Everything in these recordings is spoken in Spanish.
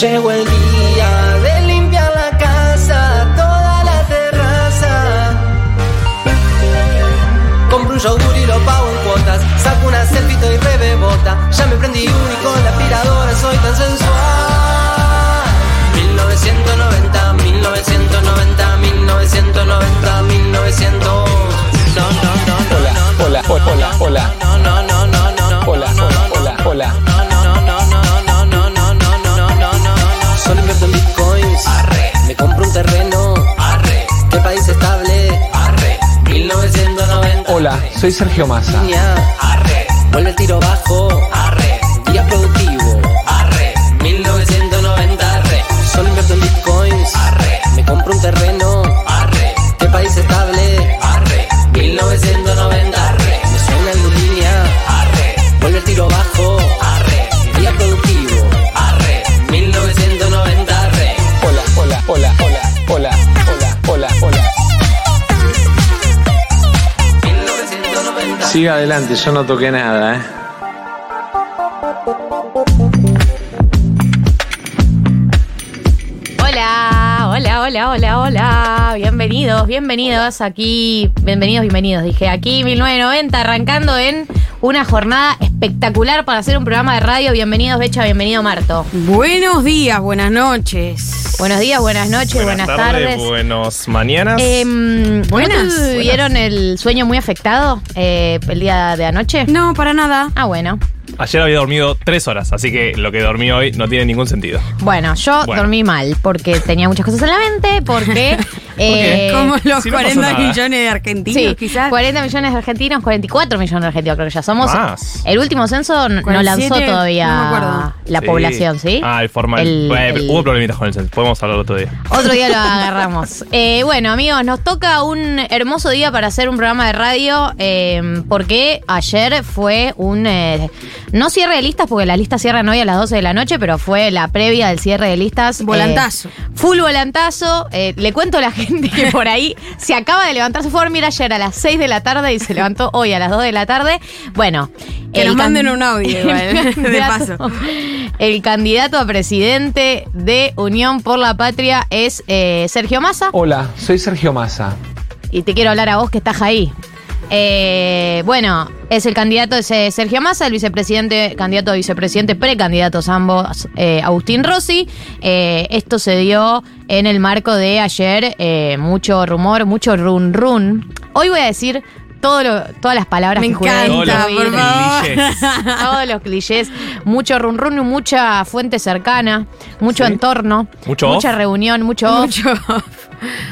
Llegó el día de limpiar la casa, toda la terraza. Compro un yogur y lo pago en cuotas. Saco una selfie y rebebota. Ya me prendí uno y con la aspiradora soy tan sensual. 1990, 1990, 1990, 1900. No, no, no, no, Hola, hola, hola, no, hola. No, no, no, no, no, no. Hola, hola, hola, hola. Invierto en bitcoins. Arre. Me compro un terreno. Arre. ¿Qué país estable? Arre. 1990. Hola, soy Sergio Massa. Arre. Vuelve el tiro bajo. Arre. Día productivo. Arre. 1990. Arre. Solo invierto en bitcoins. Arre. Me compro un terreno. Arre. ¿Qué país estable? Arre. 1990. Arre. Me suena en línea. Arre. Vuelve el tiro bajo. Siga adelante, yo no toqué nada, ¿eh? Hola, hola, hola, hola, hola. Bienvenidos, bienvenidos aquí. Bienvenidos, bienvenidos. Dije aquí 1990, arrancando en una jornada espectacular para hacer un programa de radio. Bienvenidos, Becha, bienvenido, Marto. Buenos días, buenas noches. Buenos días, buenas noches, buenas, tardes. buenos mañanas. ¿no Buenas, ¿Tuvieron el sueño muy afectado eh, el día de anoche? No, para nada. Ah, bueno. Ayer había dormido tres horas, así que lo que dormí hoy no tiene ningún sentido. Bueno, yo Bueno. dormí mal porque tenía muchas cosas en la mente, porque... eh, Como los si no pasó 40 nada. millones de argentinos, Sí, quizás. 40 millones de argentinos, 44 millones de argentinos creo que ya somos. Más. El último censo no 47, lanzó todavía no la Sí. población, ¿sí? Ah, el formal. El- Hubo problemitas con el censo. Podemos hablar otro día. Otro día lo agarramos. Eh, bueno, amigos, nos toca un hermoso día para hacer un programa de radio eh, porque ayer fue un... eh, no cierre de listas porque las listas cierran hoy a las 12 de la noche, pero fue la previa del cierre de listas. eh, Volantazo. full volantazo. Eh, le cuento a la gente que por ahí se acaba de levantar. Se fue a dormir ayer a las 6 de la tarde y se levantó hoy a las 2 de la tarde. Bueno. Que el nos manden un audio, igual, el de paso. El candidato a presidente de Unión por la Patria es eh, Sergio Massa. Hola, soy Sergio Massa. Y te quiero hablar a vos que estás ahí. Eh, bueno, es el candidato es eh, Sergio Massa, el vicepresidente, candidato a vicepresidente, precandidatos ambos, eh, Agustín Rossi. Eh, esto se dio en el marco de ayer, mucho rumor, mucho run run. Hoy voy a decir todo lo- todas las palabras Me que encanta, por favor. Clichés. Todos los clichés, mucho run run mucha fuente cercana, mucho Sí. entorno, Mucho mucha off. reunión, mucho off.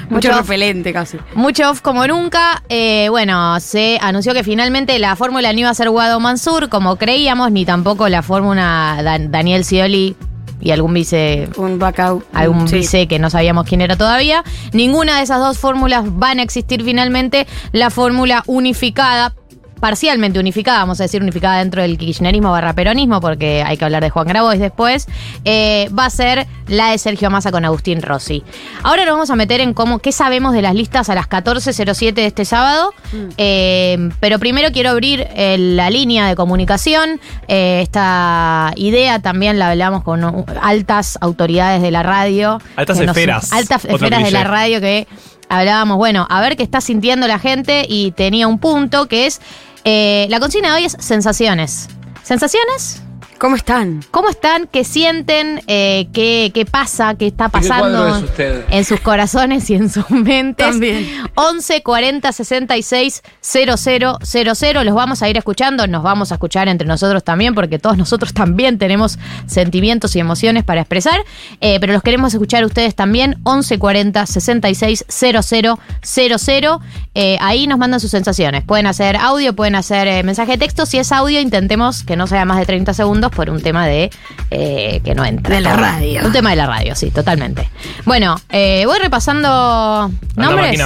Mucho, repelente casi. Mucho off como nunca. Eh, bueno, se anunció que finalmente la fórmula no iba a ser Guado Mansur, como creíamos, ni tampoco la fórmula Dan- Daniel Scioli y algún vice. Un backup. Algún Sí. vice que no sabíamos quién era todavía. Ninguna de esas dos fórmulas van a existir finalmente. La fórmula unificada, parcialmente unificada, vamos a decir unificada dentro del kirchnerismo barra peronismo, porque hay que hablar de Juan Grabois después, eh, va a ser la de Sergio Massa con Agustín Rossi. Ahora nos vamos a meter en cómo, qué sabemos de las listas a las 14.07 de este sábado, eh, pero primero quiero abrir eh, la línea de comunicación. Eh, esta idea también la hablamos con uh, altas autoridades de la radio. Altas nos- esferas. altas esferas de la radio que hablábamos, bueno, a ver qué está sintiendo la gente y tenía un punto que es, eh, la consigna de hoy es sensaciones. ¿Sensaciones? ¿Cómo están? ¿Cómo están? ¿Qué sienten? Eh, qué, ¿Qué pasa? ¿Qué está ¿De qué pasando cuadro es usted? en sus corazones y en sus mentes? También. 11 40 66 000. Los vamos a ir escuchando, nos vamos a escuchar entre nosotros también, porque todos nosotros también tenemos sentimientos y emociones para expresar, eh, pero los queremos escuchar ustedes también. 11 40 66 000. Eh, ahí nos mandan sus sensaciones. Pueden hacer audio, pueden hacer eh, mensaje de texto. Si es audio, intentemos que no sea más de 30 segundos por un tema de eh, que no entra. De la radio. Un tema de la radio, sí, totalmente. Bueno, eh, voy repasando nombres.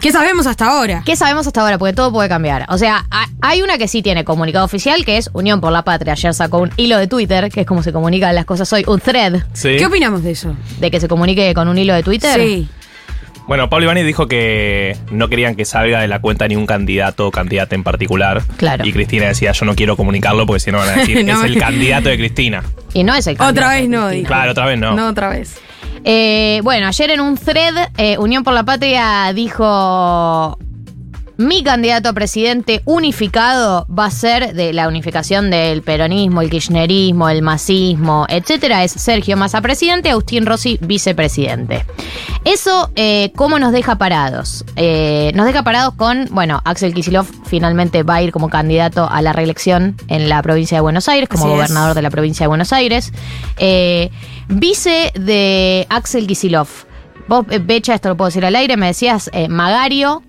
¿Qué sabemos hasta ahora? ¿Qué sabemos hasta ahora? Porque todo puede cambiar. O sea, ha- hay una que sí tiene comunicado oficial, que es Unión por la Patria. Ayer sacó un hilo de Twitter, que es como se comunican las cosas hoy, un thread, Sí. ¿Qué opinamos de eso? de que se comunique con un hilo de Twitter. Sí. Bueno, Pablo Ibáñez dijo que no querían que salga de la cuenta ni un candidato o candidata en particular. Claro. Y Cristina decía, yo no quiero comunicarlo porque si no van a decir, No, es el candidato de Cristina. Y no es el Otra candidato, vez no, dijo. Claro, otra vez no. No, otra vez. Eh, bueno, ayer en un thread, eh, Unión por la Patria dijo. Mi candidato a presidente unificado va a ser de la unificación del peronismo, el kirchnerismo, el masismo, etcétera. Es Sergio Massa presidente, Agustín Rossi vicepresidente. Eso, eh, ¿cómo nos deja parados? Eh, nos deja parados con, bueno, Axel Kicillof finalmente va a ir como candidato a la reelección en la provincia de Buenos Aires, como Así es. gobernador de la provincia de Buenos Aires. Eh, vice de Axel Kicillof. Vos, Becha, esto lo puedo decir al aire, me decías eh, Magario.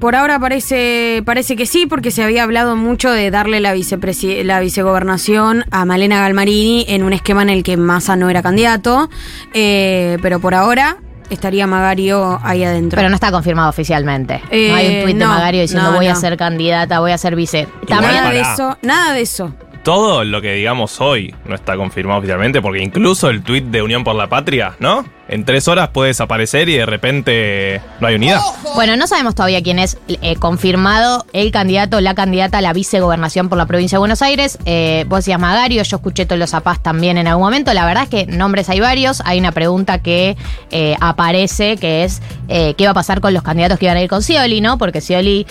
Por ahora parece, parece que sí, porque se había hablado mucho de darle la, vicepresi- la vicegobernación a Malena Galmarini en un esquema en el que Massa no era candidato. Eh, pero por ahora estaría Magario ahí adentro. Pero no está confirmado oficialmente. Eh, no hay un tuit de Magario diciendo no, voy a ser candidata, voy a ser vice. También nada de eso, nada de eso. Todo lo que digamos hoy no está confirmado oficialmente porque incluso el tuit de Unión por la Patria, ¿no? En tres horas puede desaparecer y de repente no hay unidad. Bueno, no sabemos todavía quién es eh, confirmado el candidato, la candidata a la vicegobernación por la provincia de Buenos Aires. Eh, vos decías Magario, yo escuché Tolo Zapaz también en algún momento. La verdad es que nombres hay varios. Hay una pregunta que eh, aparece que es eh, qué va a pasar con los candidatos que iban a ir con Scioli, ¿no? Porque Scioli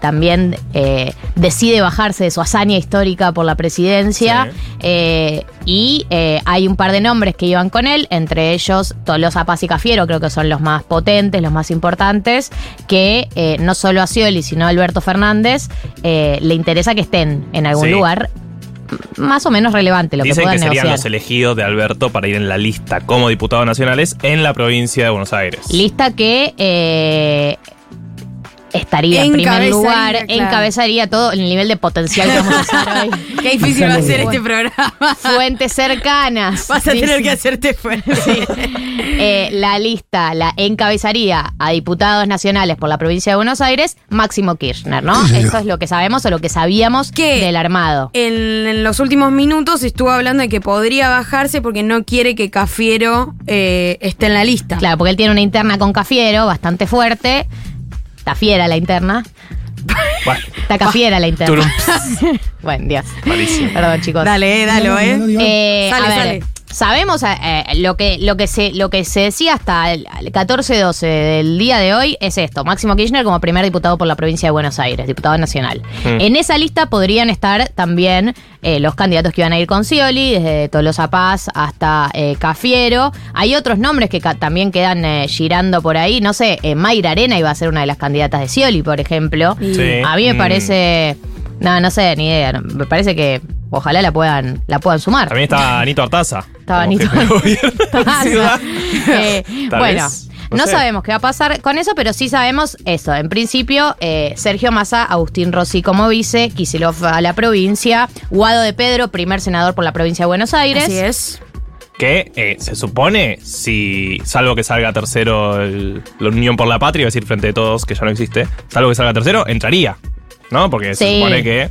también decide bajarse de su hazaña histórica por la presidencia. Sí. Y hay un par de nombres que iban con él, entre ellos Tolosa Paz y Cafiero, creo que son los más potentes, los más importantes, que eh, no solo a Scioli, sino a Alberto Fernández eh, le interesa que estén en algún Sí. lugar más o menos relevante, lo que puedan que serían negociar. los elegidos de Alberto para ir en la lista como diputados nacionales en la provincia de Buenos Aires. Lista que eh, estaría en primer lugar, claro. encabezaría todo el nivel de potencial que vamos a hacer hoy. Qué difícil va a ser este programa. Fuentes cercanas. Vas a tener que hacerte fuerte. Eh, la lista la encabezaría a diputados nacionales por la provincia de Buenos Aires, Máximo Kirchner, ¿no? Esto es lo que sabemos o lo que sabíamos ¿Qué? del armado. En, en los últimos minutos estuvo hablando de que podría bajarse porque no quiere que Cafiero eh, esté en la lista. Claro, porque él tiene una interna con Cafiero bastante fuerte. Está fiera la interna. Bueno, Está cafiera la interna. bueno, Dios. Malísimo. Perdón, chicos. Dale, eh, dalo, eh. Eh, Sale, a ver, sale. Sabemos eh, lo, que, lo, que se, lo que se decía hasta el el 14-12 del día de hoy es esto: Máximo Kirchner como primer diputado por la provincia de Buenos Aires, diputado nacional. Mm. En esa lista podrían estar también eh, los candidatos que iban a ir con Scioli, desde Tolosa Paz hasta eh, Cafiero. Hay otros nombres que ca- también quedan eh, girando por ahí. No sé, eh, Mayra Arena iba a ser una de las candidatas de Scioli, por ejemplo. Sí. A mí me Mm. parece. No, no sé, ni idea. Me parece que ojalá la puedan, la puedan sumar. También está Anito Artaza. Estaba Anito ciudad. Eh, bueno, vez, no no sé. sabemos qué va a pasar con eso, pero sí sabemos eso. En principio, eh, Sergio Massa, Agustín Rossi como vice, Kicillof a la provincia, Guado de Pedro, primer senador por la provincia de Buenos Aires. Así es. Que eh, se supone, si salvo que salga tercero el- la Unión por la Patria, a decir frente de todos que ya no existe, salvo que salga tercero, entraría. ¿No? Porque se Sí. supone que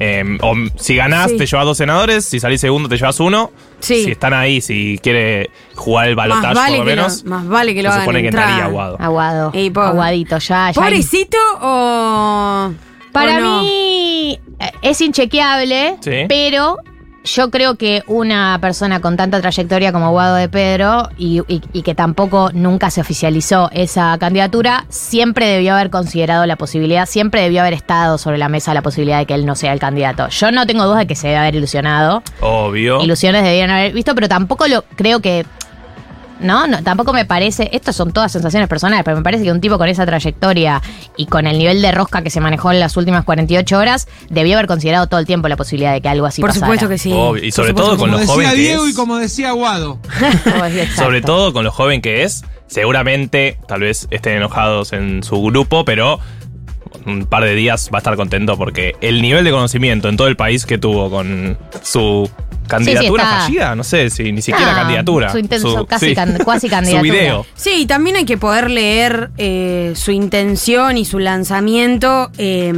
eh, o si ganás Sí. te llevas dos senadores, si salís segundo te llevas uno. Sí. Si están ahí, si quiere jugar el Más balotaje vale, por lo que lo, menos, más vale que lo se hagan supone que entrar. entraría Aguado. Aguado. Ey, po- Aguadito, ya, ya. ¿Pobrecito o.? Para o no? mí eh, es inchequeable, Sí. pero yo creo que una persona con tanta trayectoria como Guado de Pedro y, y- y que tampoco nunca se oficializó esa candidatura, siempre debió haber considerado la posibilidad, siempre debió haber estado sobre la mesa la posibilidad de que él no sea el candidato. Yo no tengo duda de que se debe haber ilusionado. Obvio. Ilusiones debían haber visto, pero tampoco lo creo que. No, no, tampoco me parece, estas son todas sensaciones personales, pero me parece que un tipo con esa trayectoria y con el nivel de rosca que se manejó en las últimas 48 horas, debió haber considerado todo el tiempo la posibilidad de que algo así Por pasara. supuesto que sí. Obvio. Y sobre todo con como lo decía joven que Diego es. y como decía. Exacto. Sobre todo con lo joven que es, seguramente tal vez estén enojados en su grupo, pero un par de días va a estar contento porque el nivel de conocimiento en todo el país que tuvo con su candidatura fallida, no sé si ni siquiera Ah, candidatura. su intenso- casi sí. can- cuasi candidatura. Su video. Sí, y también hay que poder leer eh, su intención y su lanzamiento eh,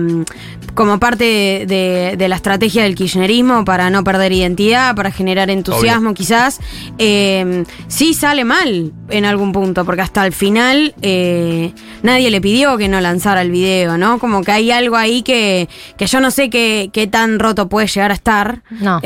como parte de, la estrategia del kirchnerismo para no perder identidad, para generar entusiasmo quizás. Eh, sí sale mal en algún punto, porque hasta el final eh, nadie le pidió que no lanzara el video, ¿no? Como que hay algo ahí que, que yo no sé qué, qué tan roto puede llegar a estar. No.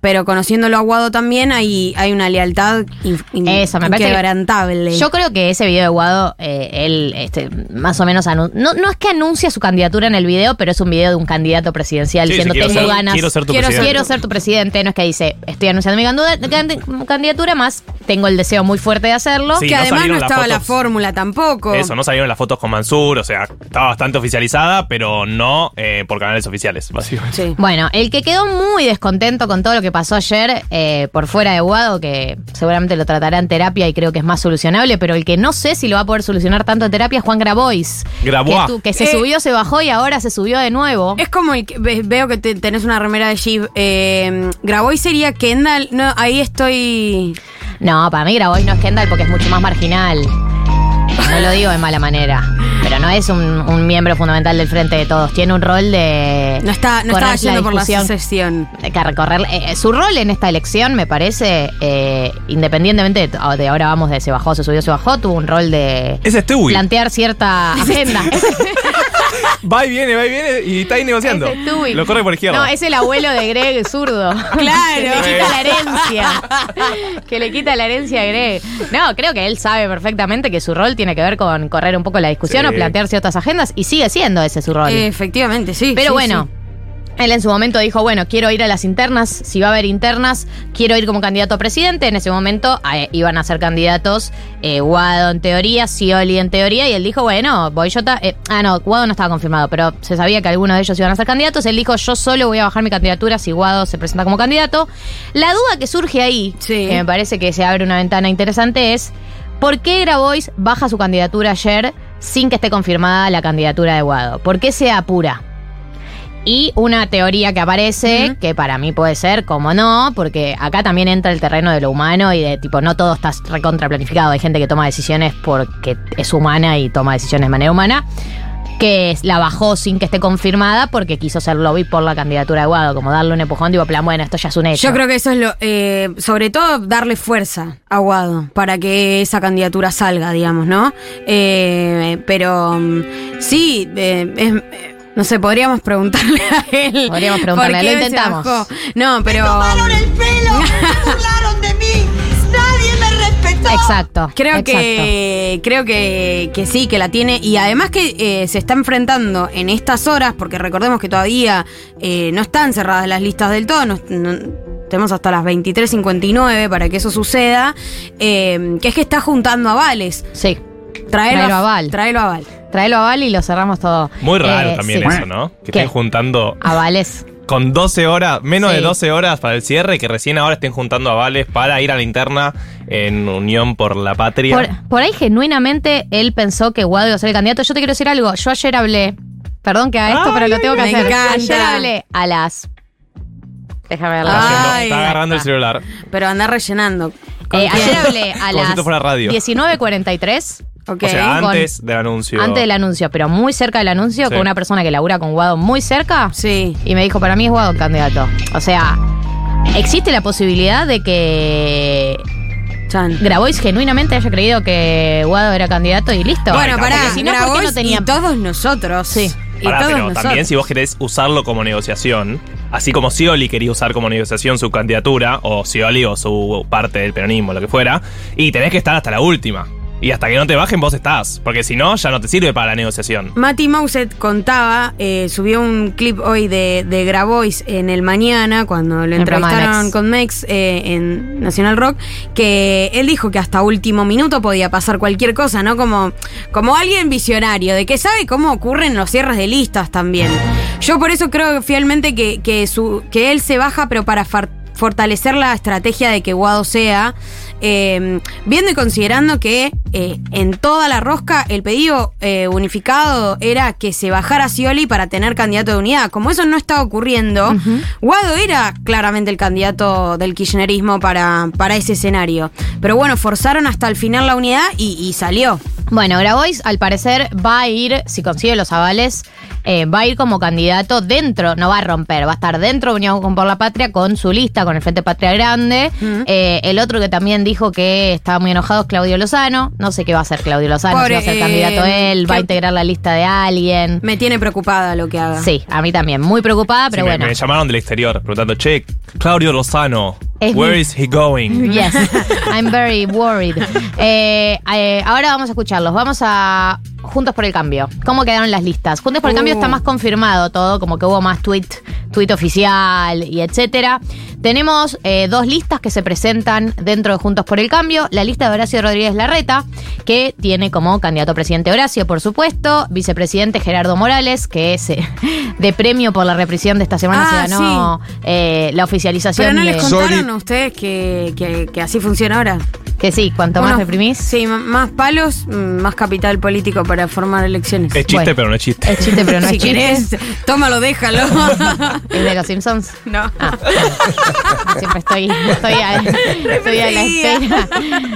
Pero conociéndolo a Guado también hay, hay una lealtad Eso, me inquebrantable. Yo creo que ese video de Guado, eh, él este, más o menos anu- no, no es que anuncia su candidatura en el video, pero es un video de un candidato presidencial Sí, diciendo sí, tengo ser- ganas. quiero ser tu quiero, presidente". quiero ser tu presidente. No es que dice estoy anunciando mi candidatura, más tengo el deseo muy fuerte de hacerlo. Sí, que no además no estaba la fórmula tampoco. Eso, no salieron las fotos con Mansur, o sea, estaba bastante oficializada, pero no eh, por canales oficiales, básicamente. Sí. Bueno, el que quedó muy descontento con todo lo que pasó ayer eh, por fuera de Guado, que seguramente lo tratará en terapia y creo que es más solucionable, pero el que no sé si lo va a poder solucionar tanto en terapia es Juan Grabois. Grabois. Que, tu- que se Eh, subió, se bajó y ahora se subió de nuevo. Es como el que ve- veo que te- tenés una remera de Jeep. Eh, Grabois sería Kendall. No, ahí estoy. No, para mí Grabois no es Kendall porque es mucho más marginal. No lo digo de mala manera. Pero no es un, un miembro fundamental del Frente de Todos. Tiene un rol de. No está, no yendo por la que recorrer. eh, su rol en esta elección, me parece, eh, independientemente de, de ahora vamos de se bajó, se subió, se bajó, tuvo un rol de Ese es Stewie. plantear cierta agenda. Va y viene, va y viene y está ahí negociando. Ese Stewie. Lo corre por izquierda. No, es el abuelo de Greg zurdo. Claro. Que le quita la herencia. que le quita la herencia a Greg. No, creo que él sabe perfectamente que su rol tiene que ver con correr un poco la discusión Sí. o plantear ciertas agendas y sigue siendo ese su rol. Efectivamente, sí. Pero sí, bueno. sí. Él en su momento dijo, bueno, quiero ir a las internas, si va a haber internas, quiero ir como candidato a presidente. En ese momento eh, iban a ser candidatos eh, Guado en teoría, Scioli en teoría, y él dijo, bueno, voy yo... eh, ah, no, Guado no estaba confirmado, pero se sabía que algunos de ellos iban a ser candidatos. Él dijo, yo solo voy a bajar mi candidatura si Guado se presenta como candidato. La duda que surge ahí, Sí. que me parece que se abre una ventana interesante, es ¿por qué Grabois baja su candidatura ayer sin que esté confirmada la candidatura de Guado? ¿Por qué se apura? Y una teoría que aparece, que para mí puede ser, como no, porque acá también entra el terreno de lo humano y de tipo, no todo está recontra planificado. Hay gente que toma decisiones porque es humana y toma decisiones de manera humana. Que la bajó sin que esté confirmada porque quiso ser lobby por la candidatura de Guado, como darle un empujón, digo, plan, bueno, esto ya es un hecho. Yo creo que eso es lo. eh, sobre todo, darle fuerza a Guado para que esa candidatura salga, digamos, ¿no? Eh, pero mm, sí, eh, es- no sé, podríamos preguntarle a él. Podríamos preguntarle, lo se intentamos. bajó. No, pero. tomaron el pelo, se burlaron de mí, nadie me respetó. Exacto. Creo exacto. que creo que, que sí, que la tiene. Y además que eh, se está enfrentando en estas horas, porque recordemos que todavía eh, no están cerradas las listas del todo. no- no- tenemos hasta las 23.59 para que eso suceda. eh, que es que está juntando avales. Sí. Traelo, Traelo a Val. Traelo a Val. Tráelo a Val y lo cerramos todo. Muy raro Eh, también sí. eso, ¿no? Que ¿Qué? estén juntando Avales. con 12 horas, menos Sí. de 12 horas para el cierre, que recién ahora estén juntando avales para ir a la interna en Unión por la Patria. Por, por ahí, genuinamente, él pensó que Guado iba a ser el candidato. Yo te quiero decir algo. Yo ayer hablé. Perdón que haga esto, Ay, pero lo tengo que me hacer. encanta. Ayer hablé a las. Déjame Ay, está agarrando el celular. Pero anda rellenando. ¿Con Eh, ayer hablé a Como si las esto fuera radio. 19.43. Ok. O sea, con- antes del anuncio. Antes del anuncio, pero muy cerca del anuncio, Sí. con una persona que labura con Guado muy cerca. Sí. Y me dijo, para mí es Guado el candidato. O sea, existe la posibilidad de que Chan. Grabois genuinamente haya creído que Guado era candidato y listo. Bueno, Porque pará, si no, ¿por qué Grabois no tenían- y todos nosotros. Sí. Y Pará, todos pero nosotros. también si vos querés usarlo como negociación, así como Scioli quería usar como negociación su candidatura, o Scioli o su parte del peronismo, lo que fuera, y tenés que estar hasta la última. Y hasta que no te bajen vos estás, porque si no, ya no te sirve para la negociación. Mati Mauset contaba, eh, subió un clip hoy de, de Grabois en el mañana, cuando lo entrevistaron Mex. con Mex eh, en Nacional Rock, que él dijo que hasta último minuto podía pasar cualquier cosa, ¿no? Como, como alguien visionario, de que sabe cómo ocurren los cierres de listas también. Yo por eso creo fielmente que, que, su, que él se baja, pero para far- fortalecer la estrategia de que Guado sea, eh, viendo y considerando que eh, en toda la rosca el pedido eh, unificado era que se bajara Scioli para tener candidato de unidad. Como eso no estaba ocurriendo, Guado era claramente el candidato del kirchnerismo para, para ese escenario. Pero bueno, forzaron hasta el final la unidad y, y salió. Bueno, Grabois al parecer va a ir, si consigue los avales, eh, va a ir como candidato dentro, no va a romper, va a estar dentro de Unión por la Patria con su lista, con el Frente Patria Grande. Eh, el otro que también dijo que estaba muy enojado es Claudio Lozano. No sé qué va a hacer Claudio Lozano, Pobre, si va a ser eh, candidato él, va a integrar la lista de alguien. Me tiene preocupada lo que haga. Sí, a mí también, muy preocupada, pero Sí, me- bueno. me, llamaron del exterior preguntando, che, Claudio Lozano, Es where mi- is he going? Yes, I'm very worried. Eh, eh, ahora vamos a escucharlos. Vamos a Juntos por el Cambio. ¿Cómo quedaron las listas? Juntos por el Cambio Uh. está más confirmado todo, como que hubo más tweet, tweet oficial y etcétera. Tenemos eh, dos listas que se presentan dentro de Juntos por el Cambio. La lista de Horacio Rodríguez Larreta, que tiene como candidato a presidente Horacio, por supuesto. Vicepresidente Gerardo Morales, que es eh, de premio por la represión de esta semana, Ah, se ganó eh, la oficialización Pero no de... les contaron a ustedes que, que- que así funciona ahora. Que sí, cuanto más reprimís. Sí, m- más palos, mm, más capital político para formar elecciones. Es chiste, Bueno. pero no es chiste. Es chiste, pero no si es chiste. querés, tómalo, déjalo. ¿Es de los Simpsons? no. Ah, bueno. siempre estoy, estoy, a, estoy a la espera.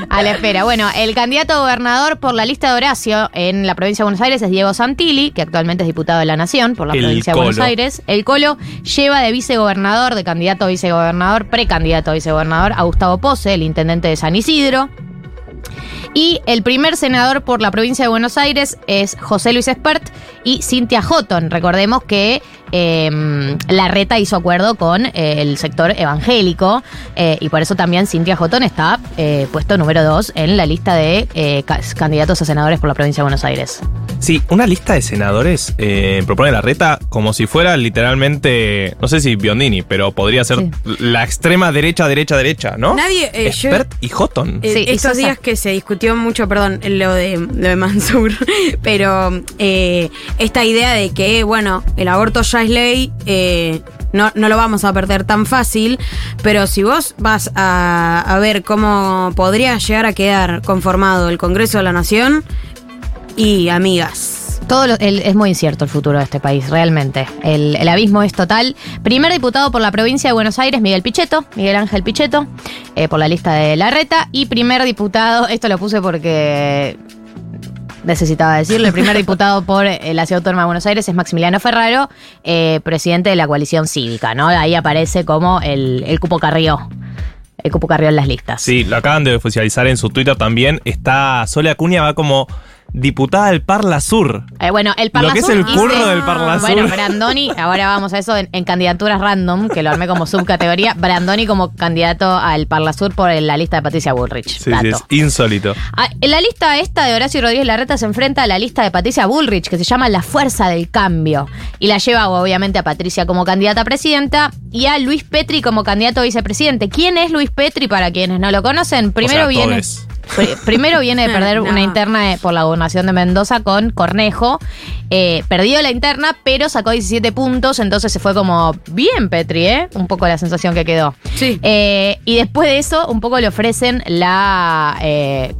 A la espera. Bueno, el candidato a gobernador por la lista de Horacio en la provincia de Buenos Aires es Diego Santilli, que actualmente es diputado de la Nación por la El provincia de Buenos Colo. Aires. El Colo lleva de vicegobernador, de candidato a vicegobernador, precandidato a vicegobernador, a Gustavo Pose, el intendente de San Isidro género. Y el primer senador por la provincia de Buenos Aires es José Luis Espert y Cintia Houghton. Recordemos que eh, la reta hizo acuerdo con eh, el sector evangélico eh, y por eso también Cintia Houghton está eh, puesto número dos en la lista de eh, ca- candidatos a senadores por la provincia de Buenos Aires. Sí, una lista de senadores eh, propone la reta como si fuera literalmente, no sé si Biondini, pero podría ser Sí. la extrema derecha, derecha, derecha, ¿no? Nadie, eh, yo- Expert y Houghton. Eh, Sí, estos días que se discutió mucho, perdón, lo de, lo de Mansur, pero eh, esta idea de que, bueno, el aborto ya es ley, eh, no, no lo vamos a perder tan fácil, pero si vos vas a, a ver cómo podría llegar a quedar conformado el Congreso de la Nación, y amigas. Todo es muy incierto el futuro de este país, realmente. El, abismo es total. Primer diputado por la provincia de Buenos Aires, Miguel Pichetto, Miguel Ángel Pichetto, eh, por la lista de la reta. Y primer diputado, esto lo puse porque necesitaba decirlo, el primer diputado por eh, la Ciudad Autónoma de Buenos Aires es Maximiliano Ferraro, eh, presidente de la coalición cívica, ¿no? Ahí aparece como el, el cupo Carrió. El cupo Carrió en las listas. Sí, lo acaban de oficializar en su Twitter también. Está Sole Acuña va como diputada del Parla Sur. Eh, bueno, el Parla Lo que es Sur el hice- curro del Parla Sur. Bueno, Brandoni, ahora vamos a eso en, en candidaturas random, que lo armé como subcategoría. Brandoni como candidato al Parla Sur por la lista de Patricia Bullrich. Sí, sí, es insólito. Ah, en la lista esta de Horacio Rodríguez Larreta se enfrenta a la lista de Patricia Bullrich, que se llama La Fuerza del Cambio. Y la lleva obviamente a Patricia como candidata a presidenta y a Luis Petri como candidato a vicepresidente. ¿Quién es Luis Petri para quienes no lo conocen? Primero sea, viene. todes. Pri- Primero viene de perder No. una interna eh, por la gobernación de Mendoza con Cornejo. Eh, perdió la interna, pero sacó 17 puntos, entonces se fue como bien Petri, ¿eh? Un poco la sensación que quedó. Sí. Eh, y después de eso, un poco le ofrecen la eh,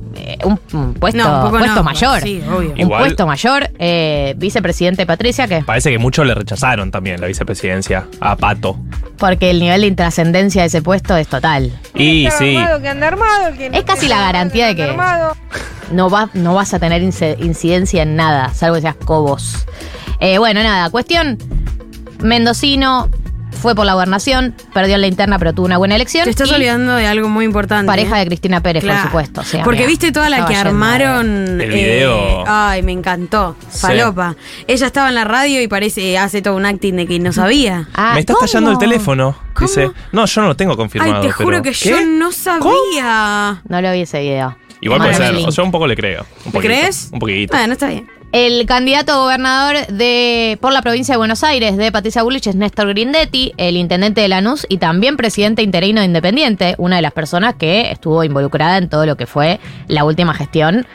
un, un puesto, No, un poco puesto no, mayor. sí, obvio. Un Igual- puesto mayor. eh, vicepresidente Patricia, que Parece que muchos le rechazaron también la vicepresidencia a Pato. porque el nivel de intrascendencia de ese puesto es total. Y sí, que anda armado, que Es casi la garantía de que no, va, no vas a tener incidencia en nada, salvo que seas Cobos. Eh, bueno, nada, cuestión. Mendocino fue por la gobernación, perdió en la interna, pero tuvo una buena elección. Te estás y olvidando de algo muy importante. Pareja de Cristina Pérez, Claro. por supuesto. sí, Porque amiga. viste toda la Estaba que armaron. El video. ay, me encantó. Sí. Falopa. Ella estaba en la radio y parece, hace todo un acting de que no sabía. Ah, me está ¿cómo? estallando el teléfono. ¿Cómo? Dice, no, yo no lo tengo Ay, confirmado. te juro pero- que ¿Qué? yo no sabía. No lo vi ese video. Igual puede ser, o sea, un poco le creo. Un ¿Te poquito, crees? Un poquito. Bueno, está bien. El candidato a gobernador de, por la provincia de Buenos Aires de Patricia Bullrich es Néstor Grindetti, el intendente de Lanús y también presidente interino de Independiente, una de las personas que estuvo involucrada en todo lo que fue la última gestión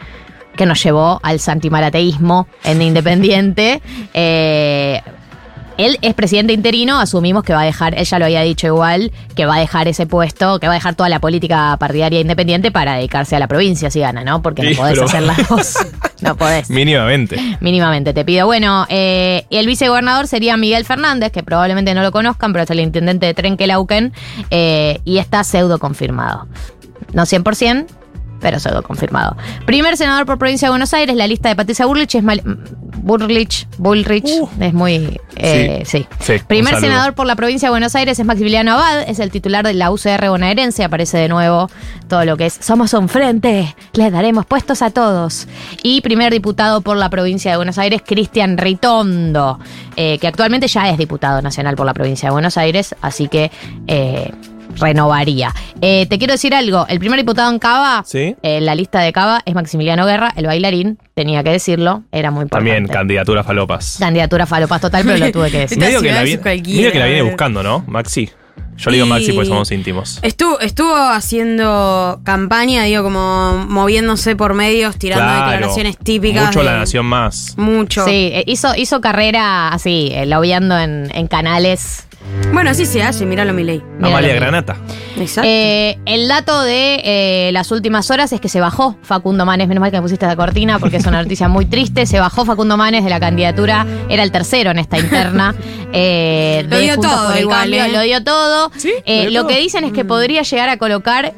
que nos llevó al santimarateísmo en Independiente. Eh, Él es presidente interino, asumimos que va a dejar, él ya lo había dicho igual, que va a dejar ese puesto, que va a dejar toda la política partidaria independiente para dedicarse a la provincia si gana, ¿no? Porque Sí, no podés pero- hacer las dos. No podés. Mínimamente. Mínimamente te pido. Bueno, eh, el vicegobernador sería Miguel Fernández, que probablemente no lo conozcan, pero es el intendente de Trenquelauquen, eh, y está pseudo confirmado. No 100%, pero pseudo confirmado. Primer senador por provincia de Buenos Aires, la lista de Patricia Burlich es Burlich, Bullrich, es muy... eh, sí. Primer senador por la provincia de Buenos Aires es Maximiliano Abad, es el titular de la UCR bonaerense, aparece de nuevo todo lo que es Somos un frente, les daremos puestos a todos. Y primer diputado por la provincia de Buenos Aires, Cristian Ritondo, eh, que actualmente ya es diputado nacional por la provincia de Buenos Aires, así que eh, renovaría. Eh, te quiero decir algo, el primer diputado en Cava, Sí. en la lista de Cava, es Maximiliano Guerra, el bailarín, tenía que decirlo, era muy importante. También candidatura falopas. Candidatura falopas total, pero lo tuve que decir. Medio que, la viene, cualquiera, medio que la viene a ver. buscando, ¿no? Maxi. Yo le digo Maxi porque somos íntimos. Estuvo, estuvo haciendo campaña, digo, como moviéndose por medios, tirando Claro. declaraciones típicas. Mucho de- la nación más. Mucho. Sí, eh, hizo, hizo carrera así, eh, lobbyando en, en canales. Bueno, así se hace, míralo mi ley. Amalia Granata. Exacto. Eh, el dato de eh, las últimas horas es que se bajó Facundo Manes, menos mal que me pusiste la cortina porque es una noticia muy triste, se bajó Facundo Manes de la candidatura, era el tercero en esta interna. eh, Lo de dio todo por el igual, Cambio, ¿eh? Lo dio todo. Sí, Eh, lo dio lo todo. que dicen es que podría llegar a colocar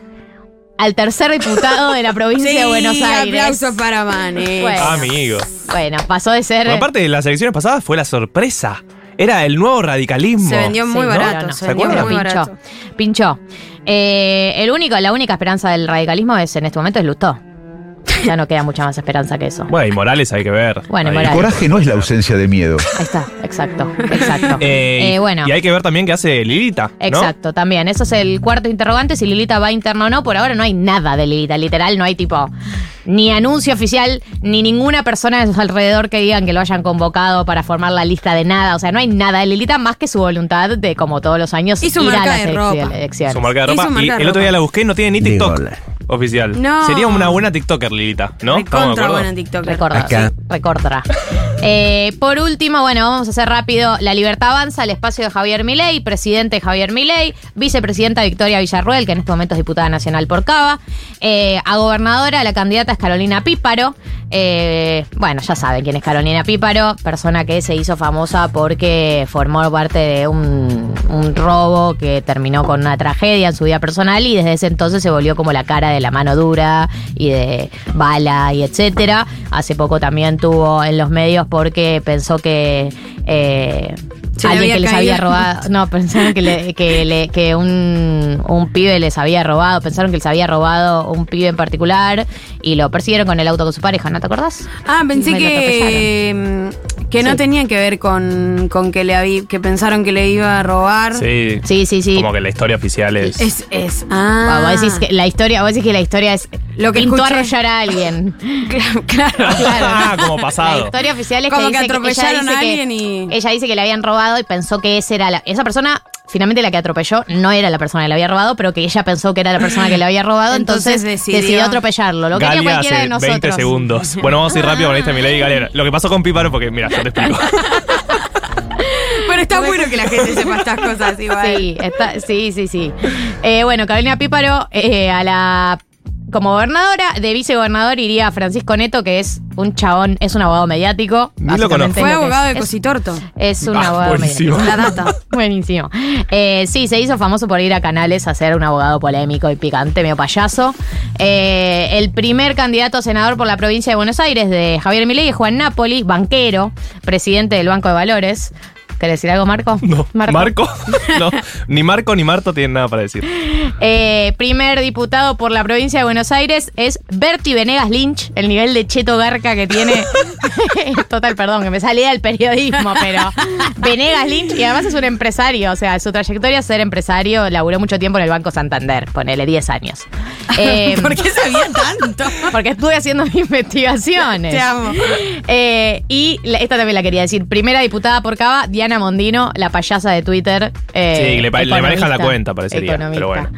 al tercer diputado de la provincia sí, de Buenos Aires. aplausos para Manes. Bueno. Amigo. Bueno, pasó de ser... Bueno, aparte de las elecciones pasadas fue la sorpresa. Era el nuevo radicalismo. Se vendió muy Sí, barato, bueno, se ¿Se vendió acuerdan? muy pinchó. barato. Pinchó. Eh, el único, la única esperanza del radicalismo es en este momento es Lustó. Ya no queda mucha más esperanza que eso. Bueno, y Morales hay que ver. Bueno, y. Morales. Coraje no es la ausencia de miedo. Ahí está, exacto, exacto. Eh, Eh, bueno. Y hay que ver también qué hace Lilita. ¿no? Exacto, también. Eso es el cuarto interrogante, si Lilita va interna o no. Por ahora no hay nada de Lilita, literal, no hay tipo ni anuncio oficial, ni ninguna persona de su alrededor que digan que lo hayan convocado para formar la lista de nada. O sea, no hay nada de Lilita más que su voluntad de, como todos los años, Y su ir a marca las de ropa. elecciones. Su marca de Y su ropa. marca Y de el otro día la busqué no tiene ni TikTok. Oficial. No. Sería una buena TikToker, Lilita, ¿no? Recontra buena TikTok. Recorda, Acá. sí. Eh, por último, bueno, vamos a hacer rápido. La Libertad avanza al espacio de Javier Milei, presidente Javier Milei, vicepresidenta Victoria Villarruel, que en este momento es diputada nacional por Cava. Eh, a gobernadora, la candidata es Carolina Píparo. Eh, bueno, ya saben quién es Carolina Píparo, persona que se hizo famosa porque formó parte de un, un robo que terminó con una tragedia en su vida personal y desde ese entonces se volvió como la cara de la mano dura y de bala y etcétera. Hace poco también tuvo en los medios porque pensó que eh, Se alguien había que les caído. había robado, no, pensaron que, le- que, le- que un, un pibe les había robado, pensaron que les había robado un pibe en particular y lo persiguieron con el auto con su pareja, ¿no te acordás? Ah, pensé Me que, mm, que no Sí. tenía que ver con, con que le habí- que pensaron que le iba a robar. Sí. Sí, sí, sí. Como que la historia oficial es. Es, es. Ah, Ah, vos decís que la historia, vos decís que la historia es Lo que pintó arrollar a alguien. Claro, claro. Ah, como La pasado. historia oficial es Como que, atropellaron ella a alguien que, y- Ella dice que le habían robado y pensó que esa era la. Esa persona, finalmente la que atropelló, no era la persona que le había robado, pero que ella pensó que era la persona que le había robado, entonces, Entonces decidió, decidió- atropellarlo. Lo que Galia cualquiera hace de nosotros. 20 segundos. Bueno, vamos a ir rápido con esta Milei. Galia, lo que pasó con Píparo, porque mira, yo te explico. Pero está bueno que la gente sepa estas cosas igual. Sí, está, sí, sí, sí. Eh, bueno, Carolina Píparo eh, a la como gobernadora, de vicegobernador iría Francisco Neto, que es un chabón, es un abogado mediático. Ni lo conozco. Fue abogado de es. Cositorto. Es un Ah, abogado buenísimo. mediático. La data. Buenísimo. Eh, sí, se hizo famoso por ir a canales a ser un abogado polémico y picante, medio payaso. Eh, el primer candidato a senador por la provincia de Buenos Aires de Javier Milei es Juan Napoli, banquero, presidente del Banco de Valores. ¿Querés decir algo, Marco? No. ¿Marco? no. Ni Marco ni Marto tienen nada para decir. Eh, primer diputado por la provincia de Buenos Aires es Berti Venegas Lynch, el nivel de cheto garca que tiene. Total, perdón, que me salía del periodismo, pero Venegas Lynch, y además es un empresario, o sea, su trayectoria es ser empresario, laburó mucho tiempo en el Banco Santander, ponele 10 años. Eh, ¿Por qué sabía tanto? porque estuve haciendo mis investigaciones. Te amo. Eh, y esta también la quería decir. Primera diputada por Cava, Diana Mondino, la payasa de Twitter. eh, Sí, le le economista. manejan la cuenta, parecería, pero bueno.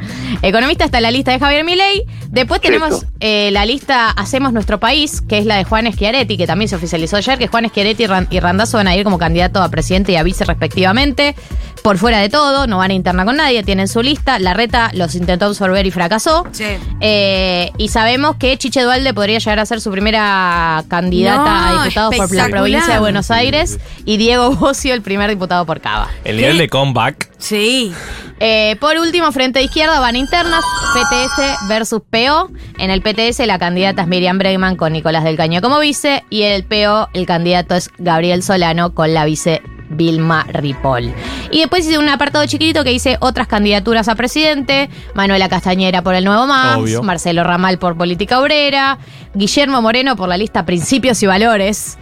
Economista está en la lista de Javier Milei. Después tenemos eh, la lista Hacemos Nuestro País, que es la de Juan Schiaretti, que también se oficializó ayer, que Juan Schiaretti y, Ran- y Randazzo van a ir como candidato a presidente y a vice respectivamente. Por fuera de todo, no van a interna con nadie, tienen su lista. La reta los intentó absorber y fracasó. Sí. Eh, y sabemos que Chiche Dualde podría llegar a ser su primera candidata No, a diputado por la provincia de Buenos Aires y Diego Bocio el primer diputado por Cava. El nivel de comeback. Sí. Eh, por último, frente de izquierda van internas, PTS versus PO. En el PTS la candidata es Miriam Bregman con Nicolás del Caño como vice y en el PO el candidato es Gabriel Solano con la vice Vilma Ripoll. Y después hice un apartado chiquitito que dice otras candidaturas a presidente, Manuela Castañera por el Nuevo MAS, Obvio. Marcelo Ramal por Política Obrera, Guillermo Moreno por la lista Principios y Valores,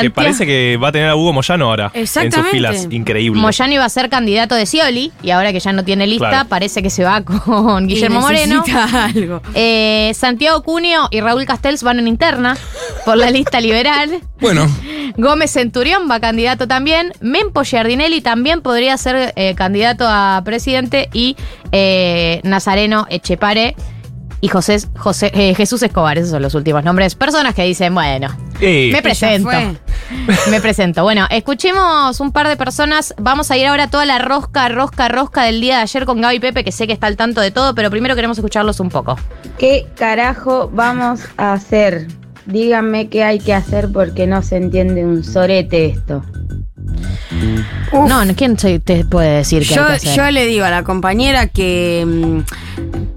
Que parece que va a tener a Hugo Moyano ahora. En sus filas. Increíble. Moyano iba a ser candidato de Scioli y ahora que ya no tiene lista, Claro. parece que se va con Guillermo Y Moreno. algo. Eh, Santiago Cunio y Raúl Castells van en interna por la lista liberal. Bueno, Gómez Centurión va candidato también. Mempo Giardinelli también podría ser eh, candidato a presidente. Y eh, Nazareno Echepare y José, José, eh, Jesús Escobar. Esos son los últimos nombres. Personas que dicen, bueno, me presento. Me presento. Bueno, escuchemos un par de personas. Vamos a ir ahora a toda la rosca, rosca, rosca del día de ayer con Gaby Pepe, que sé que está al tanto de todo, pero primero queremos escucharlos un poco. ¿Qué carajo vamos a hacer? Díganme qué hay que hacer porque no se entiende un sorete esto. Uf. No, ¿quién se- te puede decir que Yo, hay que hacer? yo le digo a la compañera que mm,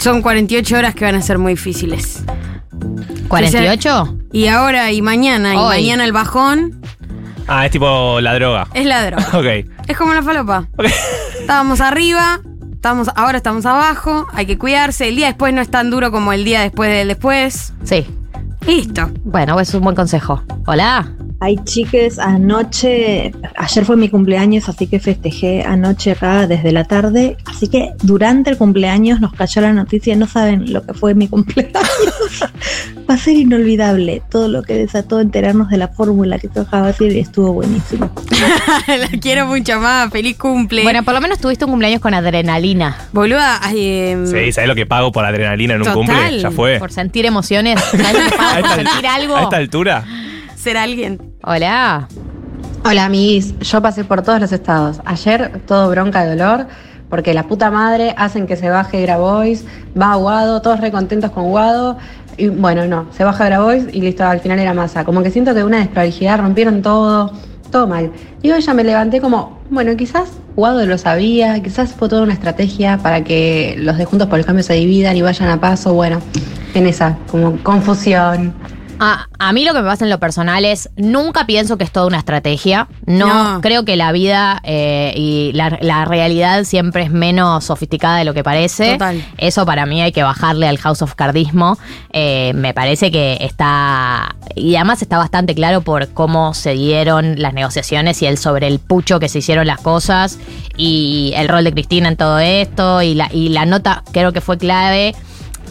son 48 horas que van a ser muy difíciles. ¿48? Y ahora y mañana, y Hoy. mañana el bajón Ah, es tipo la droga. es la droga. Ok. es como la falopa. Estábamos arriba, estamos, ahora estamos abajo, hay que cuidarse. El día después no es tan duro como el día después del después. Sí. Listo. Bueno, es un buen consejo. Hola. Ay, chiques, anoche, ayer fue mi cumpleaños, así que festejé anoche acá desde la tarde. Así que durante el cumpleaños nos cayó la noticia, no saben lo que fue mi cumpleaños. Va a ser inolvidable todo lo que desató enterarnos de la fórmula que tocaba decir y estuvo buenísimo. la quiero mucho más. Feliz cumple. Bueno, por lo menos tuviste un cumpleaños con adrenalina. Boluda, ay, em, Sí, ¿sabes lo que pago por adrenalina en un Total. cumple? Ya fue. Por sentir emociones. ¿Sabes lo que pasa A por sentir algo? a esta altura. Ser alguien. Hola. Hola amiguis, yo pasé por todos los estados. Ayer todo bronca de dolor, porque la puta madre hacen que se baje Grabois, va a Guado, todos re contentos con Guado. Y bueno, no, se baja Grabois y listo, al final era masa. Como que siento que una desprolijidad, rompieron todo, todo mal. Y hoy ya me levanté como, bueno, quizás Guado lo sabía, quizás fue toda una estrategia para que los de Juntos por el Cambio se dividan y vayan a paso. Bueno, en esa, como confusión. A, a mí lo que me pasa en lo personal es, nunca pienso que es toda una estrategia. No, No. creo que la vida eh, y la, la realidad siempre es menos sofisticada de lo que parece. Total. Eso para mí hay que bajarle al House of Cardismo. Eh, me parece que está... Y además está bastante claro por cómo se dieron las negociaciones y el sobre el pucho que se hicieron las cosas y el rol de Cristina en todo esto y la, y la nota creo que fue clave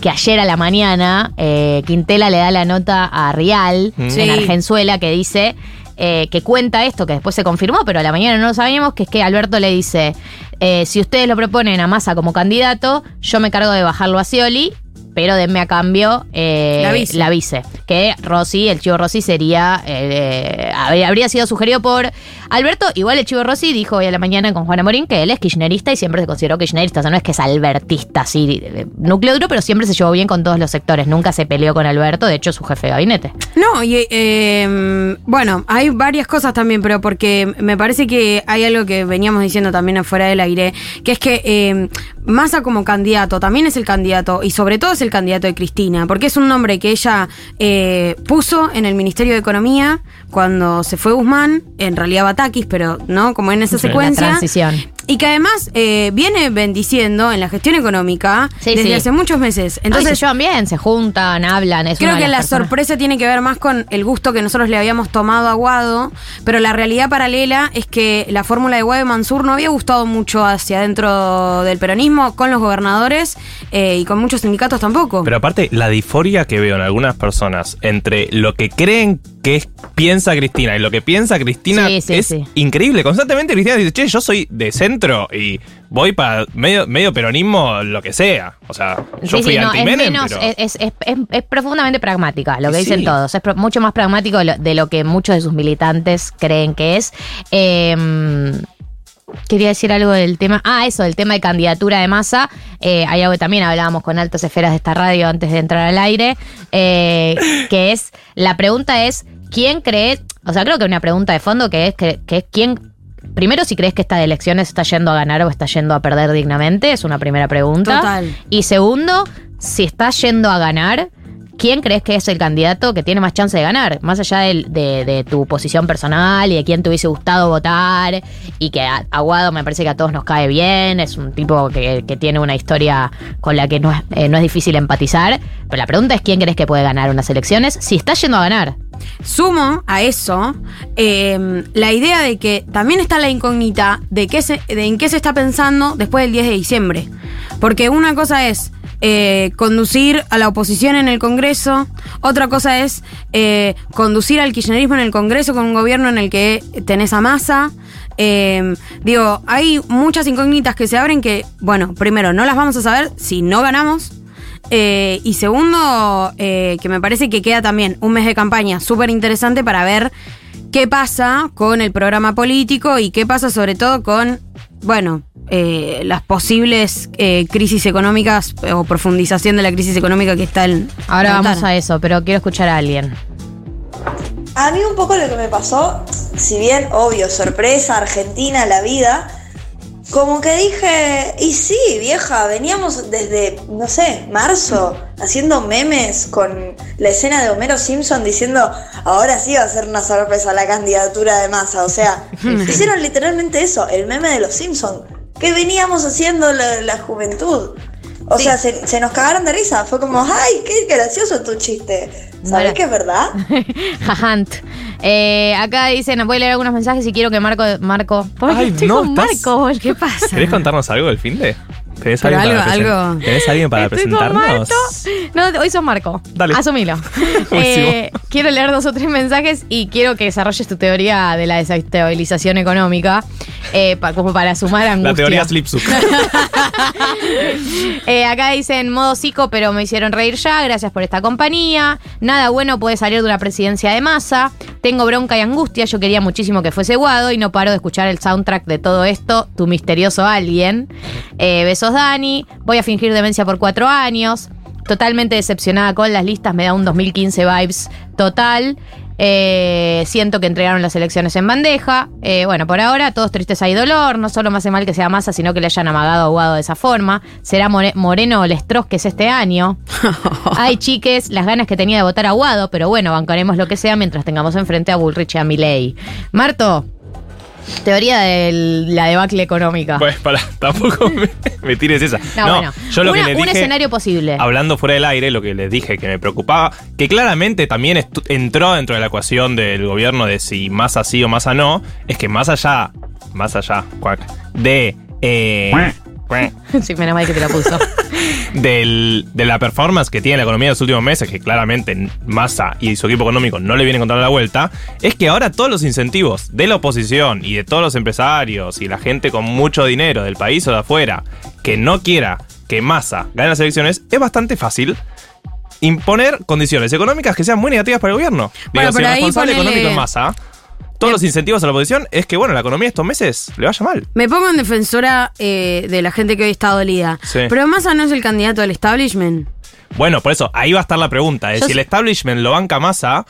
que ayer a la mañana eh, Quintela le da la nota a Rial Sí. en Argenzuela que dice eh, que cuenta esto, que después se confirmó, pero a la mañana no lo sabíamos, que es que Alberto le dice, eh, si ustedes lo proponen a Massa como candidato, yo me cargo de bajarlo a Scioli, pero denme a cambio eh, La vice. Que Rossi, el chivo Rossi sería, eh, habría habría sido sugerido por Alberto. Igual el chivo Rossi dijo hoy a la mañana con Juana Morín que él es kirchnerista y siempre se consideró kirchnerista. O sea, no es que es albertista, así, de núcleo duro, pero siempre se llevó bien con todos los sectores. Nunca se peleó con Alberto, de hecho su jefe de gabinete. No, y eh, bueno, hay varias cosas también, pero porque me parece que hay algo que veníamos diciendo también afuera del aire, que es que eh, Massa como candidato también es el candidato, y sobre todo es el candidato de Cristina, porque es un nombre que ella eh, puso en el Ministerio de Economía cuando se fue Guzmán, en realidad Batakis, pero no, como en esa Sí, la secuencia. transición. Y que además eh, viene bendiciendo en la gestión económica Sí, desde sí. hace muchos meses. Entonces Entonces, se llevan bien, se juntan, hablan. Es Creo que la personas- sorpresa tiene que ver más con el gusto que nosotros le habíamos tomado a Guado, pero la realidad paralela es que la fórmula de Guado y Mansur no había gustado mucho hacia adentro del peronismo, con los gobernadores eh, y con muchos sindicatos tampoco. Pero aparte, la disforia que veo en algunas personas entre lo que creen que es- piensa Cristina y lo que piensa Cristina Sí, sí, es sí. increíble. Constantemente Cristina dice, che, yo soy de centro y voy para medio, medio peronismo, lo que sea. O sea, yo Sí, fui sí, no, es menos, pero- es, es- es- es- es profundamente pragmática, lo que Sí. dicen todos. Es pro- mucho más pragmático de lo, de lo que muchos de sus militantes creen que es. Eh, quería decir algo del tema. Ah, eso, del tema de candidatura de masa. Eh, hay algo que también hablábamos con altas esferas de esta radio antes de entrar al aire. eh, que es. La pregunta es: ¿quién cree? O sea, creo que una pregunta de fondo que es que, que es quién. Primero, si crees que esta elección está yendo a ganar o está yendo a perder dignamente, es una primera pregunta. Total. Y segundo, si está yendo a ganar, ¿quién crees que es el candidato que tiene más chance de ganar? Más allá de, de tu posición personal y de quién te hubiese gustado votar, y que Aguado me parece que a todos nos cae bien, es un tipo que, que tiene una historia con la que no es, eh, no es difícil empatizar. Pero la pregunta es quién crees que puede ganar unas elecciones si está yendo a ganar. Sumo a eso eh, la idea de que también está la incógnita de, qué se, de en qué se está pensando después del 10 de diciembre. Porque una cosa es eh, conducir a la oposición en el Congreso, otra cosa es eh, conducir al kirchnerismo en el Congreso con un gobierno en el que tenés a masa. Eh, digo, hay muchas incógnitas que se abren que, bueno, primero, no las vamos a saber si no ganamos. Eh, y segundo, eh, que me parece que queda también un mes de campaña súper interesante para ver qué pasa con el programa político y qué pasa sobre todo con, bueno, eh, las posibles eh, crisis económicas o profundización de la crisis económica que está en... Ahora vamos a eso, pero quiero escuchar a alguien. A mí un poco lo que me pasó, si bien obvio, sorpresa, Argentina, la vida, como que dije, y sí, vieja, veníamos desde, no sé, marzo, haciendo memes con la escena de Homero Simpson diciendo, ahora sí va a ser una sorpresa la candidatura de masa. O sea, hicieron literalmente eso, el meme de los Simpson, que veníamos haciendo la, la juventud. O sea, se, se nos cagaron de risa. Fue como, ay, qué gracioso tu chiste. ¿Sabes que es verdad? Jajant. Eh, acá dicen, voy a leer algunos mensajes y quiero que Marco. Marco. ¿Por qué Ay, estoy no, con estás- Marco? ¿Qué pasa? ¿Querés contarnos algo del fin de? ¿Tenés Pero alguien, para algo- presen- algo- ¿Tenés alguien para Estoy con presentarnos? No, hoy sos Marco. Dale. Asumilo. Eh, quiero leer dos o tres mensajes y quiero que desarrolles tu teoría de la desestabilización económica, eh, pa- como para sumar angustia. La teoría Slipsuk. Eh, acá dicen modo psico, pero me hicieron reír ya. Gracias por esta compañía. Nada bueno puede salir de una presidencia de masa. Tengo bronca y angustia. Yo quería muchísimo que fuese Guado y no paro de escuchar el soundtrack de todo esto. Tu misterioso alguien. Eh, besos, Dani. Voy a fingir demencia por cuatro años. Totalmente decepcionada con las listas. Me da un 2015 vibes total. Eh, siento que entregaron las elecciones en bandeja. Eh, bueno, por ahora, todos tristes hay dolor. No solo me hace mal que sea masa, sino que le hayan amagado a Guado de esa forma. Será More- Moreno o Lestros que es este año. Ay, chiques, las ganas que tenía de votar a Guado, pero bueno, bancaremos lo que sea mientras tengamos enfrente a Bullrich y a Milei. Marto, teoría de la debacle económica. Pues para, tampoco me, me tires esa. no, No, bueno, yo lo Una- que le un dije, escenario posible. hablando fuera del aire, lo que les dije que me preocupaba, que claramente también entró dentro de la ecuación del gobierno de si más así o más a no, es que más allá, más allá, cuac, de... eh, sí, menos mal que te la puso. del- de la performance que tiene la economía en los últimos meses, que claramente Massa y su equipo económico no le vienen encontrando la vuelta, es que ahora todos los incentivos de la oposición y de todos los empresarios y la gente con mucho dinero del país o de afuera que no quiera que Massa gane las elecciones, es bastante fácil imponer condiciones económicas que sean muy negativas para el gobierno. Bueno, Digo, si el responsable ponele- económico es Massa, todos los incentivos a la oposición es que, bueno, la economía estos meses le vaya mal. Me pongo en defensora eh, de la gente que hoy está dolida. Sí. Pero Massa no es el candidato del establishment. Bueno, por eso, ahí va a estar la pregunta. Es Yo si el establishment lo banca masa,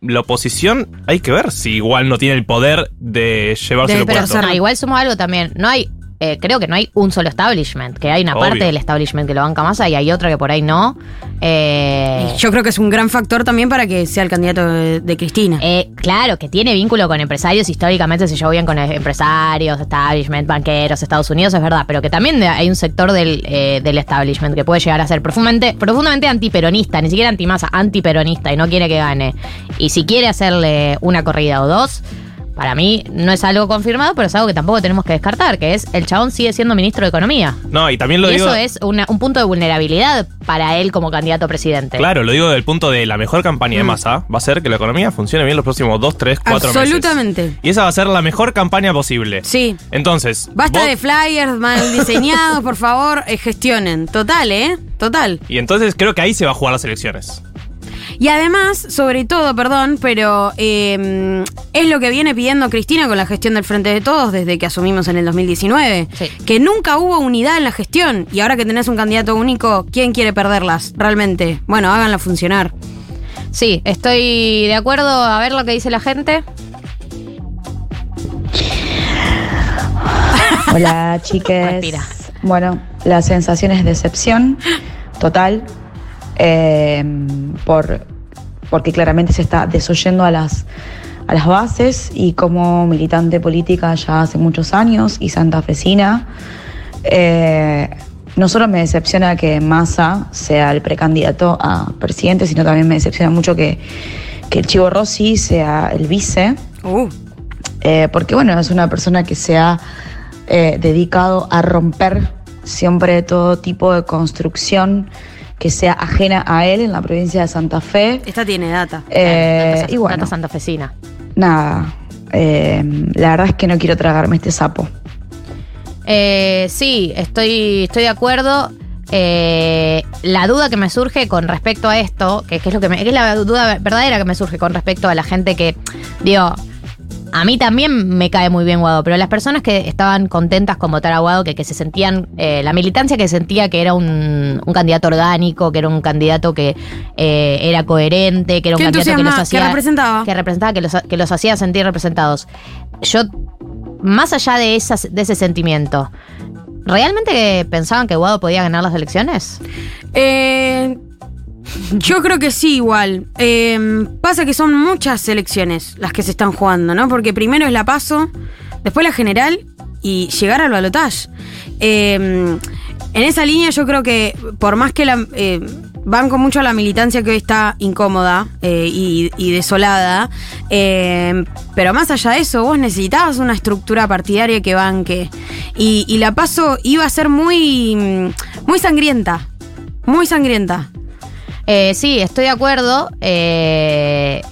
la oposición hay que ver si igual no tiene el poder de llevarse el puesto. No, igual somos algo también. No hay. Eh, creo que no hay un solo establishment, que hay una Obvio. parte del establishment que lo banca más y hay otra que por ahí no. Eh, yo creo que es un gran factor también para que sea el candidato de, de Cristina. eh, claro, que tiene vínculo con empresarios, históricamente se llevó bien con eh, empresarios, establishment, banqueros, Estados Unidos, es verdad, pero que también hay un sector del, eh, del establishment que puede llegar a ser profundamente, profundamente antiperonista, ni siquiera antimasa, antiperonista y no quiere que gane. Y si quiere hacerle una corrida o dos, para mí no es algo confirmado, pero es algo que tampoco tenemos que descartar, que es el chabón sigue siendo ministro de Economía. No, y también lo y digo. eso es una- un punto de vulnerabilidad para él como candidato a presidente. Claro, lo digo del punto de la mejor campaña de Mm. masa va a ser que la economía funcione bien los próximos 2, 3, 4 meses. Absolutamente. Y esa va a ser la mejor campaña posible. Sí. Entonces, Basta vos- de flyers mal diseñados, por favor, eh, gestionen. Total, ¿eh? Total. Y entonces creo que ahí se va a jugar las elecciones. Y además, sobre todo, perdón, pero eh, es lo que viene pidiendo Cristina con la gestión del Frente de Todos desde que asumimos en el 2019. Sí. Que nunca hubo unidad en la gestión. Y ahora que tenés un candidato único, ¿quién quiere perderlas realmente? Bueno, háganla funcionar. Sí, estoy de acuerdo a ver lo que dice la gente. Hola, chiques. Respira. Bueno, la sensación es decepción total. Eh, por, porque claramente se está desoyendo a las, a las bases y como militante política ya hace muchos años y santafesina, eh, no solo me decepciona que Massa sea el precandidato a presidente, sino también me decepciona mucho que, que el Chivo Rossi sea el vice. Uh, Eh, porque bueno, es una persona que se ha eh, dedicado a romper siempre todo tipo de construcción que sea ajena a él en la provincia de Santa Fe. esta tiene data. Eh, Data- y bueno, data santafesina. nada, eh, la verdad es que no quiero tragarme este sapo. Eh, sí, estoy, estoy de acuerdo. Eh, la duda que me surge con respecto a esto, que, que es lo que, me- que es la duda verdadera que me surge con respecto a la gente que, digo, a mí también me cae muy bien Guado, pero las personas que estaban contentas con votar a Guado, que, que se sentían, eh, la militancia que sentía que era un, un candidato orgánico, que era un candidato que eh, era coherente, que era un ¿Qué candidato que los hacía ¿Qué representaba? que representaba, que los, que los hacía sentir representados. Yo, más allá de, esas, de ese sentimiento, ¿realmente pensaban que Guado podía ganar las elecciones? Eh, yo creo que sí, igual. Eh, pasa que son muchas elecciones las que se están jugando, ¿no? Porque primero es la paso, después la general y llegar al balotaje. Eh, en esa línea yo creo que por más que la... eh, banco mucho a la militancia que hoy está incómoda eh, y, y desolada, eh, pero más allá de eso, vos necesitabas una estructura partidaria que banque. Y, y la paso iba a ser muy, muy sangrienta, muy sangrienta. Eh, sí, estoy de acuerdo. eh,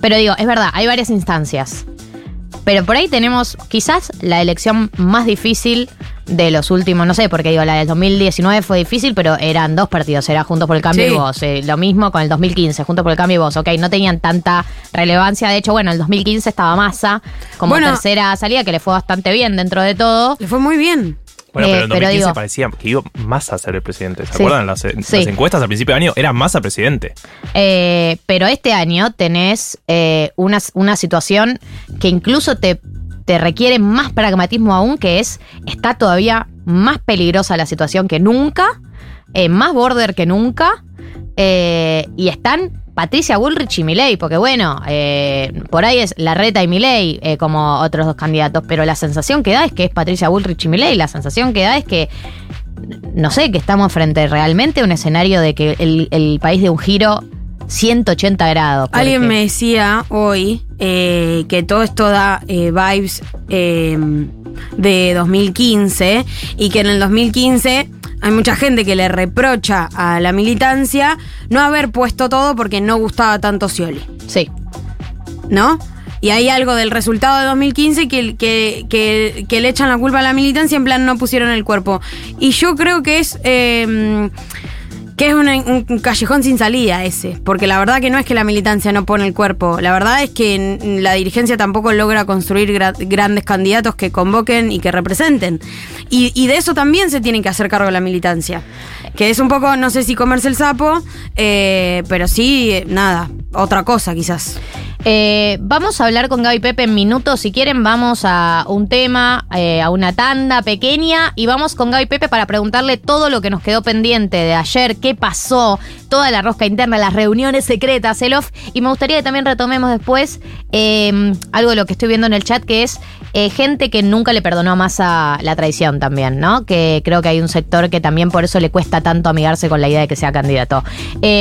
pero digo, es verdad, hay varias instancias. Pero por ahí tenemos quizás la elección más difícil de los últimos, no sé, porque digo, la del 2019 fue difícil, pero eran dos partidos, era Juntos por el Cambio Sí. y Vos. Eh, lo mismo con el 2015, Juntos por el Cambio y Vos. Ok, no tenían tanta relevancia. De hecho, bueno, el 2015 estaba Massa como Bueno. tercera salida, que le fue bastante bien dentro de todo. Le fue muy bien. Bueno, Eh, pero en pero 2015 digo- parecía que iba más a ser el presidente. ¿Se Sí. acuerdan? Las, las encuestas al principio de año era más a presidente. Eh, pero este año tenés eh, una, una situación que incluso te, te requiere más pragmatismo aún, que es, está todavía más peligrosa la situación que nunca, eh, más border que nunca, y están Patricia Bullrich y Milei, porque bueno, eh, por ahí es Larreta y Milei eh, como otros dos candidatos, pero la sensación que da es que es Patricia Bullrich y Milei, la sensación que da es que no sé, que estamos frente realmente a un escenario de que el, el país de un giro 180 grados. porque- Alguien me decía hoy eh, que todo esto da eh, vibes eh, de 2015 y que en el 2015 hay mucha gente que le reprocha a la militancia no haber puesto todo porque no gustaba tanto Scioli. Sí. ¿No? Y hay algo del resultado de 2015 que, que, que- que le echan la culpa a la militancia, en plan no pusieron el cuerpo. Y yo creo que es. eh, que es un, callejón sin salida ese, porque la verdad que no es que la militancia no pone el cuerpo, la verdad es que la dirigencia tampoco logra construir gra- grandes candidatos que convoquen y que representen. Y, y de eso también se tiene que hacer cargo la militancia, que es un poco, no sé si comerse el sapo, eh, pero sí, eh, nada, otra cosa quizás. Eh, vamos a hablar con Gaby Pepe en minutos. Si quieren, vamos a un tema, eh, a una tanda pequeña. Y vamos con Gaby Pepe para preguntarle todo lo que nos quedó pendiente de ayer, qué pasó, toda la rosca interna, las reuniones secretas, el off. Y me gustaría que también retomemos después eh, algo de lo que estoy viendo en el chat, que es gente que nunca le perdonó a Massa la traición también, ¿no? Que creo que hay un sector que también por eso le cuesta tanto amigarse con la idea de que sea candidato.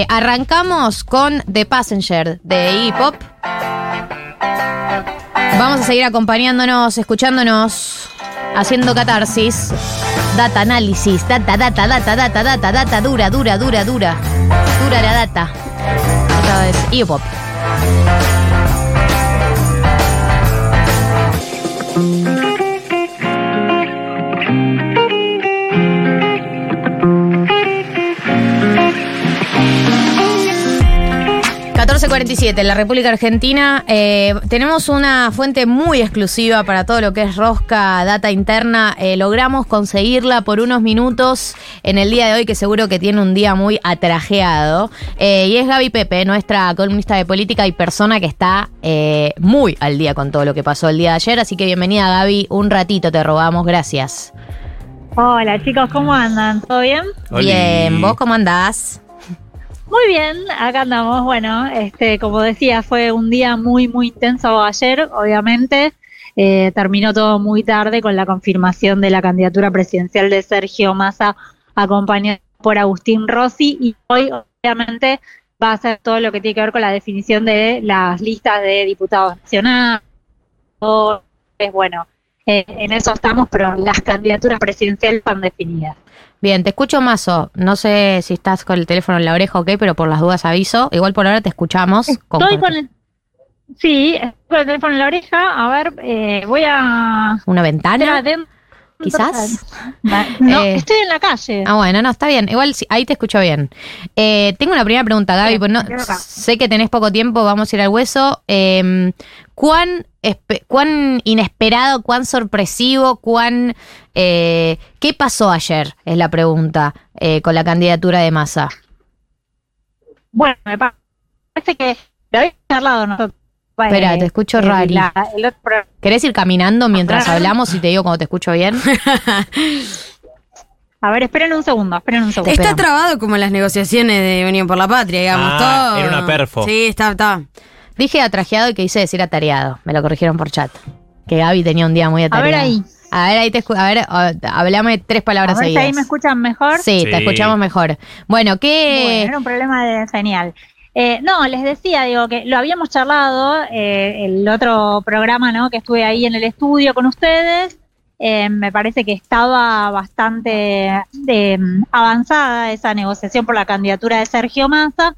Arrancamos con The De Iggy Pop. Vamos a seguir acompañándonos, escuchándonos, haciendo catarsis. Data análisis, data, data, data, data, data, data, dura, dura, dura, dura. Dura la data. Otra vez, Iopop. ...1447, en la República Argentina... eh, ...tenemos una fuente muy exclusiva... ...para todo lo que es rosca, data interna... eh, ...logramos conseguirla por unos minutos... ...en el día de hoy... ...que seguro que tiene un día muy atrajeado... eh, ...y es Gaby Pepe, nuestra columnista de política... ...y persona que está eh, muy al día... ...con todo lo que pasó el día de ayer... ...así que bienvenida Gaby... ...un ratito te robamos, gracias... Hola chicos, ¿cómo andan? ¿Todo bien? Bien, ¿vos cómo andás? Muy bien, acá andamos. Bueno, este, como decía, fue un día muy, muy intenso ayer, obviamente. Eh, terminó todo muy tarde con la confirmación de la candidatura presidencial de Sergio Massa, acompañado por Agustín Rossi, y hoy, obviamente, va a ser todo lo que tiene que ver con la definición de las listas de diputados nacionales. Es bueno. Eh, en eso estamos, pero las candidaturas presidenciales están definidas. Bien, te escucho Mazo. No sé si estás con el teléfono en la oreja o qué, pero por las dudas aviso. Igual por ahora te escuchamos. Estoy con el. Sí, estoy con el teléfono en la oreja. A ver, eh, voy a. ¿Una ventana? Quizás. No, Eh, estoy en la calle. Ah, bueno, no, está bien. Igual sí, ahí te escucho bien. Eh, tengo una primera pregunta, Gaby. pues no, sé que tenés poco tiempo, vamos a ir al hueso. Eh, ¿cuán, espe- ¿Cuán inesperado, cuán sorpresivo, cuán... eh, ¿Qué pasó ayer? Es la pregunta eh, con la candidatura de Massa. Bueno, me parece que lo habíamos charlado nosotros. Espera, Eh, te escucho otro pro- ¿Querés ir caminando mientras Ah. hablamos y te digo cuando te escucho bien? A ver, esperen un segundo, esperen un segundo. Está trabado como las negociaciones de Unión por la Patria, digamos. Ah, todo. era una perfo. Sí, está, está. Dije atrajeado y que hice decir atareado. Me lo corrigieron por chat. Que Gaby tenía un día muy A atareado. ver ahí. A ver, ahí te escu- A ver, a- hablame tres A palabras ver si seguidas. ahí me escuchan mejor. Sí, te Sí. escuchamos mejor. Bueno, ¿qué...? Bueno, era un problema de señal. Eh, no, les decía, digo, que lo habíamos charlado, eh, el otro programa, ¿no? Que estuve ahí en el estudio con ustedes. Eh, me parece que estaba bastante eh, avanzada esa negociación por la candidatura de Sergio Massa.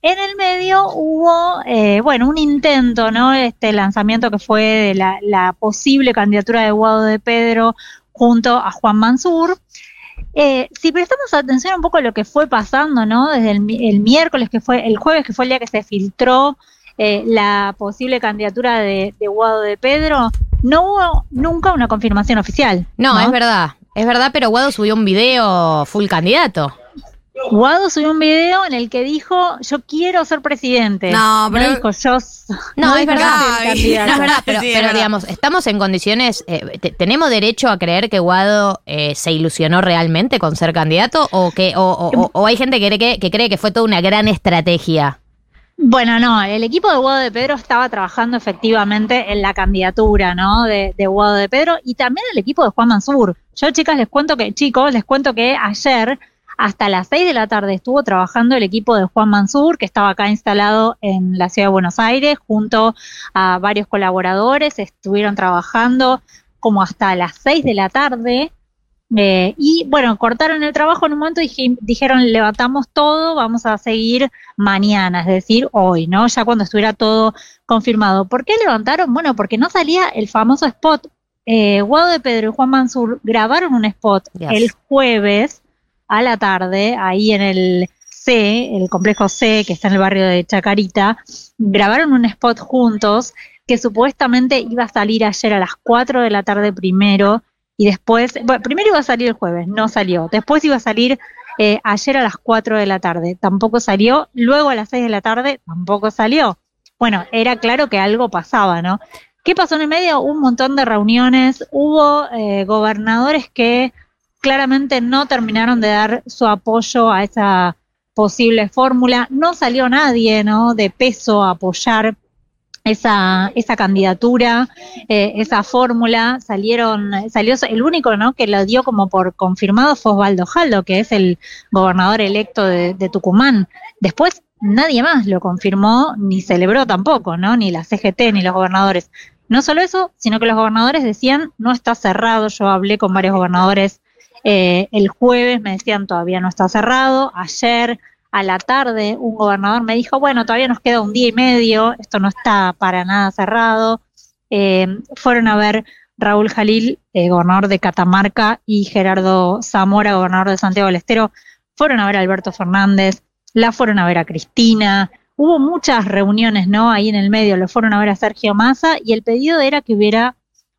En el medio hubo, eh, bueno, un intento, ¿no? Este lanzamiento que fue de la, la posible candidatura de Guado de Pedro junto a Juan Mansur. Eh, si prestamos atención un poco a lo que fue pasando, ¿no? Desde el, mi- el miércoles que fue, el jueves que fue el día que se filtró eh, la posible candidatura de, de Guado de Pedro, no hubo nunca una confirmación oficial. No, es verdad. Es verdad, pero Guado subió un video full candidato. Guado subió un video en el que dijo, yo quiero ser presidente. No, pero- dijo, yo... No, es verdad. No, es verdad, pero, Sí, es pero verdad. digamos, estamos en condiciones. eh, te- ¿Tenemos derecho a creer que Guado eh, se ilusionó realmente con ser candidato? ¿O que o, o- o- o hay gente que cree que, que cree que fue toda una gran estrategia? Bueno, no, el equipo de Guado de Pedro estaba trabajando efectivamente en la candidatura, ¿no? De, de Guado de Pedro y también el equipo de Juan Mansur. Yo, chicas, les cuento que, chicos, les cuento que ayer hasta las 6 de la tarde estuvo trabajando el equipo de Juan Mansur, que estaba acá instalado en la ciudad de Buenos Aires, junto a varios colaboradores, estuvieron trabajando como hasta las 6 de la tarde. Eh, y bueno, cortaron el trabajo en un momento y dij- dijeron, levantamos todo, vamos a seguir mañana, es decir, hoy, ¿no? Ya cuando estuviera todo confirmado. ¿Por qué levantaron? Bueno, porque no salía el famoso spot. Eh, Guado de Pedro y Juan Mansur grabaron un spot Yes. el jueves a la tarde, ahí en el C, el complejo C, que está en el barrio de Chacarita, grabaron un spot juntos que supuestamente iba a salir ayer a las 4 de la tarde primero y después, bueno, primero iba a salir el jueves, no salió, después iba a salir eh, ayer a las 4 de la tarde, tampoco salió, luego a las 6 de la tarde tampoco salió. Bueno, era claro que algo pasaba, ¿no? ¿Qué pasó en el medio? Un montón de reuniones, hubo eh, gobernadores que claramente no terminaron de dar su apoyo a esa posible fórmula, no salió nadie, ¿no? De peso a apoyar esa, esa candidatura, eh, esa fórmula, salieron, salió el único ¿no? que lo dio como por confirmado fue Osvaldo Jaldo, que es el gobernador electo de, de Tucumán. Después nadie más lo confirmó, ni celebró tampoco, ¿no? Ni la CGT, ni los gobernadores. No solo eso, sino que los gobernadores decían, no está cerrado. Yo hablé con varios gobernadores eh, el jueves, me decían, todavía no está cerrado. Ayer a la tarde un gobernador me dijo, bueno, todavía nos queda un día y medio, esto no está para nada cerrado. Eh, fueron a ver Raúl Jalil, eh, gobernador de Catamarca, y Gerardo Zamora, gobernador de Santiago del Estero, fueron a ver a Alberto Fernández, la fueron a ver a Cristina, hubo muchas reuniones, ¿no? Ahí en el medio, lo fueron a ver a Sergio Massa, y el pedido era que hubiera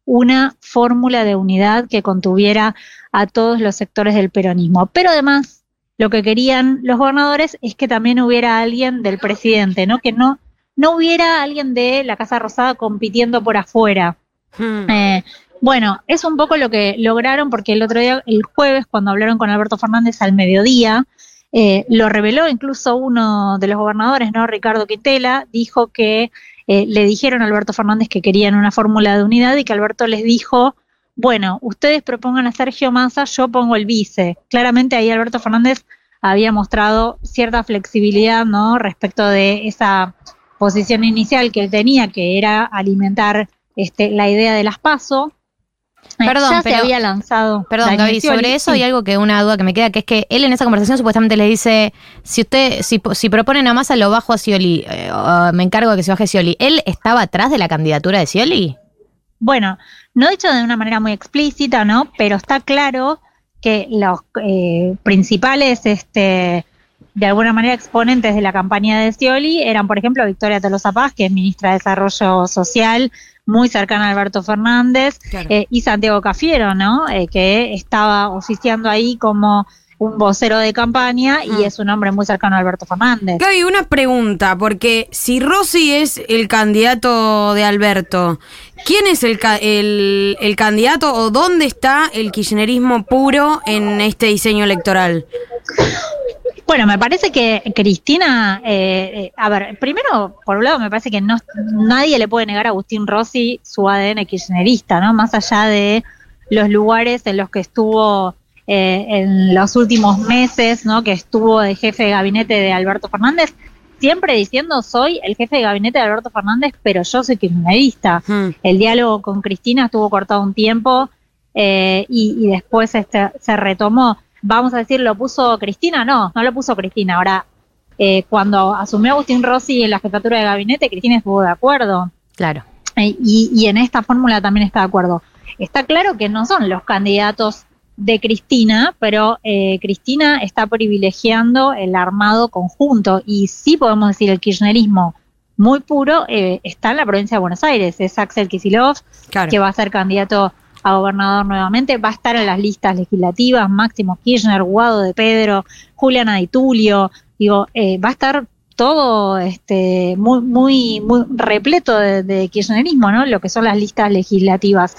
una fórmula de unidad que contuviera a todos los sectores del peronismo. Pero además, lo que querían los gobernadores es que también hubiera alguien del presidente, ¿no? Que no, no hubiera alguien de la Casa Rosada compitiendo por afuera. Eh, bueno, es un poco lo que lograron porque el otro día, el jueves, cuando hablaron con Alberto Fernández al mediodía, eh, lo reveló incluso uno de los gobernadores, ¿no? Ricardo Quintela, dijo que eh, le dijeron a Alberto Fernández que querían una fórmula de unidad y que Alberto les dijo, bueno, ustedes propongan a Sergio Massa, yo pongo el vice. Claramente ahí Alberto Fernández había mostrado cierta flexibilidad, ¿no? Respecto de esa posición inicial que él tenía, que era alimentar este, la idea de las PASO. Perdón, ya se había lanzado. Perdón, Daniel Gaby, sobre eso sí. hay algo que una duda que me queda, que es que él en esa conversación supuestamente le dice, si usted, si, si proponen a Massa, lo bajo a Scioli, eh, o me encargo de que se baje Scioli. ¿Él estaba atrás de la candidatura de Scioli? Bueno, no dicho de una manera muy explícita, ¿no? Pero está claro que los eh, principales, este, de alguna manera, exponentes de la campaña de Scioli eran, por ejemplo, Victoria Tolosa Paz, que es ministra de Desarrollo Social, muy cercana a Alberto Fernández, eh, y Santiago Cafiero, ¿no? Eh, que estaba oficiando ahí como un vocero de campaña y es un hombre muy cercano a Alberto Fernández. Gaby, una pregunta, porque si Rossi es el candidato de Alberto, ¿quién es el, ca- el, el candidato o dónde está el kirchnerismo puro en este diseño electoral? Bueno, me parece que Cristina, eh, eh, a ver, primero, por un lado, me parece que no nadie le puede negar a Agustín Rossi su ADN kirchnerista, ¿no? Más allá de los lugares en los que estuvo eh, en los últimos meses, ¿no? Que estuvo de jefe de gabinete de Alberto Fernández, siempre diciendo soy el jefe de gabinete de Alberto Fernández, pero yo soy kirchnerista. El diálogo con Cristina estuvo cortado un tiempo eh, y, y después este, se retomó. Vamos a decir, ¿lo puso Cristina? No, no lo puso Cristina. Ahora, eh, cuando asumió Agustín Rossi en la jefatura de gabinete, Cristina estuvo de acuerdo. Claro. Eh, y, y en esta fórmula también está de acuerdo. Está claro que no son los candidatos de Cristina, pero eh, Cristina está privilegiando el armado conjunto y sí podemos decir el kirchnerismo muy puro eh, está en la provincia de Buenos Aires. Es Axel Kicillof, que va a ser candidato gobernador nuevamente, va a estar en las listas legislativas, Máximo Kirchner, Guado de Pedro, Juliana Di Tulio, digo, eh, va a estar todo este muy muy repleto de, de kirchnerismo, ¿no? Lo que son las listas legislativas.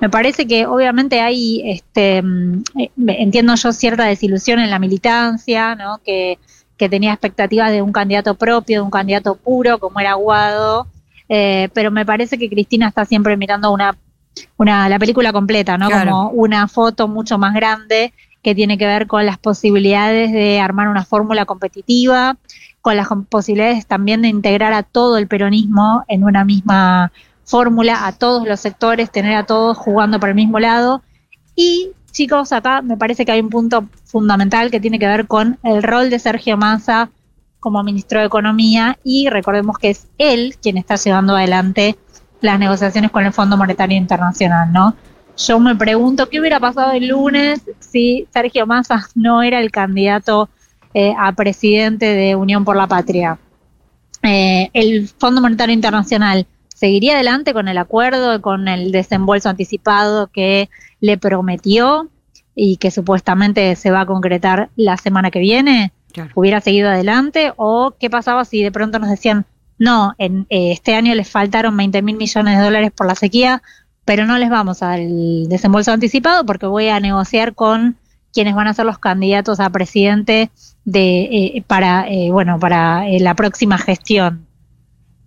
Me parece que obviamente hay, este, mm, eh, entiendo yo cierta desilusión en la militancia, ¿no? Que, que tenía expectativas de un candidato propio, de un candidato puro, como era Guado, eh, pero me parece que Cristina está siempre mirando una, una la película completa, ¿no? Claro. Como una foto mucho más grande que tiene que ver con las posibilidades de armar una fórmula competitiva, con las posibilidades también de integrar a todo el peronismo en una misma fórmula, a todos los sectores, tener a todos jugando por el mismo lado. Y chicos, acá me parece que hay un punto fundamental que tiene que ver con el rol de Sergio Massa como ministro de Economía y recordemos que es él quien está llevando adelante las negociaciones con el Fondo Monetario Internacional, ¿no? Yo me pregunto qué hubiera pasado el lunes si Sergio Massa no era el candidato eh, a presidente de Unión por la Patria. Eh, el Fondo Monetario Internacional seguiría adelante con el acuerdo, con el desembolso anticipado que le prometió y que supuestamente se va a concretar la semana que viene. ¿Hubiera seguido adelante? ¿O qué pasaba si de pronto nos decían, no, en eh, este año les faltaron 20 mil millones de dólares por la sequía, pero no les vamos a dar el desembolso anticipado porque voy a negociar con quienes van a ser los candidatos a presidente de eh, para eh, bueno para eh, la próxima gestión.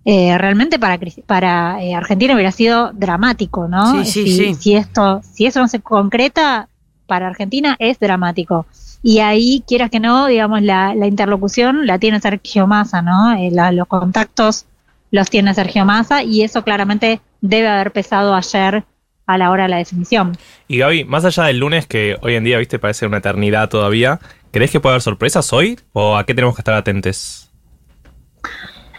Eh, realmente para para eh, Argentina hubiera sido dramático no Sí, sí, si, sí. si esto si eso no se concreta para Argentina es dramático y ahí quieras que no digamos la, la interlocución la tiene Sergio Massa no Eh, la- los contactos los tiene Sergio Massa y eso claramente debe haber pesado ayer a la hora de la definición. Y Gaby, más allá del lunes, que hoy en día, viste, parece una eternidad todavía, ¿crees que puede haber sorpresas hoy? ¿O a qué tenemos que estar atentos?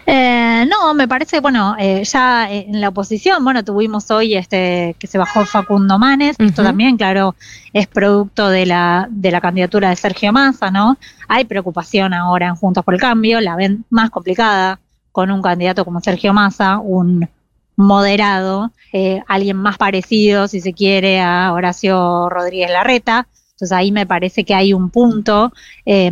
Eh, no, me parece, bueno, eh, ya en la oposición, bueno, tuvimos hoy este que se bajó Facundo Manes, esto también, claro, es producto de la, de la candidatura de Sergio Massa, ¿no? Hay preocupación ahora en Juntos por el Cambio, la ven más complicada con un candidato como Sergio Massa, un moderado, eh, alguien más parecido, si se quiere, a Horacio Rodríguez Larreta. Entonces ahí me parece que hay un punto, eh,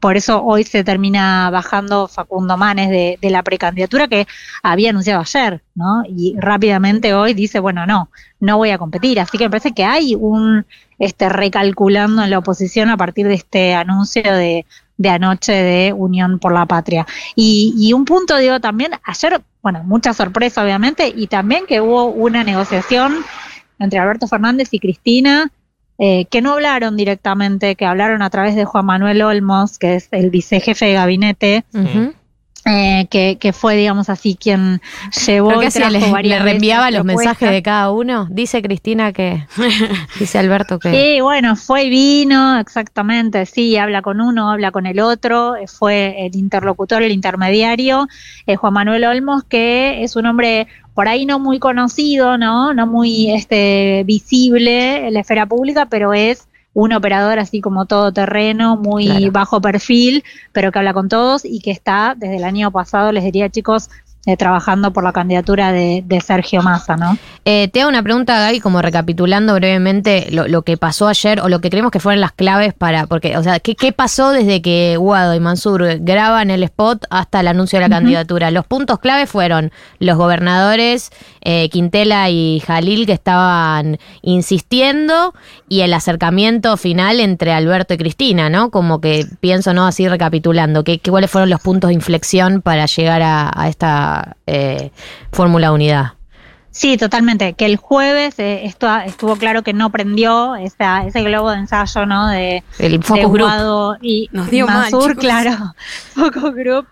por eso hoy se termina bajando Facundo Manes de, de, la precandidatura que había anunciado ayer, ¿no? Y rápidamente hoy dice, bueno, no, no voy a competir. Así que me parece que hay un este recalculando en la oposición a partir de este anuncio de, de anoche de Unión por la Patria. Y, y un punto, digo, también, ayer, bueno, mucha sorpresa obviamente, y también que hubo una negociación entre Alberto Fernández y Cristina, eh, que no hablaron directamente, que hablaron a través de Juan Manuel Olmos, que es el vicejefe de gabinete, eh, que, que, fue, digamos así, quien llevó que y trajo le, varias le reenviaba los propuestas. mensajes de cada uno. Dice Cristina que. dice Alberto que. Sí, bueno, fue y vino, exactamente, sí, habla con uno, habla con el otro, eh, fue el interlocutor, el intermediario, eh, Juan Manuel Olmos, que es un hombre por ahí no muy conocido, ¿no? No muy este, visible en la esfera pública, pero es un operador así como todo terreno, muy Claro. bajo perfil, pero que habla con todos y que está desde el año pasado, les diría chicos, eh, trabajando por la candidatura de, de Sergio Massa, ¿no? Eh, te hago una pregunta, Gaby, como recapitulando brevemente lo, lo que pasó ayer o lo que creemos que fueron las claves para. Porque, o sea, ¿qué, qué pasó desde que Guado y Mansur graban el spot hasta el anuncio de la candidatura? Los puntos clave fueron los gobernadores eh, Quintela y Jalil que estaban insistiendo y el acercamiento final entre Alberto y Cristina, ¿no? Como que pienso, ¿no? Así recapitulando, ¿qué, qué- ¿cuáles fueron los puntos de inflexión para llegar a, a esta eh, fórmula unidad? Sí, totalmente. Que el jueves eh, esto estuvo claro que no prendió esa, ese globo de ensayo, ¿no? De, El focus de group. Y Nos dio mal, Mansur, chicos. claro. Focus group.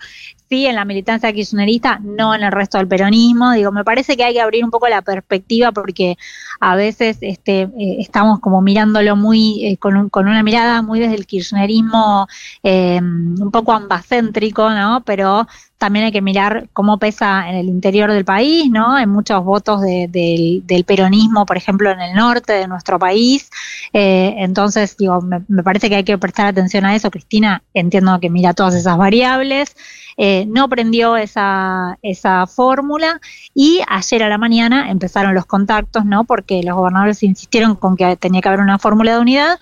Sí, en la militancia kirchnerista, no en el resto del peronismo. Digo, me parece que hay que abrir un poco la perspectiva porque a veces este, eh, estamos como mirándolo muy, eh, con, un- con una mirada muy desde el kirchnerismo eh, un poco ambacéntrico, ¿no? Pero también hay que mirar cómo pesa en el interior del país, ¿no? Hay muchos votos de- del, del peronismo, por ejemplo, en el norte de nuestro país. Eh, entonces, digo, me parece que hay que prestar atención a eso. Cristina, entiendo que mira todas esas variables. Eh, no prendió esa, esa fórmula y ayer a la mañana empezaron los contactos, ¿no? Porque los gobernadores insistieron con que tenía que haber una fórmula de unidad.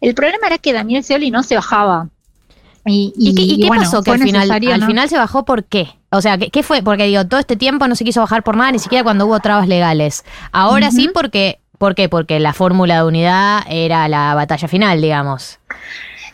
El problema era que Daniel Scioli no se bajaba. Y, ¿Y, qué, y qué bueno, pasó que al final, al ¿no? final se bajó por qué? O sea, ¿qué, qué fue? Porque digo, todo este tiempo no se quiso bajar por nada, ni siquiera cuando hubo trabas legales. Ahora sí, porque, ¿por qué? Porque la fórmula de unidad era la batalla final, digamos.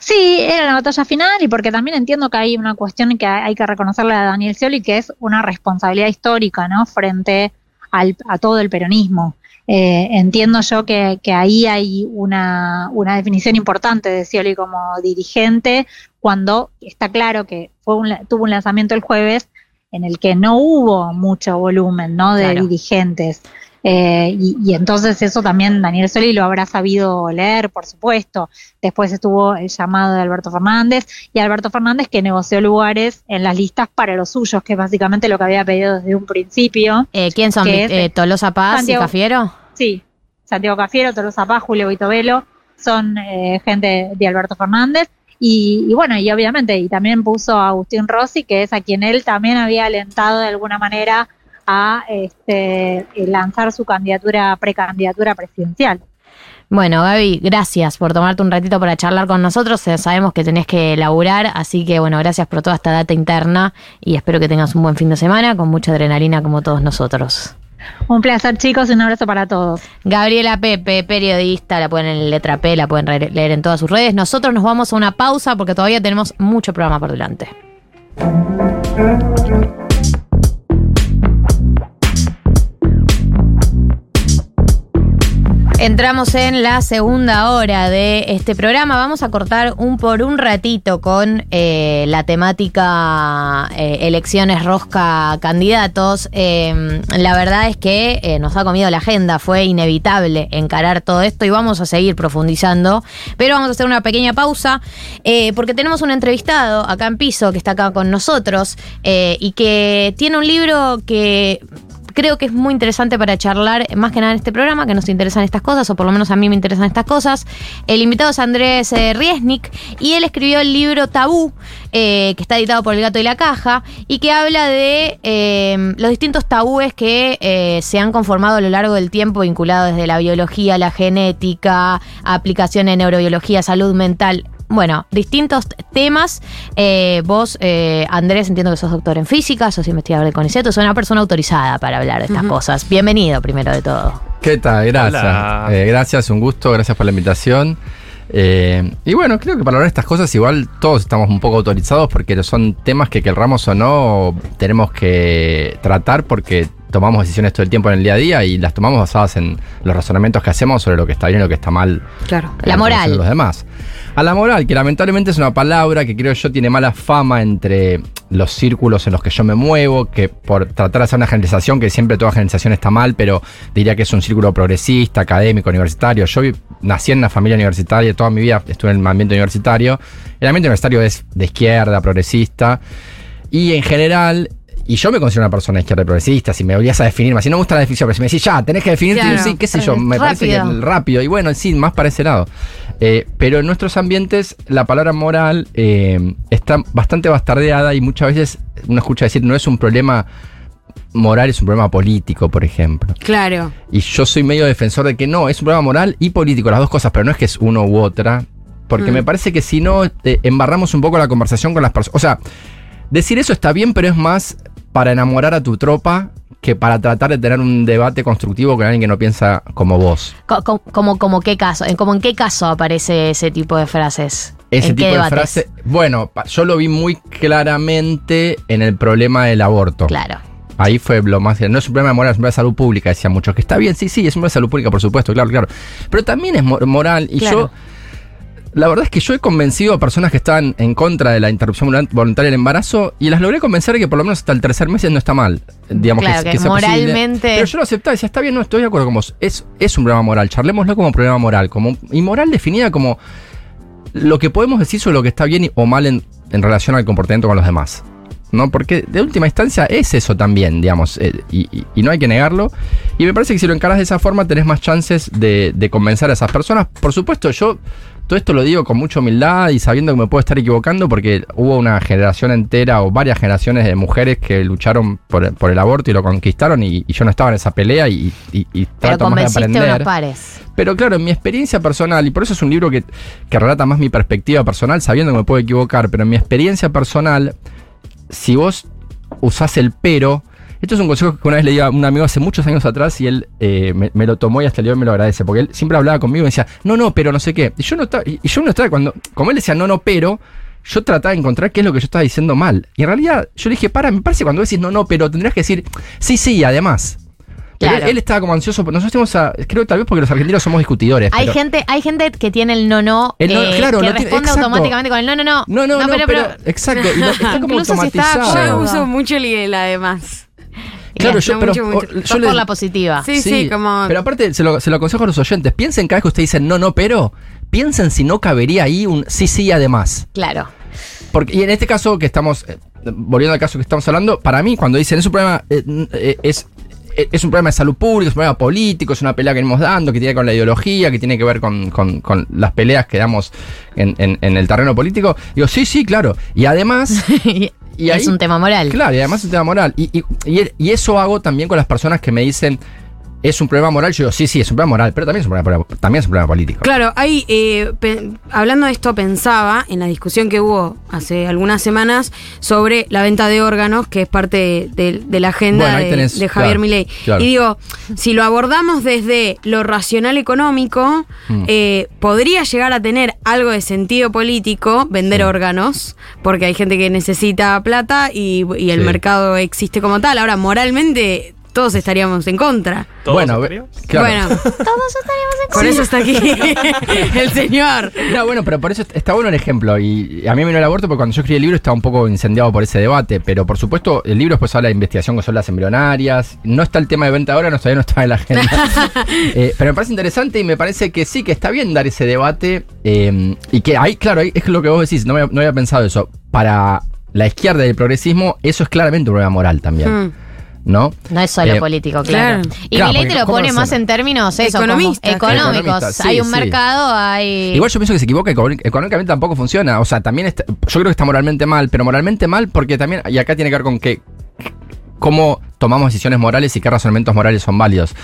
Sí, era la batalla final y porque también entiendo que hay una cuestión que hay que reconocerle a Daniel Scioli, que es una responsabilidad histórica, ¿no? Frente al- a todo el peronismo. Eh, entiendo yo que, que ahí hay una, una definición importante de Scioli como dirigente, cuando está claro que fue un tuvo un lanzamiento el jueves en el que no hubo mucho volumen, ¿no? De Claro. dirigentes. Eh, y, y entonces eso también Daniel Scioli lo habrá sabido leer, por supuesto. Después estuvo el llamado de Alberto Fernández y Alberto Fernández que negoció lugares en las listas para los suyos, que es básicamente lo que había pedido desde un principio. Eh, ¿Quién son? Es, Eh, ¿Tolosa Paz Santiago- y Cafiero? Sí, Santiago Cafiero, Tolosa Paz, Julio Vitovelo, son eh, gente de Alberto Fernández. Y, y bueno, y obviamente, y también puso a Agustín Rossi, que es a quien él también había alentado de alguna manera a este, lanzar su candidatura, precandidatura presidencial. Bueno, Gaby, gracias por tomarte un ratito para charlar con nosotros. Eh, Sabemos que tenés que laburar, así que bueno, gracias por toda esta data interna y espero que tengas un buen fin de semana con mucha adrenalina como todos nosotros. Un placer, chicos, y un abrazo para todos. Gabriela Pepe, periodista, la pueden en letra P, la pueden leer en todas sus redes. Nosotros nos vamos a una pausa porque todavía tenemos mucho programa por delante. Entramos en la segunda hora de este programa. Vamos a cortar un por un ratito con eh, la temática eh, elecciones rosca candidatos. Eh, la verdad es que eh, nos ha comido la agenda, fue inevitable encarar todo esto y vamos a seguir profundizando. Pero vamos a hacer una pequeña pausa porque tenemos un entrevistado acá en piso que está acá con nosotros y que tiene un libro que creo que es muy interesante para charlar, más que nada en este programa, que nos interesan estas cosas, o por lo menos a mí me interesan estas cosas. El invitado es Andrés eh, Riesnik, y él escribió el libro Tabú, eh, que está editado por El Gato y la Caja, y que habla de eh, los distintos tabúes que eh, se han conformado a lo largo del tiempo, vinculados desde la biología, la genética, aplicación en neurobiología, salud mental, bueno, distintos temas. Eh, vos, eh, Andrés, entiendo que sos doctor en física, sos investigador de CONICET, sos una persona autorizada para hablar de estas cosas. Bienvenido, primero de todo. ¿Qué tal? Gracias. Eh, gracias, un gusto, gracias por la invitación. Eh, y bueno, creo que para hablar de estas cosas igual todos estamos un poco autorizados porque son temas que querramos o no tenemos que tratar porque tomamos decisiones todo el tiempo en el día a día y las tomamos basadas en los razonamientos que hacemos sobre lo que está bien y lo que está mal Claro. La moral. a los demás. A la moral, que lamentablemente es una palabra que creo yo tiene mala fama entre los círculos en los que yo me muevo, que por tratar de hacer una generalización, que siempre toda generalización está mal, pero diría que es un círculo progresista, académico, universitario. Yo nací en una familia universitaria, toda mi vida estuve en el ambiente universitario. El ambiente universitario es de izquierda, progresista, y en general... Y yo me considero una persona izquierda y progresista, si me volvías a definirme, si no me gusta la definición, pero si me decís, ya, tenés que definirte, Claro, sí, qué sé yo, rápido. me parece que rápido, y bueno, sí, más para ese lado. Eh, pero en nuestros ambientes la palabra moral eh, está bastante bastardeada y muchas veces uno escucha decir no es un problema moral, es un problema político, por ejemplo. Claro. Y yo soy medio defensor de que no, es un problema moral y político, las dos cosas, pero no es que es uno u otra. Porque Mm. me parece que si no, eh, embarramos un poco la conversación con las personas. O sea, decir eso está bien, pero es más para enamorar a tu tropa que para tratar de tener un debate constructivo con alguien que no piensa como vos. Co- como, como qué caso, en, como en qué caso aparece ese tipo de frases. Ese ¿En qué tipo de debates? frase. Bueno, yo lo vi muy claramente en el problema del aborto. Claro. Ahí fue lo más. No es un problema de moral, es un problema de salud pública, decían muchos. Que está bien, sí, sí, es un problema de salud pública, por supuesto, claro, claro. Pero también es mo- moral. Y Claro. yo. La verdad es que yo he convencido a personas que estaban en contra de la interrupción volun- voluntaria del embarazo y las logré convencer de que por lo menos hasta el tercer mes no está mal. Digamos Claro, que, que posible. moralmente- Pero yo lo aceptaba y decía, está bien, no estoy de acuerdo con vos. Es, es un problema moral. Charlémoslo como problema moral. Como, y moral definida como lo que podemos decir sobre lo que está bien o mal en, en relación al comportamiento con los demás. ¿No? Porque de última instancia es eso también, digamos, eh, y no hay que negarlo. Y me parece que si lo encaras de esa forma tenés más chances de, de convencer a esas personas. Por supuesto, yo todo esto lo digo con mucha humildad y sabiendo que me puedo estar equivocando porque hubo una generación entera o varias generaciones de mujeres que lucharon por, por el aborto y lo conquistaron y, y yo no estaba en esa pelea y, y- y Pero trato más de aprender. unos pares. Pero claro, en mi experiencia personal, y por eso es un libro que, que relata más mi perspectiva personal, sabiendo que me puedo equivocar, pero en mi experiencia personal, si vos usás el pero, esto es un consejo que una vez le di a un amigo hace muchos años atrás y él eh, me, me lo tomó y hasta el día de hoy me lo agradece, porque él siempre hablaba conmigo y me decía, no, no, pero no sé qué. Y yo no estaba, y y yo no estaba cuando, como él decía, no, no, pero, yo trataba de encontrar qué es lo que yo estaba diciendo mal. Y en realidad yo le dije, para, me parece cuando decís no, no, pero tendrías que decir, sí, sí, además. Pero Claro. él, él estaba como ansioso. Nosotros tenemos a, creo que tal vez porque los argentinos somos discutidores. Hay pero- gente, hay gente que tiene el no no, El no- eh, claro, que tiene- responde automáticamente con el no no no. No, no, no, pero, exacto. y lo- está como Incluso si está automatizado. Yo uso mucho el el además. Claro, Mucho, yo, pero, mucho, mucho. o- yo Sos le- por la positiva. Sí, sí, como. Pero aparte, se lo, se lo aconsejo a los oyentes. Piensen cada vez que ustedes dicen no, no, pero. Piensen si no cabería ahí un sí, sí, además. Claro. Porque, y en este caso que estamos, eh, volviendo al caso que estamos hablando, para mí, cuando dicen es un problema, eh, eh, es, es un problema de salud pública, es un problema político, es una pelea que venimos dando, que tiene que ver con la ideología, que tiene que ver con, con- con las peleas que damos en, en- en el terreno político. Digo, sí, sí, claro. Y además. y es un tema moral. Claro, y además es un tema moral. Y, y- y- y eso hago también con las personas que me dicen. Es un problema moral, yo digo, sí, sí, es un problema moral, pero también es un problema, también es un problema político. Claro, hay, eh, hablando de esto, pensaba en la discusión que hubo hace algunas semanas sobre la venta de órganos, que es parte de, de la agenda Bueno, de, Javier claro, Milei. claro. Y digo, si lo abordamos desde lo racional económico, Mm. eh, podría llegar a tener algo de sentido político vender órganos, porque hay gente que necesita plata y, y el Sí. mercado existe como tal. Ahora, moralmente todos estaríamos en contra. Bueno, ve- claro. Bueno, Todos estaríamos en por eso está aquí el señor. No, bueno, pero por eso está bueno el ejemplo. Y a mí me vino el aborto porque cuando yo escribí el libro estaba un poco incendiado por ese debate. Pero por supuesto, el libro después habla de investigación con células embrionarias. No está el tema de venta ahora, no, todavía no está en la agenda. Eh, pero me parece interesante y me parece que sí, que está bien dar ese debate. eh, y que ahí, claro, ahí es lo que vos decís, no, había- no había pensado eso. Para la izquierda y el progresismo, eso es claramente un problema moral también. Mm. ¿No? No es solo Eh, político, claro. claro. Y Claro, Milei te lo ¿cómo pone lo más en términos eso, como Economistas, económicos. Economistas, sí, hay un sí. mercado, hay. Igual yo pienso que se equivoca económic- económicamente tampoco funciona. O sea, también está- yo creo que está moralmente mal, pero moralmente mal porque también, y acá tiene que ver con que cómo tomamos decisiones morales y qué razonamientos morales son válidos.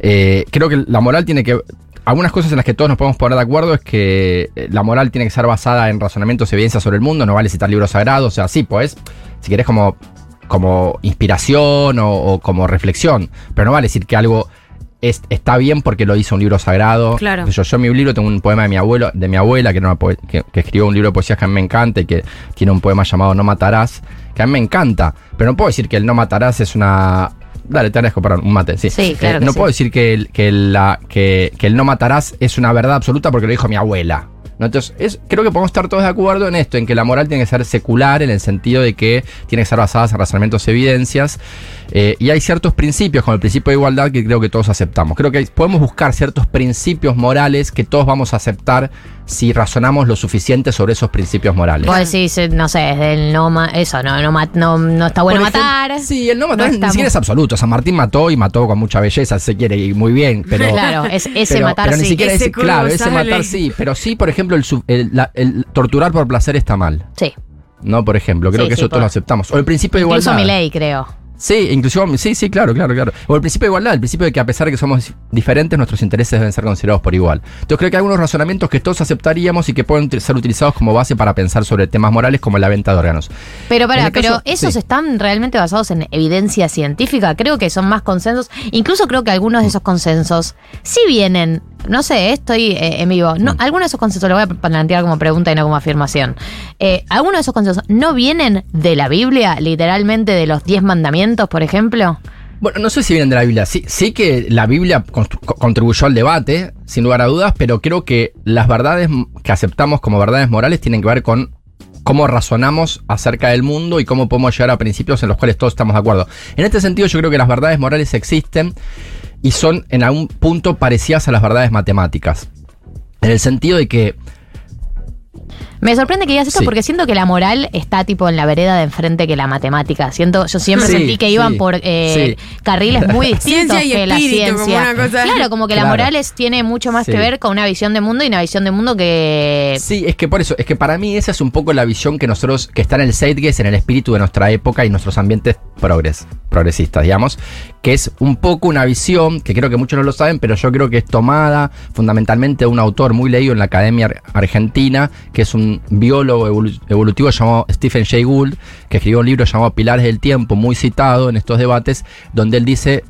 Eh, creo que la moral tiene que. Algunas cosas en las que todos nos podemos poner de acuerdo es que eh, la moral tiene que ser basada en razonamientos y evidencias sobre el mundo, no vale citar libros sagrados, o sea, sí, pues, si querés como, como inspiración o, o como reflexión, pero no vale decir que algo es- está bien porque lo hizo un libro sagrado. Claro. Yo, yo en mi libro tengo un poema de mi abuelo, de mi abuela, que, era una poe- que, que escribió un libro de poesías que a mí me encanta y que tiene un poema llamado No matarás, que a mí me encanta. Pero no puedo decir que el no matarás es una. Dale, te agradezco, perdón, un mate, sí. Sí, claro Eh, que no sí. puedo decir que el, que, la, que, que el no matarás es una verdad absoluta porque lo dijo mi abuela. ¿No? Entonces, es- creo que podemos estar todos de acuerdo en esto, en que la moral tiene que ser secular, en el sentido de que tiene que ser basada en razonamientos evidencias. Eh, y hay ciertos principios, como el principio de igualdad, que creo que todos aceptamos. Creo que podemos buscar ciertos principios morales que todos vamos a aceptar si razonamos lo suficiente sobre esos principios morales. Vos decís, eh, no sé, desde el no ma- eso, no, no, no, no está bueno ejemplo, matar. Sí, el no matar No ni siquiera es absoluto. San Martín mató y mató con mucha belleza, se quiere, y muy bien. Pero, Claro, es- ese pero- matar pero ni sí. siquiera Ese es, claro, ese matar sí. Pero sí, por ejemplo, el, el- la- el torturar por placer está mal. Sí. No, por ejemplo, creo Sí, que sí, eso por- todos lo aceptamos. O el principio de Incluso igualdad. mi ley, creo. Sí, inclusive, sí, sí, claro, claro, claro. O el principio de igualdad, el principio de que a pesar de que somos diferentes, nuestros intereses deben ser considerados por igual. Entonces creo que hay algunos razonamientos que todos aceptaríamos y que pueden ser utilizados como base para pensar sobre temas morales como la venta de órganos. Pero para, caso- pero esos sí. están realmente basados en evidencia científica. Creo que son más consensos. Incluso creo que algunos de esos consensos sí vienen. No sé, estoy eh, en vivo. Mm. No, algunos de esos consensos lo voy a plantear como pregunta y no como afirmación. Eh, algunos de esos consensos no vienen de la Biblia, literalmente de los diez mandamientos, por ejemplo. Bueno, no sé si vienen de la Biblia. Sí, sí que la Biblia contribuyó al debate, sin lugar a dudas, pero creo que las verdades que aceptamos como verdades morales tienen que ver con cómo razonamos acerca del mundo y cómo podemos llegar a principios en los cuales todos estamos de acuerdo. En este sentido, yo creo que las verdades morales existen y son en algún punto parecidas a las verdades matemáticas. En el sentido de que Me sorprende que digas esto Sí. porque siento que la moral está tipo en la vereda de enfrente que la matemática. Siento, yo siempre Sí, sentí que iban sí, por eh, sí. carriles muy distintos Ciencia y que la espíritu, como ciencia. una cosa- Claro, como que la moral es- tiene mucho más Sí. que ver con una visión de mundo y una visión de mundo que Sí, es que por eso, es que para mí esa es un poco la visión que nosotros, que está en el zeitgeist, en el espíritu de nuestra época y nuestros ambientes progres, progresistas, digamos, que es un poco una visión, que creo que muchos no lo saben, pero yo creo que es tomada fundamentalmente de un autor muy leído en la Academia Ar- Argentina, que es un biólogo evolu- evolutivo llamado Stephen Jay Gould, que escribió un libro llamado Pilares del Tiempo, muy citado en estos debates, donde él dice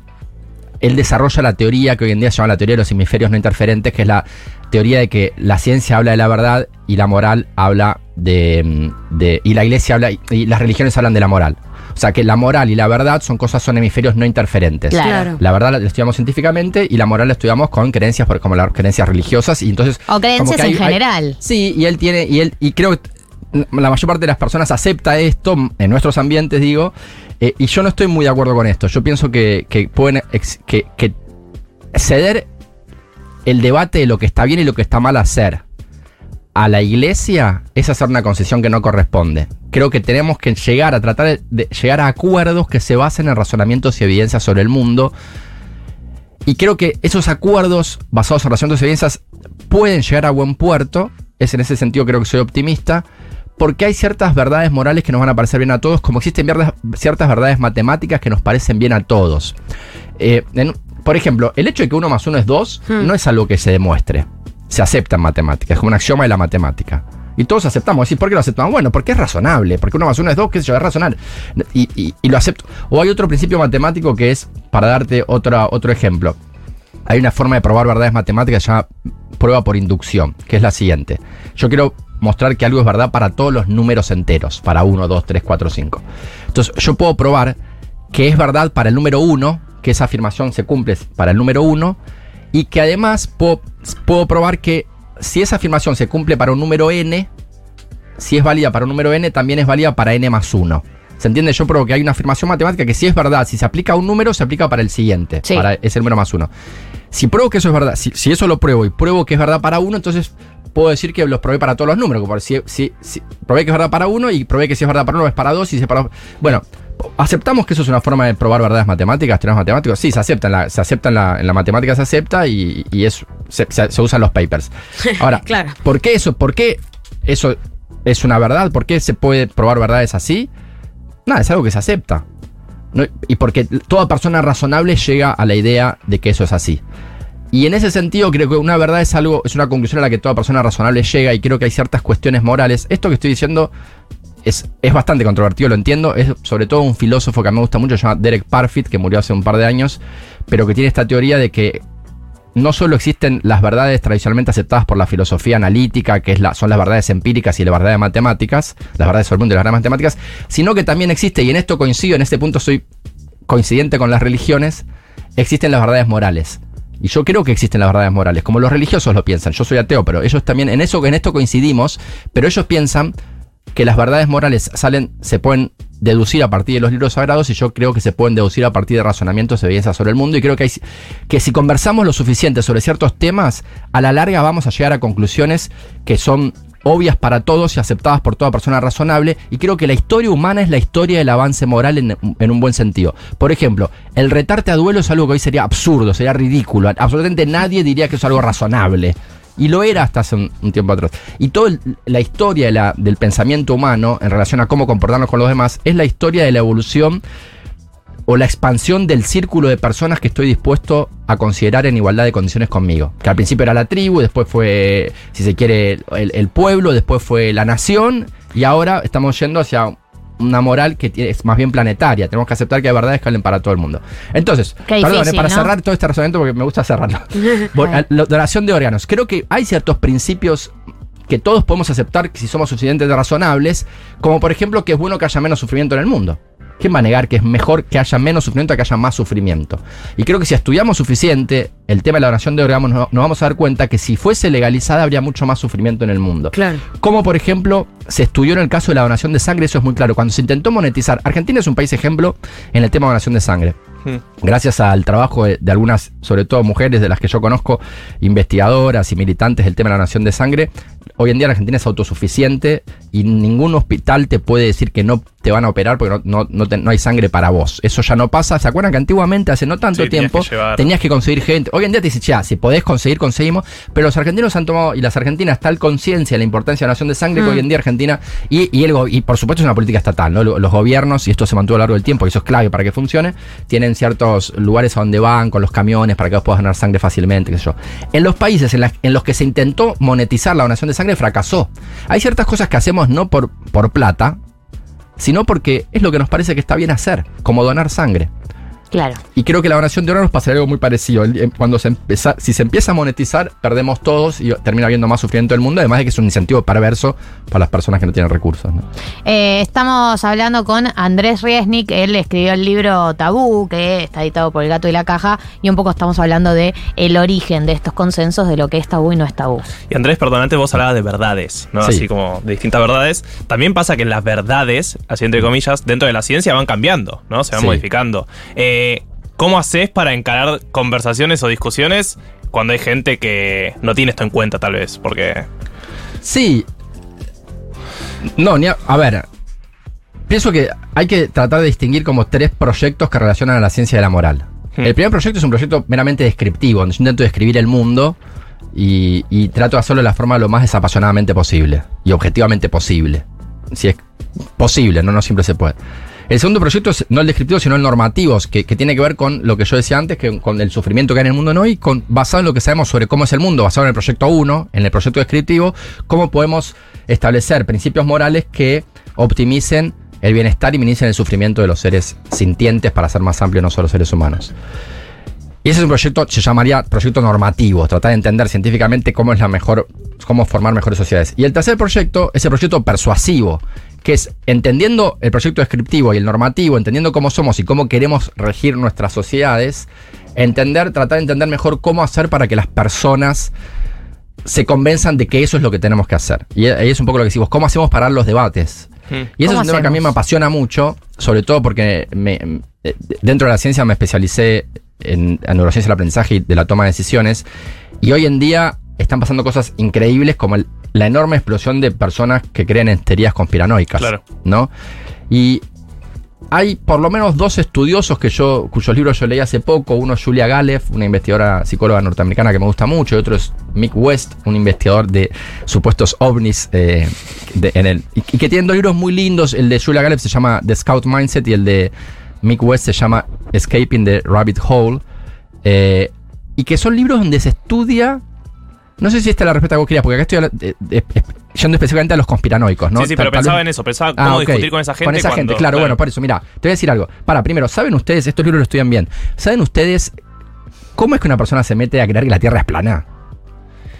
él desarrolla la teoría que hoy en día se llama la teoría de los hemisferios no interferentes, que es la teoría de que la ciencia habla de la verdad y la moral habla de, mm, de- y la iglesia habla y las religiones hablan de la moral. O sea que la moral y la verdad son cosas, son hemisferios no interferentes. Claro. La verdad la estudiamos científicamente y la moral la estudiamos con creencias, por- como las creencias religiosas. Y entonces. o creencias como que hay- en hay- general. Sí, y él tiene, y él, y creo que la mayor parte de las personas acepta esto, en nuestros ambientes digo, eh, y yo no estoy muy de acuerdo con esto. Yo pienso que, que pueden ex- que, que ceder el debate de lo que está bien y lo que está mal hacer a la iglesia es hacer una concesión que no corresponde. Creo que tenemos que llegar a tratar de, llegar a acuerdos que se basen en razonamientos y evidencias sobre el mundo. Y creo que esos acuerdos basados en razonamientos y evidencias pueden llegar a buen puerto. Es en ese sentido creo que soy optimista. Porque hay ciertas verdades morales que nos van a parecer bien a todos, como existen ciertas verdades matemáticas que nos parecen bien a todos. Eh, en- por ejemplo, el hecho de que uno más uno es dos no es algo que se demuestre. Se acepta en matemática, es como un axioma de la matemática. Y todos aceptamos. ¿Y por qué lo aceptamos? Bueno, porque es razonable, porque uno más uno es dos, qué sé yo, es razonable. Y, y- lo acepto. O hay otro principio matemático que es, para darte otra, otro ejemplo, hay una forma de probar verdades matemáticas que se llama prueba por inducción, que es la siguiente. Yo quiero mostrar que algo es verdad para todos los números enteros, para 1, 2, 3, 4, 5. Entonces, yo puedo probar que es verdad para el número 1, que esa afirmación se cumple para el número 1 y que además puedo, puedo probar que si esa afirmación se cumple para un número n, si es válida para un número n, también es válida para n más 1. ¿Se entiende? Yo pruebo que hay una afirmación matemática que si es verdad, si se aplica a un número, se aplica para el siguiente, Sí. para ese número más 1. Si pruebo que eso es verdad, si, si eso lo pruebo y pruebo que es verdad para uno, entonces puedo decir que los probé para todos los números. Si, si, si- probé que es verdad para uno y probé que si es verdad para uno es para dos y si es para Bueno, ¿aceptamos que eso es una forma de probar verdades matemáticas, teoremas matemáticos? Sí, se acepta. En la, se acepta en la, en la matemática, se acepta y, y es, se, se- se usan los papers. Ahora, Claro. ¿por qué eso? ¿Por qué eso es una verdad? ¿Por qué se puede probar verdades así? Nada, es algo que se acepta. No- y porque toda persona razonable llega a la idea de que eso es así. Y en ese sentido creo que una verdad es algo, es una conclusión a la que toda persona razonable llega y creo que hay ciertas cuestiones morales. Esto que estoy diciendo es, es bastante controvertido, lo entiendo. Es sobre todo un filósofo que a mí me gusta mucho, se llama Derek Parfit, que murió hace un par de años, pero que tiene esta teoría de que no solo existen las verdades tradicionalmente aceptadas por la filosofía analítica, que es la, son las verdades empíricas y las verdades matemáticas, las verdades sobre el mundo y las verdades matemáticas, sino que también existe, y en esto coincido, en este punto soy coincidente con las religiones, existen las verdades morales. Y yo creo que existen las verdades morales, como los religiosos lo piensan. Yo soy ateo, pero ellos también, en eso, en esto coincidimos, pero ellos piensan que las verdades morales salen, se pueden deducir a partir de los libros sagrados y yo creo que se pueden deducir a partir de razonamientos de evidencias sobre el mundo y creo que, hay, que si conversamos lo suficiente sobre ciertos temas, a la larga vamos a llegar a conclusiones que son obvias para todos y aceptadas por toda persona razonable y creo que la historia humana es la historia del avance moral en, en un buen sentido. Por ejemplo, el retarte a duelo es algo que hoy sería absurdo, sería ridículo, absolutamente nadie diría que es algo razonable. Y lo era hasta hace un, tiempo atrás. Y toda la historia de la- del pensamiento humano en relación a cómo comportarnos con los demás es la historia de la evolución o la expansión del círculo de personas que estoy dispuesto a considerar en igualdad de condiciones conmigo. Que al principio era la tribu, después fue, si se quiere, el pueblo, después fue la nación, y ahora estamos yendo hacia una moral que es más bien planetaria. Tenemos que aceptar que hay verdades que valen para todo el mundo. Entonces, Qué perdón, eh, difícil, para ¿no? cerrar todo este razonamiento, porque me gusta cerrarlo. La donación de órganos. Creo que hay ciertos principios que todos podemos aceptar si somos suficientemente razonables, como por ejemplo que es bueno que haya menos sufrimiento en el mundo. ¿Quién va a negar que es mejor que haya menos sufrimiento a que haya más sufrimiento? Y creo que si estudiamos suficiente el tema de la donación de órganos, no- nos vamos a dar cuenta que si fuese legalizada habría mucho más sufrimiento en el mundo. Claro. Como por ejemplo se estudió en el caso de la donación de sangre, eso es muy claro. Cuando se intentó monetizar, Argentina es un país ejemplo en el tema de donación de sangre. Gracias al trabajo de, de algunas, sobre todo mujeres de las que yo conozco, investigadoras y militantes del tema de la donación de sangre, hoy en día la Argentina es autosuficiente y ningún hospital te puede decir que no te van a operar porque no, no, no te- no hay sangre para vos. Eso ya no pasa. ¿Se acuerdan que antiguamente, hace no tanto Sí, tenías tiempo, que llevar. tenías que conseguir gente? Hoy en día te dice, ya, si podés conseguir, conseguimos. Pero los argentinos han tomado, y las argentinas, tal conciencia de la importancia de la donación de sangre que Mm. hoy en día Argentina, y, y, el y por supuesto es una política estatal, ¿no? Lo- Los gobiernos, y esto se mantuvo a lo largo del tiempo, y eso es clave para que funcione, tienen ciertos lugares a donde van con los camiones para que vos puedas donar sangre fácilmente, qué sé yo. En los países en, las- en los que se intentó monetizar la donación de sangre, fracasó. Hay ciertas cosas que hacemos no por, por plata, sino porque es lo que nos parece que está bien hacer, como donar sangre. Claro. Y creo que la donación de órganos pasaría algo muy parecido. Eh, Cuando se empieza, si se empieza a monetizar, perdemos todos y termina habiendo más sufrimiento del mundo, además de que es un incentivo perverso para las personas que no tienen recursos. ¿no? Eh, estamos hablando con Andrés Riesnik, él escribió el libro Tabú, que está editado por El Gato y la Caja, y un poco estamos hablando de el origen de estos consensos de lo que es tabú y no es tabú. Y Andrés, perdón, antes vos hablabas de verdades, ¿no? Sí. Así como de distintas verdades. También pasa que las verdades, así entre comillas, dentro de la ciencia van cambiando, ¿no? Se van Sí. modificando. Eh, ¿Cómo haces para encarar conversaciones o discusiones cuando hay gente que no tiene esto en cuenta, tal vez? Porque. Sí. No, ni a, a ver. Pienso que hay que tratar de distinguir como tres proyectos que relacionan a la ciencia de la moral. El primer proyecto es un proyecto meramente descriptivo, donde yo intento describir el mundo y, y trato de hacerlo de la forma lo más desapasionadamente posible y objetivamente posible. Si es posible, no, no siempre se puede. El segundo proyecto es no el descriptivo, sino el normativo, que, tiene que ver con lo que yo decía antes, que con el sufrimiento que hay en el mundo hoy, con, basado en lo que sabemos sobre cómo es el mundo, basado en el proyecto 1, en el proyecto descriptivo, cómo podemos establecer principios morales que optimicen el bienestar y minimicen el sufrimiento de los seres sintientes para ser más amplio, no solo seres humanos. Y ese es un proyecto, se llamaría proyecto normativo, tratar de entender científicamente cómo es la mejor, cómo formar mejores sociedades. Y el tercer proyecto es el proyecto persuasivo, que es entendiendo el proyecto descriptivo y el normativo, entendiendo cómo somos y cómo queremos regir nuestras sociedades, entender, tratar de entender mejor cómo hacer para que las personas se convenzan de que eso es lo que tenemos que hacer. Y ahí es un poco lo que decimos, ¿cómo hacemos parar los debates? Y eso es ¿Cómo un tema que a mí me apasiona mucho, sobre todo porque me- eh, dentro de la ciencia me especialicé en, en neurociencia del aprendizaje y de la toma de decisiones. Y hoy en día están pasando cosas increíbles como el- la enorme explosión de personas que creen en teorías conspiranoicas. Claro. ¿No? Y hay por lo menos dos estudiosos que yo, cuyos libros yo leí hace poco. Uno es Julia Galeff, una investigadora psicóloga norteamericana que me gusta mucho, y otro es Mick West, un investigador de supuestos ovnis eh, de- en el, y, y que tienen dos libros muy lindos. El de Julia Galeff se llama The Scout Mindset y el de Mick West se llama Escaping the Rabbit Hole. eh, y que son libros donde se estudia. No sé si esta es la respuesta que vos querías, porque acá estoy eh, eh, yendo específicamente a los conspiranoicos, ¿no? Sí, sí, pero tal pensaba en eso, pensaba Ah, cómo discutir con esa gente. Con esa cuando- gente, claro, bueno, por eso, mira, te voy a decir algo. Para, primero, ¿saben ustedes, estos libros lo estudian bien, ¿saben ustedes cómo es que una persona se mete a creer que la Tierra es plana?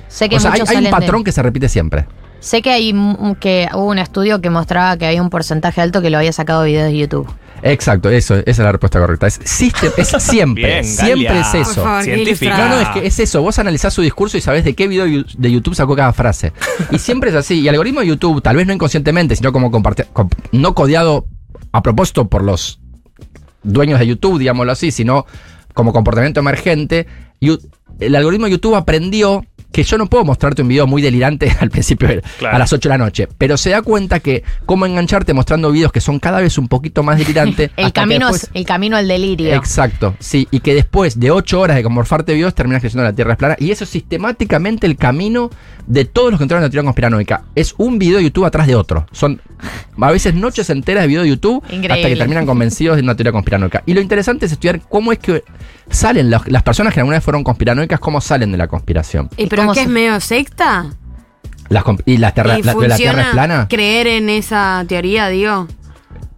Sé que O sea, hay, hay un patrón que se repite siempre. Sé que hay que hubo un estudio que mostraba que había un porcentaje alto que lo había sacado de videos de YouTube. Exacto, eso, esa es la respuesta correcta. Es, system- es siempre, Bien, siempre es eso. Por favor, qué Científica. No, no, es que es eso. Vos analizás su discurso y sabés de qué video de YouTube sacó cada frase. Y siempre es así. Y el algoritmo de YouTube, tal vez no inconscientemente, sino como no codiado a propósito por los dueños de YouTube, digámoslo así, sino como comportamiento emergente, el algoritmo de YouTube aprendió que yo no puedo mostrarte un video muy delirante al principio, de- Claro. a las 8 de la noche, pero se da cuenta que cómo engancharte mostrando videos que son cada vez un poquito más delirantes. El camino, después- es- el camino al delirio. Exacto, sí, y que después de ocho horas de morfarte videos terminas creyendo la Tierra es plana. Y eso es sistemáticamente el camino de todos los que entraron en la teoría conspiranoica. Es un video de YouTube atrás de otro. Son a veces noches enteras de video de YouTube hasta que terminan convencidos de una teoría conspiranoica. Y lo interesante es estudiar cómo es que salen las, las personas que alguna vez fueron conspiranoicas, cómo salen de la conspiración. ¿Y pero qué es medio secta? Las y la, terra- ¿Y la, de la Tierra es plana, creer en esa teoría, digo?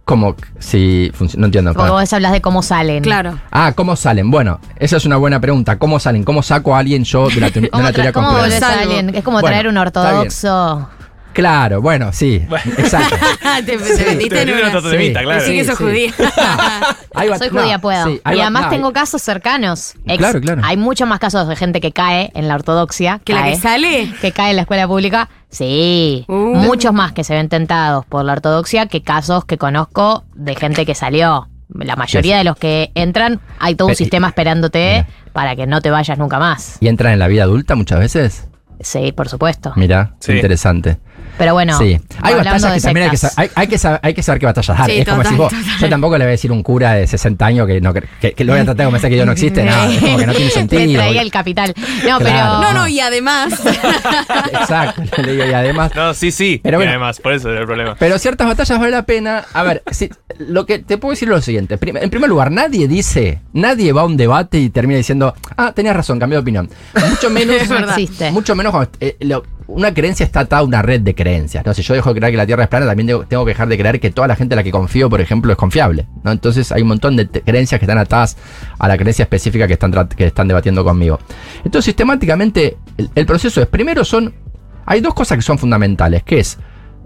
Como si funciona, no entiendo. Porque vos hablas de cómo salen. Claro. Ah, ¿cómo salen? Bueno, esa es una buena pregunta. ¿Cómo salen? ¿Cómo saco a alguien yo de, la te- de ¿Cómo, una teoría tra- cómo alguien? Es como Bueno, traer un está bien. ortodoxo. Claro, bueno, sí. Exacto. te, metiste Te en una. otro temita, Sí, claro. Decí que Sí, sos sí. judía. Soy no, judía, puedo. sí, y además no, tengo casos cercanos. Claro, claro. Hay muchos más casos de gente que cae en la ortodoxia. ¿Que la cae, que sale? Que cae en la escuela pública. Sí. Uh. Muchos más que se ven tentados por la ortodoxia que casos que conozco de gente que salió. La mayoría de los que entran, hay todo un sistema esperándote Mira. para que no te vayas nunca más. ¿Y entran en la vida adulta muchas veces? Sí, por supuesto. Mira, Sí. interesante. Pero bueno, sí. Hay batallas que también hay que, sectas. sa- hay, hay que saber, hay que saber qué batallas dar. Sí, es como si vos, yo tampoco le voy a decir a un cura de 60 años que, no, que, que lo voy a tratar de convencer que Dios no existe. nada, es como que no tiene sentido. traía el capital. No, Claro. pero. No, no, y además. Exacto. le digo, y además, No, sí, sí. Pero y bueno. además, por eso era el problema. Pero ciertas batallas vale la pena. A ver, si- lo que te puedo decir es lo siguiente. En primer lugar, nadie dice, nadie va a un debate y termina diciendo, ah, tenías razón, cambié de opinión. Mucho menos, existe. mucho menos cuando, eh, lo- una creencia está atada a una red de creencias. ¿No? Si yo dejo de creer que la Tierra es plana, también tengo, que dejar de creer que toda la gente a la que confío, por ejemplo, es confiable. ¿no? Entonces hay un montón de creencias que están atadas a la creencia específica que están, que están debatiendo conmigo. Entonces, sistemáticamente, el, el proceso es, primero son, hay dos cosas que son fundamentales, que es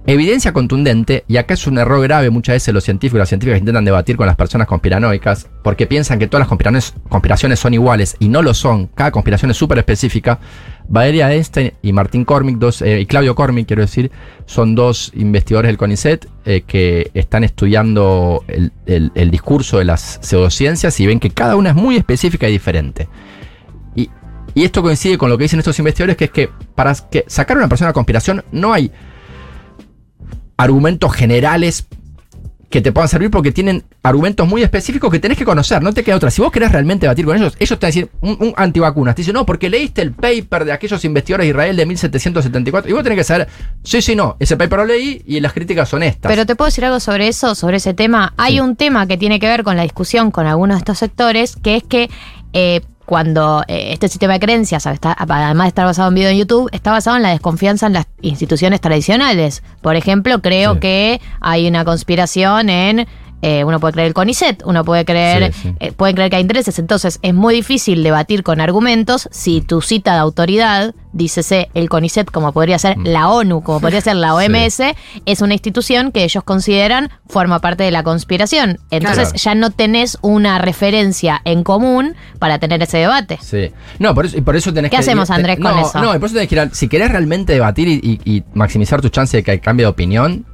Evidencia contundente, y acá es un error grave muchas veces los científicos y las científicas intentan debatir con las personas conspiranoicas, porque piensan que todas las conspiraciones, son iguales, y no lo son, cada conspiración es súper específica. Valeria Einstein y Martín Cormick, dos, eh, y Claudio Cormick, quiero decir, son dos investigadores del CONICET eh, que están estudiando el, discurso de las pseudociencias y ven que cada una es muy específica y diferente. Y, esto coincide con lo que dicen estos investigadores, que es que para sacar a una persona de conspiración no hay argumentos generales que te puedan servir porque tienen argumentos muy específicos que tenés que conocer, no te queda otra. Si vos querés realmente debatir con ellos, ellos te van a decir un, un antivacunas. Te dicen, no, porque leíste el paper de aquellos investigadores de Israel de 1774 y vos tenés que saber, sí, sí, no, ese paper lo leí y las críticas son estas. Pero te puedo decir algo sobre eso, sobre ese tema. Hay un tema que tiene que ver con la discusión con algunos de estos sectores, que es que eh, cuando eh, este sistema de creencias, está- además de estar basado en video en YouTube, está basado en la desconfianza en las instituciones tradicionales. Por ejemplo, creo Sí. que hay una conspiración en eh, uno puede creer el CONICET, uno puede creer, Sí, sí. eh, pueden creer que hay intereses, entonces es muy difícil debatir con argumentos si tu cita de autoridad, dícese el CONICET, como podría ser Mm. la ONU, como podría ser la OMS, es una institución que ellos consideran forma parte de la conspiración. Entonces Claro. ya no tenés una referencia en común para tener ese debate. Sí. No, por eso, y por eso tenés ¿Qué que. hacemos, te- Andrés, con no, eso? No, y por eso tenés que ir Si querés realmente debatir y, y- y maximizar tu chance de que cambie de opinión,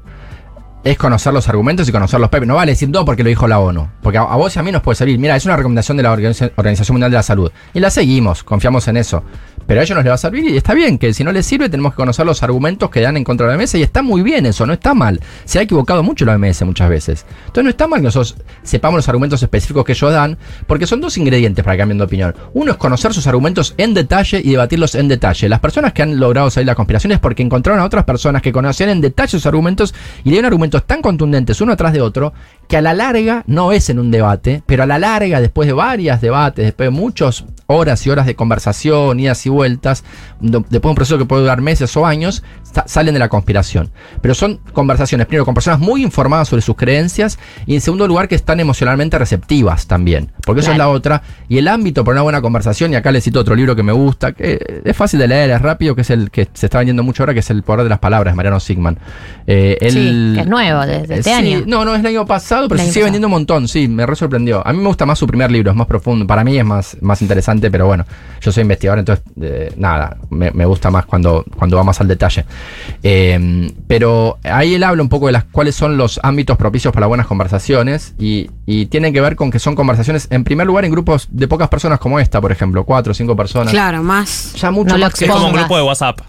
es conocer los argumentos y conocer los papers. No vale decir no porque lo dijo la ONU. Porque a, vos y a mí nos puede servir. Mira, es una recomendación de la Organiza- Organización Mundial de la Salud. Y la seguimos, confiamos en eso. Pero a ellos nos le va a servir y está bien que si no les sirve tenemos que conocer los argumentos que dan en contra de la OMS y está muy bien eso, no está mal. Se ha equivocado mucho la OMS muchas veces. Entonces no está mal que nosotros sepamos los argumentos específicos que ellos dan, porque son dos ingredientes para que cambien de opinión. Uno es conocer sus argumentos en detalle y debatirlos en detalle. Las personas que han logrado salir de la conspiración es porque encontraron a otras personas que conocían en detalle sus argumentos y le dieron argumentos tan contundentes uno atrás de otro que a la larga no es en un debate, pero a la larga, después de varias debates, después de muchas horas y horas de conversación, idas y vueltas, después de un proceso que puede durar meses o años, sa- salen de la conspiración. Pero son conversaciones, primero, con personas muy informadas sobre sus creencias y en segundo lugar que están emocionalmente receptivas también, porque eso es la otra. Y el ámbito para una buena conversación, y acá les cito otro libro que me gusta, que es fácil de leer, es rápido, que es el que se está vendiendo mucho ahora, que es El Poder de las Palabras, de Mariano Sigman. Eh, él- Sí, que es nuevo, desde este eh, sí, año. No, no, es el año pasado, pero se sigue pasado. vendiendo un montón, sí, me re sorprendió. A mí me gusta más su primer libro, es más profundo. Para mí es más, más interesante, pero bueno, yo soy investigador, entonces eh, nada, me, me gusta más cuando, cuando va más al detalle. Eh, pero ahí él habla un poco de las cuáles son los ámbitos propicios para buenas conversaciones y, y tienen que ver con que son conversaciones, en primer lugar, en grupos de pocas personas como esta, por ejemplo, cuatro o cinco personas. Claro, más. Ya mucho No más que Es como un grupo de WhatsApp.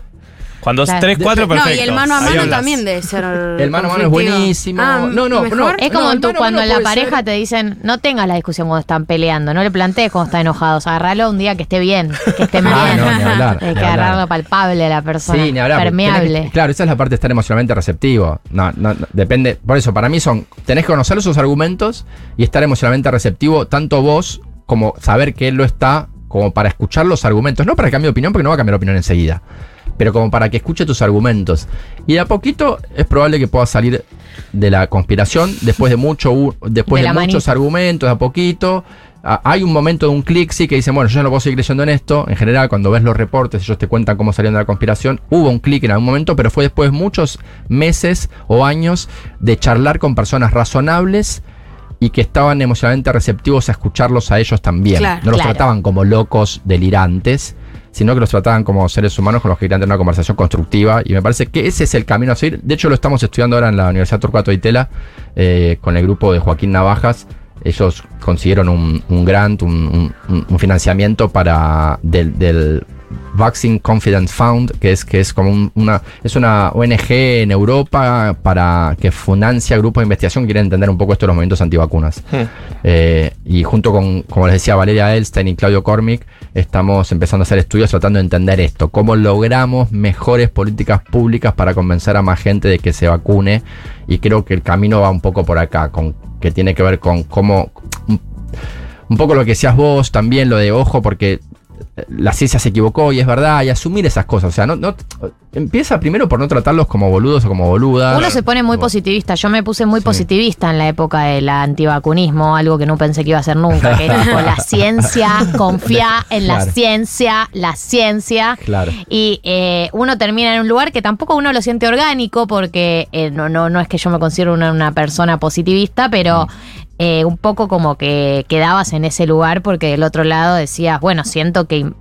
Cuando es Claro. 3, 4, No, perfecto. y el mano a mano también debe ser. El mano a mano es buenísimo. Ah, No, no, mejor. no. Es como No, no, no, cuando no en la pareja ser. te dicen, no tengas la discusión cuando están peleando, no le plantees cuando están enojados, agarralo un día que esté bien, que esté bien. Ah, no, ni hablar, Hay que agarrarlo palpable a la persona, Sí, ni hablar. permeable. que- claro, esa es la parte de estar emocionalmente receptivo. No, no, no, depende. Por eso, para mí son. Tenés que conocer sus argumentos y estar emocionalmente receptivo, tanto vos como saber que él lo está, como para escuchar los argumentos. No para que cambie de opinión, porque no va a cambiar de opinión enseguida. Pero como para que escuche tus argumentos. Y de a poquito es probable que pueda salir de la conspiración después de mucho después De muchos argumentos, de a poquito. Hay un momento de un clic, sí, que dicen, bueno, yo no puedo seguir creyendo en esto. En general, cuando ves los reportes, ellos te cuentan cómo salieron de la conspiración. Hubo un clic en algún momento, pero fue después de muchos meses o años de charlar con personas razonables y que estaban emocionalmente receptivos a escucharlos a ellos también. Claro, no los claro. trataban como locos, delirantes, sino que los trataban como seres humanos con los que querían tener una conversación constructiva. Y me parece que ese es el camino a seguir. De hecho, lo estamos estudiando ahora en la Universidad Torcuato de Itela eh, con el grupo de Joaquín Navajas. Ellos consiguieron un, grant, un, financiamiento para del Vaccine Confidence Fund, que es, que es como un- una, es una ONG en Europa para que financia grupos de investigación que quieren entender un poco esto de los movimientos antivacunas. Hmm. Eh, y junto con, como les decía, Valeria Elstein y Claudio Cormick, estamos empezando a hacer estudios tratando de entender esto, cómo logramos mejores políticas públicas para convencer a más gente de que se vacune. Y creo que el camino va un poco por acá, con, que tiene que ver con cómo... Un, un poco lo que decías vos, también lo de ojo, porque la ciencia se equivocó y es verdad, y asumir esas cosas. O sea, no, no empieza primero por no tratarlos como boludos o como boludas. Uno se pone muy positivista. Yo me puse muy positivista en la época del antivacunismo, algo que no pensé que iba a hacer nunca, que la ciencia, confía en la ciencia, la ciencia. Claro. Y eh, uno termina en un lugar que tampoco uno lo siente orgánico, porque eh, no, no, no es que yo me considero una, una persona positivista, pero eh, un poco como que quedabas en ese lugar porque del otro lado decías, bueno, siento que in-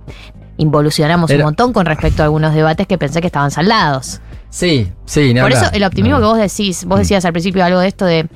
involucionamos Era- un montón con respecto a algunos debates que pensé que estaban saldados. Sí, sí, Por eso el optimismo No. que vos decís, vos decías al principio algo de esto de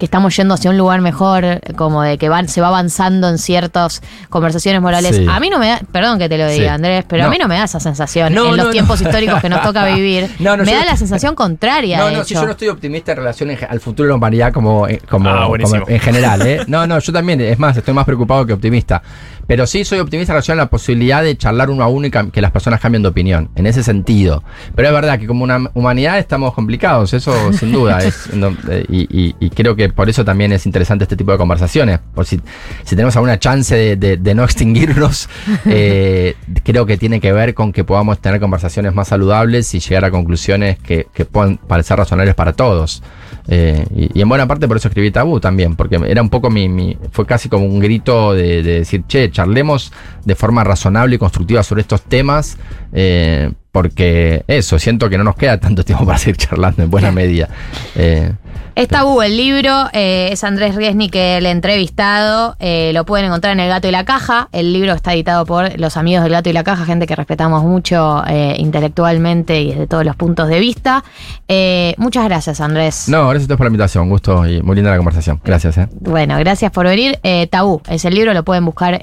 que estamos yendo hacia un lugar mejor, como de que van, se va avanzando en ciertas conversaciones morales. Sí. A mí no me da, perdón que te lo diga, Sí. Andrés, pero a mí no me da esa sensación No, en los no, tiempos no. históricos que nos toca vivir. No, no, me da la sensación contraria. No, de no, si yo no estoy optimista en relación en al futuro de la humanidad como, eh, como, Ah, como en general, ¿eh? No, no, yo también, es más, estoy más preocupado que optimista. Pero sí soy optimista en relación a la posibilidad de charlar uno a uno y que las personas cambien de opinión, en ese sentido. Pero es verdad que como una humanidad estamos complicados, eso sin duda. es, no, eh, y, y- y creo que por eso también es interesante este tipo de conversaciones. Por si, si tenemos alguna chance de, de- de no extinguirnos, eh, creo que tiene que ver con que podamos tener conversaciones más saludables y llegar a conclusiones que, que puedan parecer razonables para todos. Eh, y, y en buena parte por eso escribí Tabú también, porque era un poco mi, mi- fue casi como un grito de, de decir, che, charlemos de forma razonable y constructiva sobre estos temas, eh, porque eso, siento que no nos queda tanto tiempo para seguir charlando en buena medida. Eh, Es tabú el libro, eh, es Andrés Riesnik el entrevistado, eh, lo pueden encontrar en El Gato y la Caja, el libro está editado por los amigos del Gato y la Caja, gente que respetamos mucho eh, intelectualmente y desde todos los puntos de vista. Eh, muchas gracias Andrés. no, gracias a ustedes por la invitación, un gusto y muy linda la conversación. Gracias, eh. Bueno, gracias por venir. Eh, tabú, es el libro, lo pueden buscar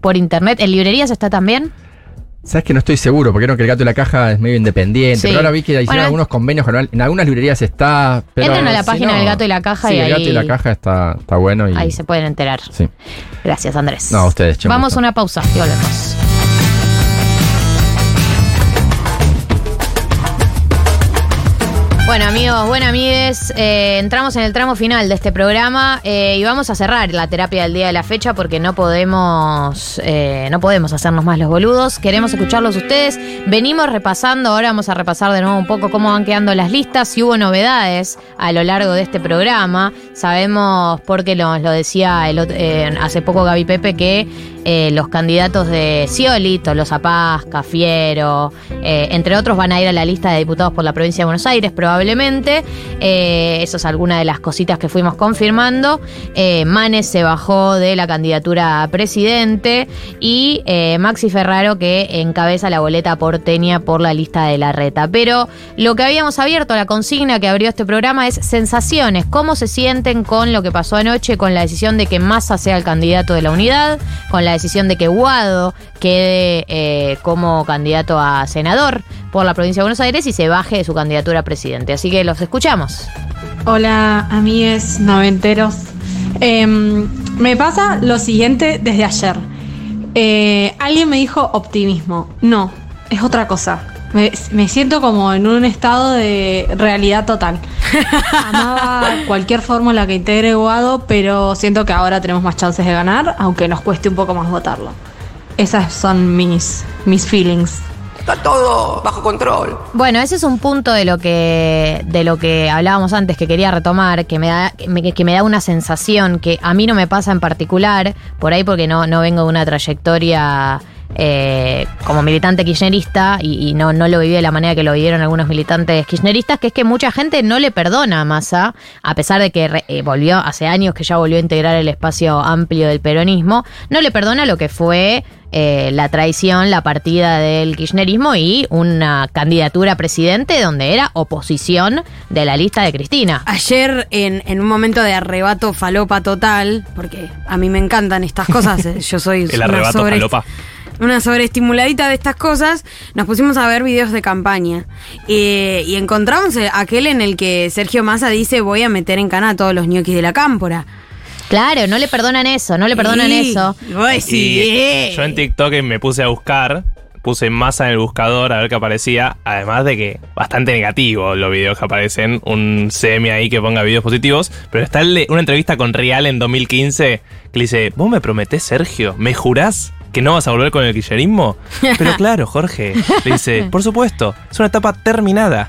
por internet. ¿En librerías está también? Sabes que no estoy seguro, porque creo que el gato y la caja es medio independiente, Sí. pero ahora vi que hicieron Bueno, algunos convenios, con- en algunas librerías está. Pero Entren a la si página no- del Gato y la Caja sí, y el gato ahí- y la caja está, está bueno y. Ahí se pueden enterar. Sí. Gracias Andrés. No, a ustedes, Vamos a una pausa y volvemos. Bueno amigos, bueno amigues, eh, entramos en el tramo final de este programa eh, y vamos a cerrar la terapia del día de la fecha porque no podemos, eh, no podemos hacernos más los boludos. Queremos escucharlos ustedes. Venimos repasando, ahora vamos a repasar de nuevo un poco cómo van quedando las listas, si hubo novedades a lo largo de este programa. Sabemos, porque nos lo decía el hace poco Gaby Pepe, que eh, los candidatos de Scioli, Tolosa Paz, Cafiero, eh, entre otros, van a ir a la lista de diputados por la provincia de Buenos Aires, probablemente. Eh, eso es alguna de las cositas que fuimos confirmando. Eh, Manes se bajó de la candidatura a presidente y Maxi Ferraro que encabeza la boleta porteña por la lista de la reta. Pero lo que habíamos abierto, la consigna que abrió este programa es sensaciones. ¿Cómo se sienten con lo que pasó anoche, con la decisión de que Massa sea el candidato de la unidad, con la decisión de que Guado quede eh, como candidato a senador por la provincia de Buenos Aires y se baje de su candidatura a presidente? Así que los escuchamos. Hola, amigues noventeros. Em, me pasa lo siguiente desde ayer. Eh, alguien me dijo optimismo. No, es otra cosa. Me, me siento como en un estado de realidad total. Amaba cualquier fórmula que integre Guado, pero siento que ahora tenemos más chances de ganar, aunque nos cueste un poco más votarlo. Esas son mis, mis feelings. Está todo bajo control. Bueno, ese es un punto de lo que de lo que hablábamos antes que quería retomar, que me da que me, que me da una sensación que a mí no me pasa en particular, por ahí porque no, no vengo de una trayectoria eh, como militante kirchnerista y, y no, no lo viví de la manera que lo vivieron algunos militantes kirchneristas, que es que mucha gente no le perdona a Massa, a pesar de que re- eh, volvió hace años que ya volvió a integrar el espacio amplio del peronismo, no le perdona lo que fue eh, la traición, la partida del kirchnerismo y una candidatura a presidente donde era oposición de la lista de Cristina. Ayer, en, en un momento de arrebato falopa total, porque a mí me encantan estas cosas, eh, yo soy El arrebato sobre- falopa. Una sobreestimuladita de estas cosas, nos pusimos a ver videos de campaña. Eh, y encontramos eh, aquel en el que Sergio Massa dice voy a meter en cana a todos los ñoquis de la cámpora. Claro, no le perdonan eso, no le perdonan Sí, eso. y vos decís, Y eh. yo en TikTok me puse a buscar, puse masa en el buscador a ver qué aparecía, además de que bastante negativo los videos que aparecen, un semi ahí que ponga videos positivos, pero está el de- una entrevista con Real en 2015 que le dice, ¿vos me prometés, Sergio? ¿Me jurás? ¿Que no vas a volver con el kirchnerismo? Pero claro, Jorge, le dice, por supuesto, es una etapa terminada.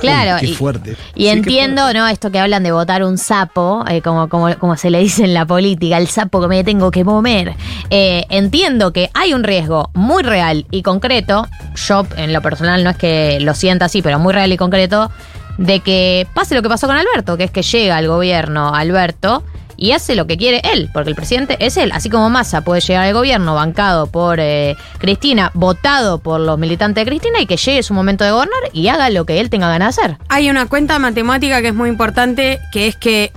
Claro, Qué y- fuerte. Y entiendo, ¿no? Esto que hablan de votar un sapo, eh, como, como, como se le dice en la política, el sapo que me tengo que mover. Eh, entiendo que hay un riesgo muy real y concreto, yo en lo personal no es que lo sienta así, pero muy real y concreto, de que pase lo que pasó con Alberto, que es que llega al gobierno Alberto y hace lo que quiere él, porque el presidente es él. Así como Massa puede llegar al gobierno bancado por eh, Cristina, votado por los militantes de Cristina, y que llegue su momento de gobernar y haga lo que él tenga ganas de hacer. Hay una cuenta matemática que es muy importante, que es que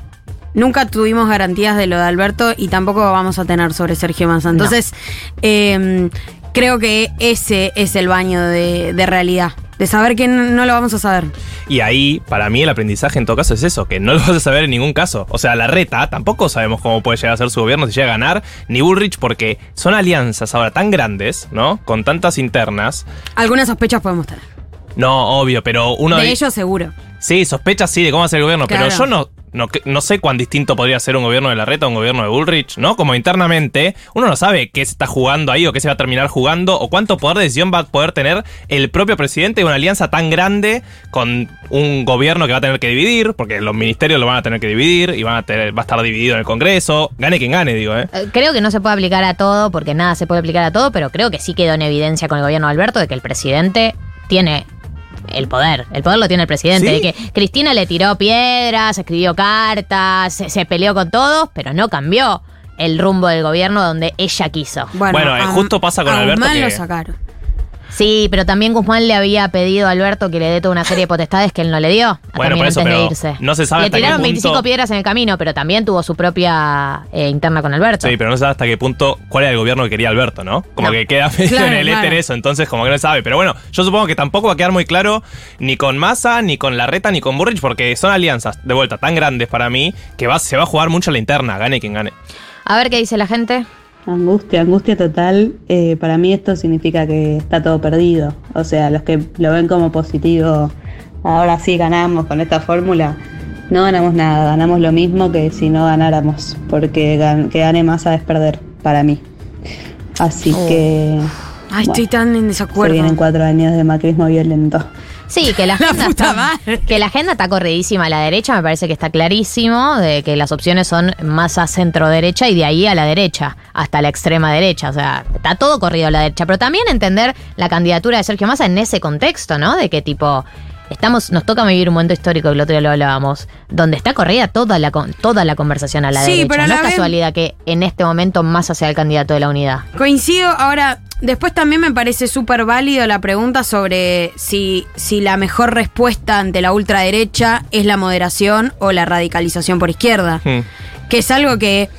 nunca tuvimos garantías de lo de Alberto y tampoco vamos a tener sobre Sergio Massa. Entonces, eh, creo que ese es el baño de, de realidad. De saber que no lo vamos a saber. Y ahí, para mí, el aprendizaje en todo caso es eso, que no lo vas a saber en ningún caso. O sea, la reta, tampoco sabemos cómo puede llegar a ser su gobierno, si llega a ganar, ni Bullrich, porque son alianzas ahora tan grandes, ¿no? Con tantas internas. Algunas sospechas podemos tener. No, obvio, pero uno... de ellos seguro. Sí, sospechas sí de cómo va a ser el gobierno, Claro. pero yo no, no, no sé cuán distinto podría ser un gobierno de la reta a un gobierno de Bullrich, ¿no? Como internamente, uno no sabe qué se está jugando ahí o qué se va a terminar jugando o cuánto poder de decisión va a poder tener el propio presidente de una alianza tan grande con un gobierno que va a tener que dividir, porque los ministerios lo van a tener que dividir y van a tener, va a estar dividido en el Congreso. Gane quien gane, digo, ¿eh? Eh, Creo que no se puede aplicar a todo, porque nada se puede aplicar a todo, pero creo que sí quedó en evidencia con el gobierno de Alberto de que el presidente tiene el poder. El poder lo tiene el presidente. ¿Sí? De que Cristina le tiró piedras, escribió cartas, se, se peleó con todos, pero no cambió el rumbo del gobierno donde ella quiso. Bueno, eh, a- justo pasa con a Alberto Guzmán que- lo sacaron. Sí, pero también Guzmán le había pedido a Alberto que le dé toda una serie de potestades que él no le dio. Bueno, por eso, antes de irse. no se sabe Le hasta qué tiraron punto- 25 piedras en el camino, pero también tuvo su propia eh, interna con Alberto. Sí, pero no se sabe hasta qué punto cuál era el gobierno que quería Alberto, ¿no? Como No. que queda medio Claro, en el éter claro. eso, entonces como que no se sabe. Pero bueno, yo supongo que tampoco va a quedar muy claro ni con Massa, ni con Larreta, ni con Burrich, porque son alianzas, de vuelta, tan grandes para mí, que va, se va a jugar mucho la interna, gane quien gane. A ver qué dice la gente. Angustia, angustia total. Eh, para mí esto significa que está todo perdido. O sea, los que lo ven como positivo, ahora sí ganamos con esta fórmula. No ganamos nada, ganamos lo mismo que si no ganáramos, porque gan- que gane masa es perder para mí. Así Oh. que Ay, estoy tan en se desacuerdo. vienen cuatro años de macrismo violento. Sí, que la agenda, está, que la agenda está corridísima a la derecha, me parece que está clarísimo, de que las opciones son más a centro derecha y de ahí a la derecha, hasta la extrema derecha. O sea, está todo corrido a la derecha. Pero también entender la candidatura de Sergio Massa en ese contexto, ¿no? De que tipo. Estamos, nos toca vivir un momento histórico, que el otro día lo hablábamos, donde está corrida toda la, con- toda la conversación a la Sí, derecha. pero a no la es vez- casualidad que en este momento Massa sea el candidato de la unidad. Coincido, ahora, después también me parece súper válido la pregunta sobre si, si la mejor respuesta ante la ultraderecha es la moderación o la radicalización por izquierda, Hmm. que es algo que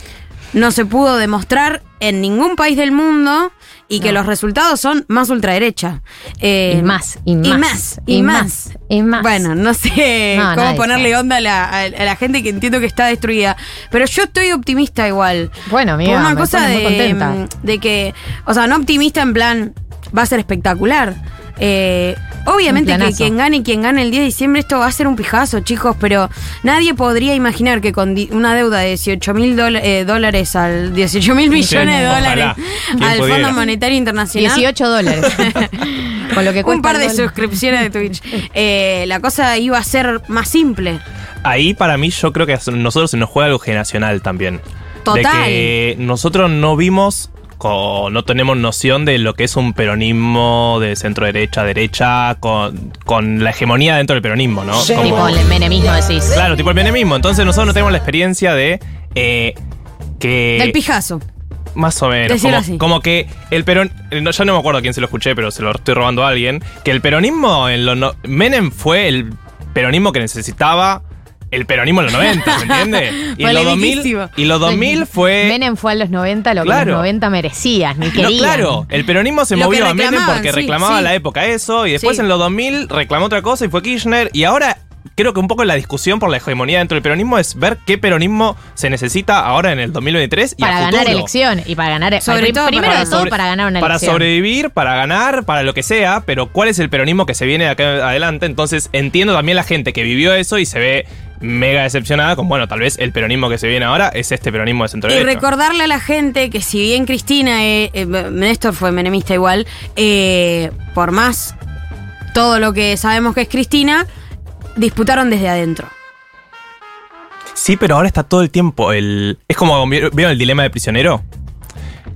no se pudo demostrar en ningún país del mundo y que los resultados son más ultraderecha. Eh, Y más, y más, y más, y más. y más. Bueno, no sé No, cómo ponerle sabe. onda a la, a- a la gente que entiendo que está destruida. Pero yo estoy optimista igual. Bueno, amiga, Por una me cosa muy de, contenta. de que, o sea, no optimista en plan, va a ser espectacular. Eh, obviamente que quien gane, quien gane el 10 de diciembre, esto va a ser un pijazo, chicos, pero nadie podría imaginar que con una deuda de 18 mil dólares al 18 mil millones de dólares ¿Quién al pudiera? Fondo Monetario Internacional. 18 dólares. Con lo que cuesta un par de suscripciones de Twitch. Eh, la cosa iba a ser más simple. Ahí para mí yo creo que a nosotros se nos juega algo generacional también. Total. De que nosotros no vimos no tenemos noción de lo que es un peronismo de centro derecha, derecha, con, con la hegemonía dentro del peronismo, ¿no? Como- Tipo el menemismo decís. Claro, tipo el menemismo. Entonces nosotros no tenemos la experiencia de eh, que... Del pijazo. Más o menos. Como, así. como que el perón. eh, no, ya no me acuerdo a quién se lo escuché, pero se lo estoy robando a alguien. Que el peronismo en los. no- Menem fue el peronismo que necesitaba el peronismo en los 90, ¿se entiende? Y en los 2000, Polemiquísimo. y los 2000 fue. Menem fue a los 90 lo que Claro. los 90 merecías, ni No, querían. claro, el peronismo se Lo movió que a Menem porque sí, reclamaba sí. la época eso, y después Sí. en los 2000 reclamó otra cosa y fue Kirchner, y ahora creo que un poco la discusión por la hegemonía dentro del peronismo es ver qué peronismo se necesita ahora en el 2023 y a Para ganar futuro. elección y para ganar. Sobre todo primero para de todo sobre- para ganar una para elección. sobrevivir, para ganar, para lo que sea, pero ¿cuál es el peronismo que se viene de acá adelante? Entonces entiendo también la gente que vivió eso y se ve mega decepcionada con, bueno, tal vez el peronismo que se viene ahora es este peronismo de centro Y recordarle a la gente que si bien Cristina, eh, eh, Néstor fue menemista igual, eh, por más todo lo que sabemos que es Cristina, disputaron desde adentro. Sí, pero ahora está todo el tiempo el... Es como, ¿vieron el dilema de prisionero?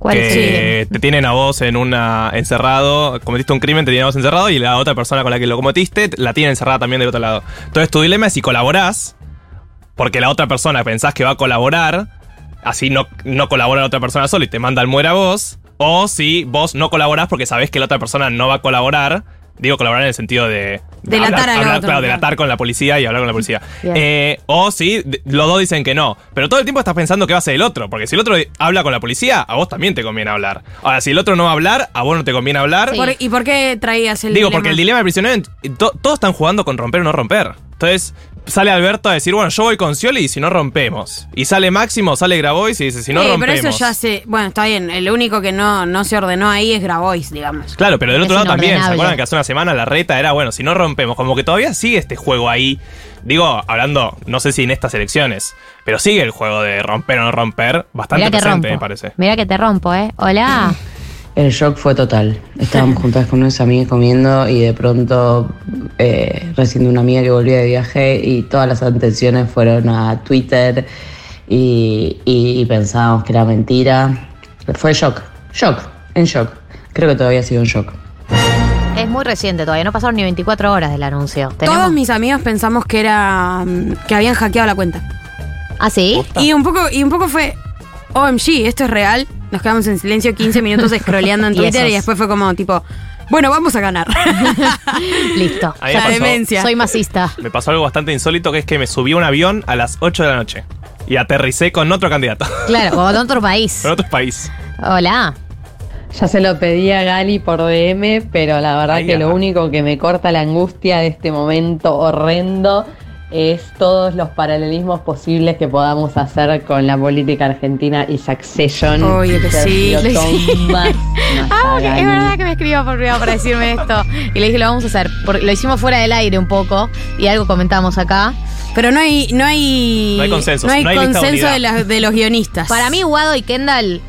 ¿Cuál que te tienen a vos en una encerrado, cometiste un crimen, te tienen a vos encerrado y la otra persona con la que lo cometiste la tiene encerrada también del otro lado. Entonces tu dilema es si colaborás, porque la otra persona pensás que va a colaborar, así no, no colabora la otra persona solo y te manda al muere a vos, o si vos no colaborás porque sabés que la otra persona no va a colaborar, digo colaborar en el sentido de Delatar hablar, hablar, claro, claro. delatar con la policía y hablar con la policía. Eh, o sí, los dos dicen que no. Pero todo el tiempo estás pensando que va a ser el otro. Porque si el otro habla con la policía, a vos también te conviene hablar. Ahora, si el otro no va a hablar, a vos no te conviene hablar. ¿Y por qué traías el Digo, dilema? porque el dilema del prisionero, to- todos están jugando con romper o no romper. Entonces, sale Alberto a decir, bueno, yo voy con Scioli y si no rompemos. Y sale Máximo, sale Grabois y dice, si no Sí, rompemos. pero eso ya se. Bueno, está bien. El único que no, no se ordenó ahí es Grabois, digamos. Claro, pero del Es otro lado también. ¿Se acuerdan que hace una semana la reta era, bueno, si no rompemos? Como que todavía sigue este juego ahí. Digo, hablando, no sé si en estas elecciones, pero sigue el juego de romper o no romper bastante Mirá presente, me parece. Mira que te rompo, ¿eh? Hola. El shock fue total. Estábamos juntas con unos amigos comiendo y de pronto eh, recién una amiga que volvía de viaje y todas las atenciones fueron a Twitter y, y- y pensábamos que era mentira. Fue shock, shock, en shock. Creo que todavía ha sido un shock. Es muy reciente todavía, no pasaron ni 24 horas del anuncio. Todos mis amigos pensamos que era. mm, que habían hackeado la cuenta. ¿Ah, sí? Y un poco, y un poco fue. OMG, esto es real. Nos quedamos en silencio 15 minutos scrolleando en Y Twitter y, después fue como tipo. Bueno, vamos a ganar. Listo. A La pasó- demencia. Soy masista. Me pasó algo bastante insólito que es que me subí a un avión a las 8 de la noche y aterricé con otro candidato. Claro, o de otro país. Con otro país. Hola. Ya se lo pedí a Gali por DM, pero la verdad Ay, que lo único que me corta la angustia de este momento horrendo es todos los paralelismos posibles que podamos hacer con la política argentina y Succession. Oye, que sí. Tomás, Ah, Gali. es verdad que me escribió por privado para decirme esto. Y le dije, lo vamos a hacer. Porque lo hicimos fuera del aire un poco y algo comentamos acá. Pero no hay, no hay. No hay consensos, No hay no hay lista de consenso de los guionistas. Para mí, Guado y Kendall,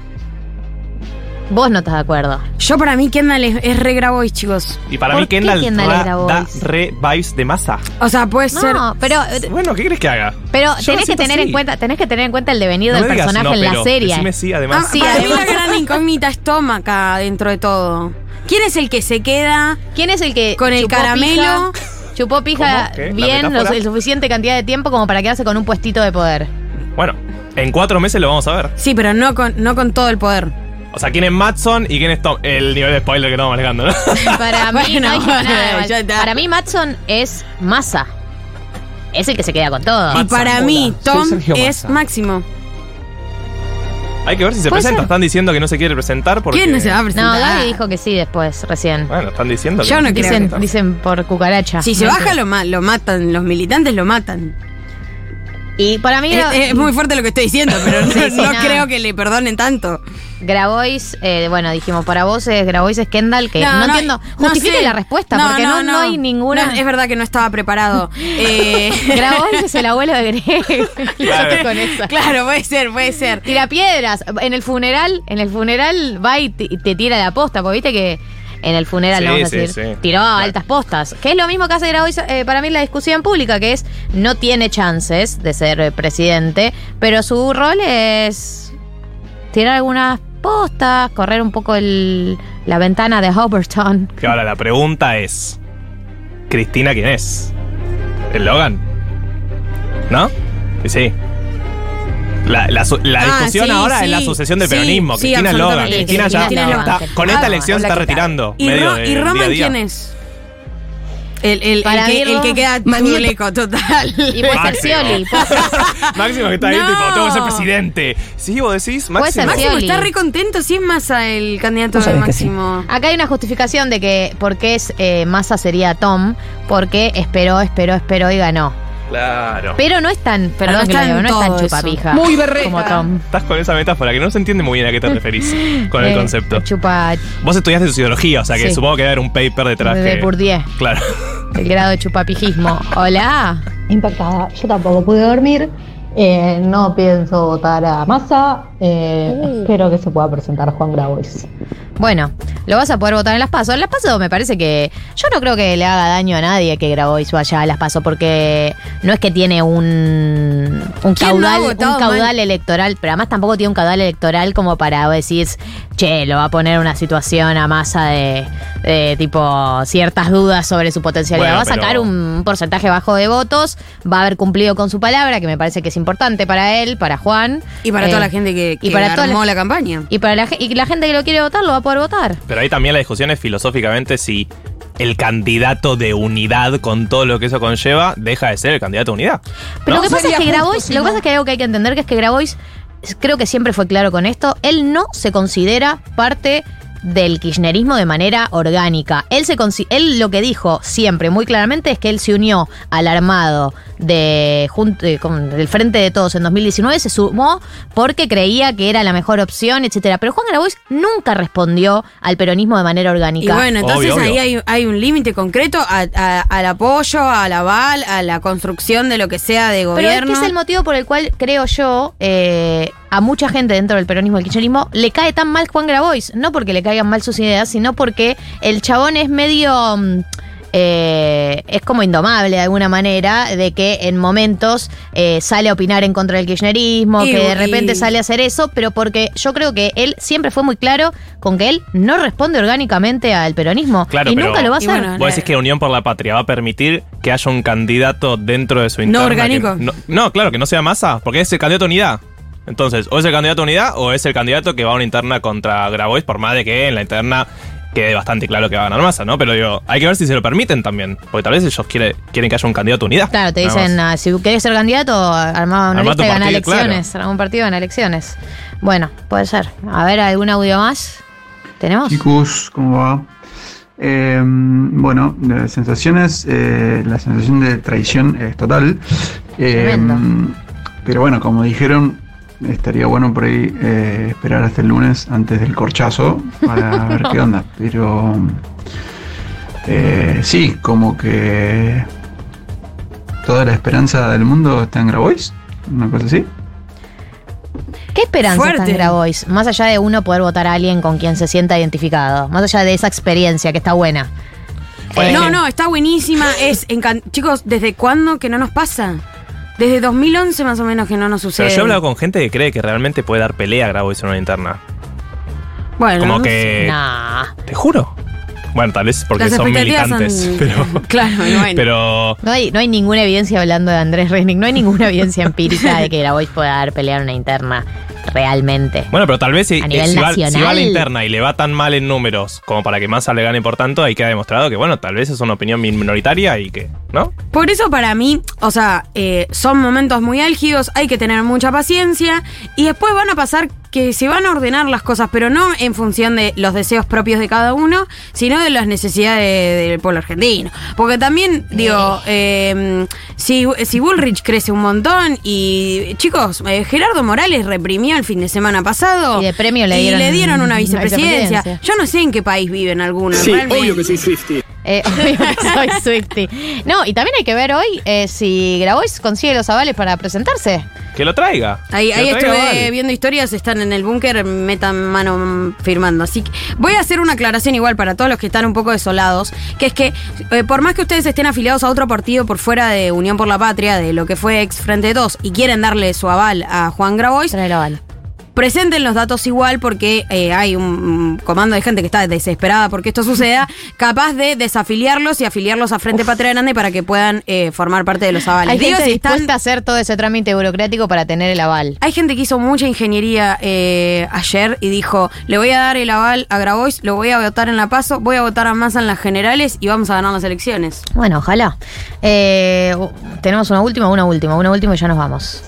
vos no estás de acuerdo. Yo para mí Kendall es, es re Grabois, chicos. Y para ¿Por mí qué Kendall Kendall da voice? re vibes de masa. O sea, puede ser. No, pero, Bueno, ¿qué crees que haga? pero Yo lo tenés que siento tener así. en cuenta, tenés que tener en cuenta el devenir No del me digas, personaje no, en la pero serie. decime sí, además. Ah, Sí, para mí además- la gran incógnita es Tom acá dentro de todo. ¿Quién es el que se queda ¿Quién es el que con el chupó caramelo? pija- chupó pija ¿Cómo? ¿Qué? ¿La bien, metáfora? lo- el suficiente cantidad de tiempo como para quedarse con un puestito de poder? Bueno, en cuatro meses lo vamos a ver. Sí, pero no con, no con todo el poder. O sea, ¿quién es Matson y quién es Tom? El nivel de spoiler que estamos manejando, ¿no? Para mí, Bueno, no hay bueno, nada de mal. ya está. Para mí, Matson es masa. Es el que se queda con todo. y para mí, Tom Sergio es Massa. Máximo. Hay que ver si se Puede presenta. ser. Están diciendo que no se quiere presentar porque... ¿Quién no se va a No, presentar? Gaby dijo que sí después, recién. Bueno, están diciendo que Yo no creo Dicen, que- dicen por cucaracha. Si se No baja, sé. lo, ma- lo matan. Los militantes lo matan. Y para mí, Es, es muy fuerte lo que estoy diciendo, pero no, Sí, sí, no nada. creo que le perdonen tanto. Grabois, eh, bueno, dijimos para vos es Grabois es Kendall, que no, No, no, entiendo. no Justifique sé. la respuesta, porque no, no, hay ninguna. No, es verdad que no estaba preparado. Eh, Grabois es el abuelo de Greg. Claro. con eso. claro, puede ser, puede ser. Tira piedras. En el funeral, en el funeral va y te, y te tira la posta, porque viste que en el funeral, Sí, vamos a decir, sí. tiró altas postas. Que es lo mismo que hace Grabois eh, para mí la discusión pública, que es no tiene chances de ser eh, presidente, pero su rol es tirar algunas postas, correr un poco el- la ventana de Hoberton. Que ahora la pregunta es: ¿Cristina quién es? ¿El Logan? ¿No? Sí. La, la Ah, discusión sí, ahora sí. es la sucesión del Sí, peronismo. sí, Cristina Logan. Cristina ya Cristina es Logan. está- con esta Ah, elección se está retirando. ¿Y, medio Ro- de- y del Roman día a día. quién es? El, el, el que, el queda chuleco total. Y puede ser Máximo. Scioli. ser- Máximo que está ahí, No. tipo, tengo que ser presidente. Sí, vos decís, Máximo. Máximo Scioli. está re contento, sí es Massa el candidato de sí. Máximo. Acá hay una justificación de que por qué es eh, Massa sería Tom, porque esperó, esperó, esperó y ganó. Claro. Pero no es tan, perdón no que digo, no es tan eso. chupapija. Muy berreta. Como Tom. Estás con esa metáfora que no se entiende muy bien a qué te referís con el Eh, concepto. Chupa Vos estudiaste sociología, o sea que Sí. supongo que debe haber un paper detrás de que. Bourdieu, Claro. el grado de chupapijismo. Hola. Impactada. Yo tampoco pude dormir. Eh, no pienso votar a Massa. Eh, Espero que se pueda presentar Juan Grabois. Bueno, lo vas a poder votar en las pasos. En las pasos me parece que. Yo no creo que le haga daño a nadie que grabó y vaya a las pasos, porque no es que tiene un, un ¿Quién no ha caudal, un caudal electoral, pero además tampoco tiene un caudal electoral como para decir, che, lo va a poner en una situación a masa de, de tipo ciertas dudas sobre su potencialidad. Bueno, va a sacar pero- un porcentaje bajo de votos, va a haber cumplido con su palabra, que me parece que es importante para él, para Juan. Y para Eh, toda la gente que, que y para armó la- la campaña. Y para la, y la gente que lo quiere votar lo va a poder votar. Pero ahí también la discusión es filosóficamente si el candidato de unidad con todo lo que eso conlleva, deja de ser el candidato de unidad. Pero ¿no? lo que pasa es que Grabois, lo que pasa es que hay algo que hay que entender que es que Grabois, creo que siempre fue claro con esto, él no se considera parte del kirchnerismo de manera orgánica. Él, se él lo que dijo siempre muy claramente es que él se unió al armado de, jun- eh, con- del Frente de Todos en 2019, se sumó porque creía que era la mejor opción, etcétera. Pero Juan Grabois nunca respondió al peronismo de manera Y orgánica. bueno, entonces Obvio, ahí obvio. hay, hay un límite concreto a- a- al apoyo, al aval, a la construcción de lo que sea de Pero gobierno. este es el motivo por el cual creo yo eh, a mucha gente dentro del peronismo y el kirchnerismo le cae tan mal Juan Grabois. No porque le caigan mal sus ideas, sino porque el chabón es medio. Eh, es como indomable de alguna manera, de que en momentos eh, sale a opinar en contra del kirchnerismo, Y- que de repente y- sale a hacer eso, pero porque yo creo que él siempre fue muy claro con que él no responde orgánicamente al peronismo. Claro, y pero nunca lo va a hacer. bueno, Vos decís que Unión por la Patria va a permitir que haya un candidato dentro de su No interna. orgánico. que- no, no, claro, que no sea masa, porque es el candidato a unidad. Entonces, o es el candidato a unidad o es el candidato que va a una interna contra Grabois, por más de que en la interna quede bastante claro que va a ganar masa, ¿no? Pero digo, hay que ver si se lo permiten también, porque tal vez ellos quiere- quieren que haya un candidato a unidad. Claro, te dicen, ah, si querés ser candidato, armá una Armá lista y gana partido, claro. elecciones. Armá un partido gana elecciones. Bueno, puede ser. A ver, ¿algún audio más? ¿Tenemos? Chicos, ¿cómo va? Eh, bueno, de sensaciones, eh, la sensación de traición es total. Eh, pero bueno, como dijeron, estaría bueno por ahí eh, esperar hasta el lunes antes del corchazo para ver qué onda. Pero eh, sí, como que toda la esperanza del mundo está en Grabois, una cosa así. ¿Qué esperanza Fuerte. está en Grabois? Más allá de uno poder votar a alguien con quien se sienta identificado. Más allá de esa experiencia que está buena. Eh, No, no, está buenísima. Es Chicos, ¿desde cuándo que no nos pasa? Desde 2011 más o menos que no nos sucede. Pero yo he hablado con gente que cree que realmente puede dar pelea a Grabois en una interna. Bueno, como no que. sé. Nah. Te juro. Bueno, tal vez porque Las son militantes. son- Pero. Claro, bueno. Pero. No hay, no hay ninguna evidencia hablando de Andrés Resnick, no hay ninguna evidencia empírica de que Grabois pueda dar pelea en una interna realmente. Bueno, pero tal vez si, A nivel si va, si va a la interna y le va tan mal en números como para que Massa le gane por tanto, ahí queda demostrado que, bueno, tal vez es una opinión minoritaria y que, ¿no? Por eso para mí, o sea, eh, son momentos muy álgidos, hay que tener mucha paciencia y después van a pasar que se van a ordenar las cosas, pero no en función de los deseos propios de cada uno, sino de las necesidades del pueblo argentino. Porque también, digo, eh, si, si Bullrich crece un montón y, chicos, eh, Gerardo Morales reprimió el fin de semana pasado Y de premio le y dieron le dieron una vicepresidencia. vicepresidencia. Yo no sé en qué país viven algunos. realmente. soy Swifty. Eh, obvio que soy Swifty. No, y también hay que ver hoy eh, si Grabois consigue los avales para presentarse. Que lo traiga. Ahí, ahí lo traiga estuve viendo historias, están en el búnker, metan mano firmando. Así que voy a hacer una aclaración igual para todos los que están un poco desolados, que es que eh, por más que ustedes estén afiliados a otro partido por fuera de Unión por la Patria, de lo que fue ex Frente 2, y quieren darle su aval a Juan Grabois, presenten los datos igual porque eh, hay un, comando de gente que está desesperada porque esto suceda, capaz de desafiliarlos y afiliarlos a Frente Patria Grande para que puedan eh, formar parte de los avales. Hay Digo, gente si están- dispuesta a hacer todo ese trámite burocrático para tener el aval. hay gente que hizo mucha ingeniería eh, ayer y dijo, le voy a dar el aval a Grabois, lo voy a votar en la PASO, voy a votar a Massa en las generales y vamos a ganar las elecciones. Bueno, ojalá. Eh, tenemos una última, una última, una última y ya nos vamos.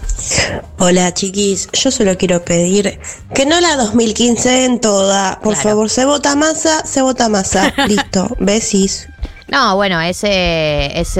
Hola chiquis, yo solo quiero pedir que no la 2015 en toda. Por favor, se vota masa, se vota masa. Listo, besis. No, bueno, ese es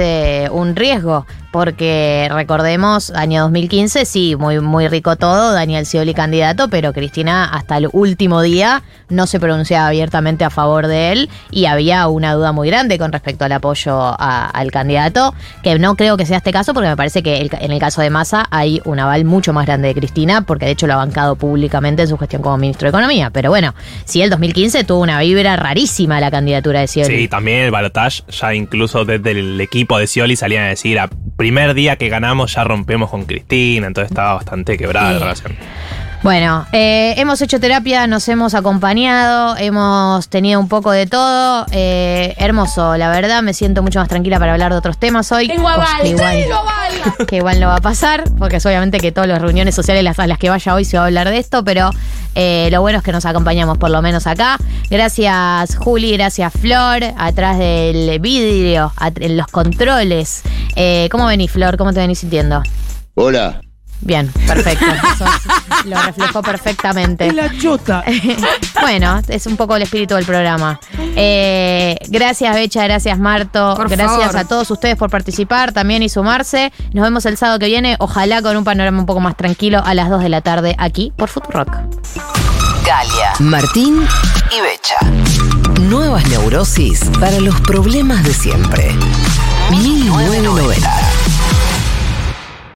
un riesgo, porque recordemos, año 2015, sí, muy, muy rico todo, Daniel Scioli candidato, pero Cristina hasta el último día no se pronunciaba abiertamente a favor de él y había una duda muy grande con respecto al apoyo al candidato, que no creo que sea este caso, porque me parece que en el caso de Massa hay un aval mucho más grande de Cristina, porque de hecho lo ha bancado públicamente en su gestión como ministro de Economía. Pero bueno, sí, el 2015 tuvo una vibra rarísima la candidatura de Scioli. Sí, también el balotage, ya incluso desde el equipo de Scioli salían a decir, a primer día que ganamos ya rompemos con Cristina, entonces estaba bastante quebrada la relación. Bueno, eh, hemos hecho terapia, nos hemos acompañado, hemos tenido un poco de todo. eh, hermoso, la verdad, me siento mucho más tranquila para hablar de otros temas hoy. Tengo aval, cosa que igual, tengo aval. que igual no va a pasar, porque es obviamente que todas las reuniones sociales las- a las que vaya hoy se va a hablar de esto, pero Eh, lo bueno es que nos acompañamos por lo menos acá. Gracias Juli, gracias Flor, atrás del vidrio, en los controles. Eh, ¿Cómo venís Flor? ¿Cómo te venís sintiendo? Hola. Bien, perfecto. Eso lo reflejó perfectamente. La chota. bueno, es un poco el espíritu del programa. Eh, gracias, Becha, gracias, Marto. Por gracias favor. a todos ustedes por participar también y sumarse. Nos vemos el sábado que viene, ojalá con un panorama un poco más tranquilo a las 2 de la tarde aquí por Futurock. Galia, Martín y Becha. Nuevas neurosis para los problemas de siempre. 1990.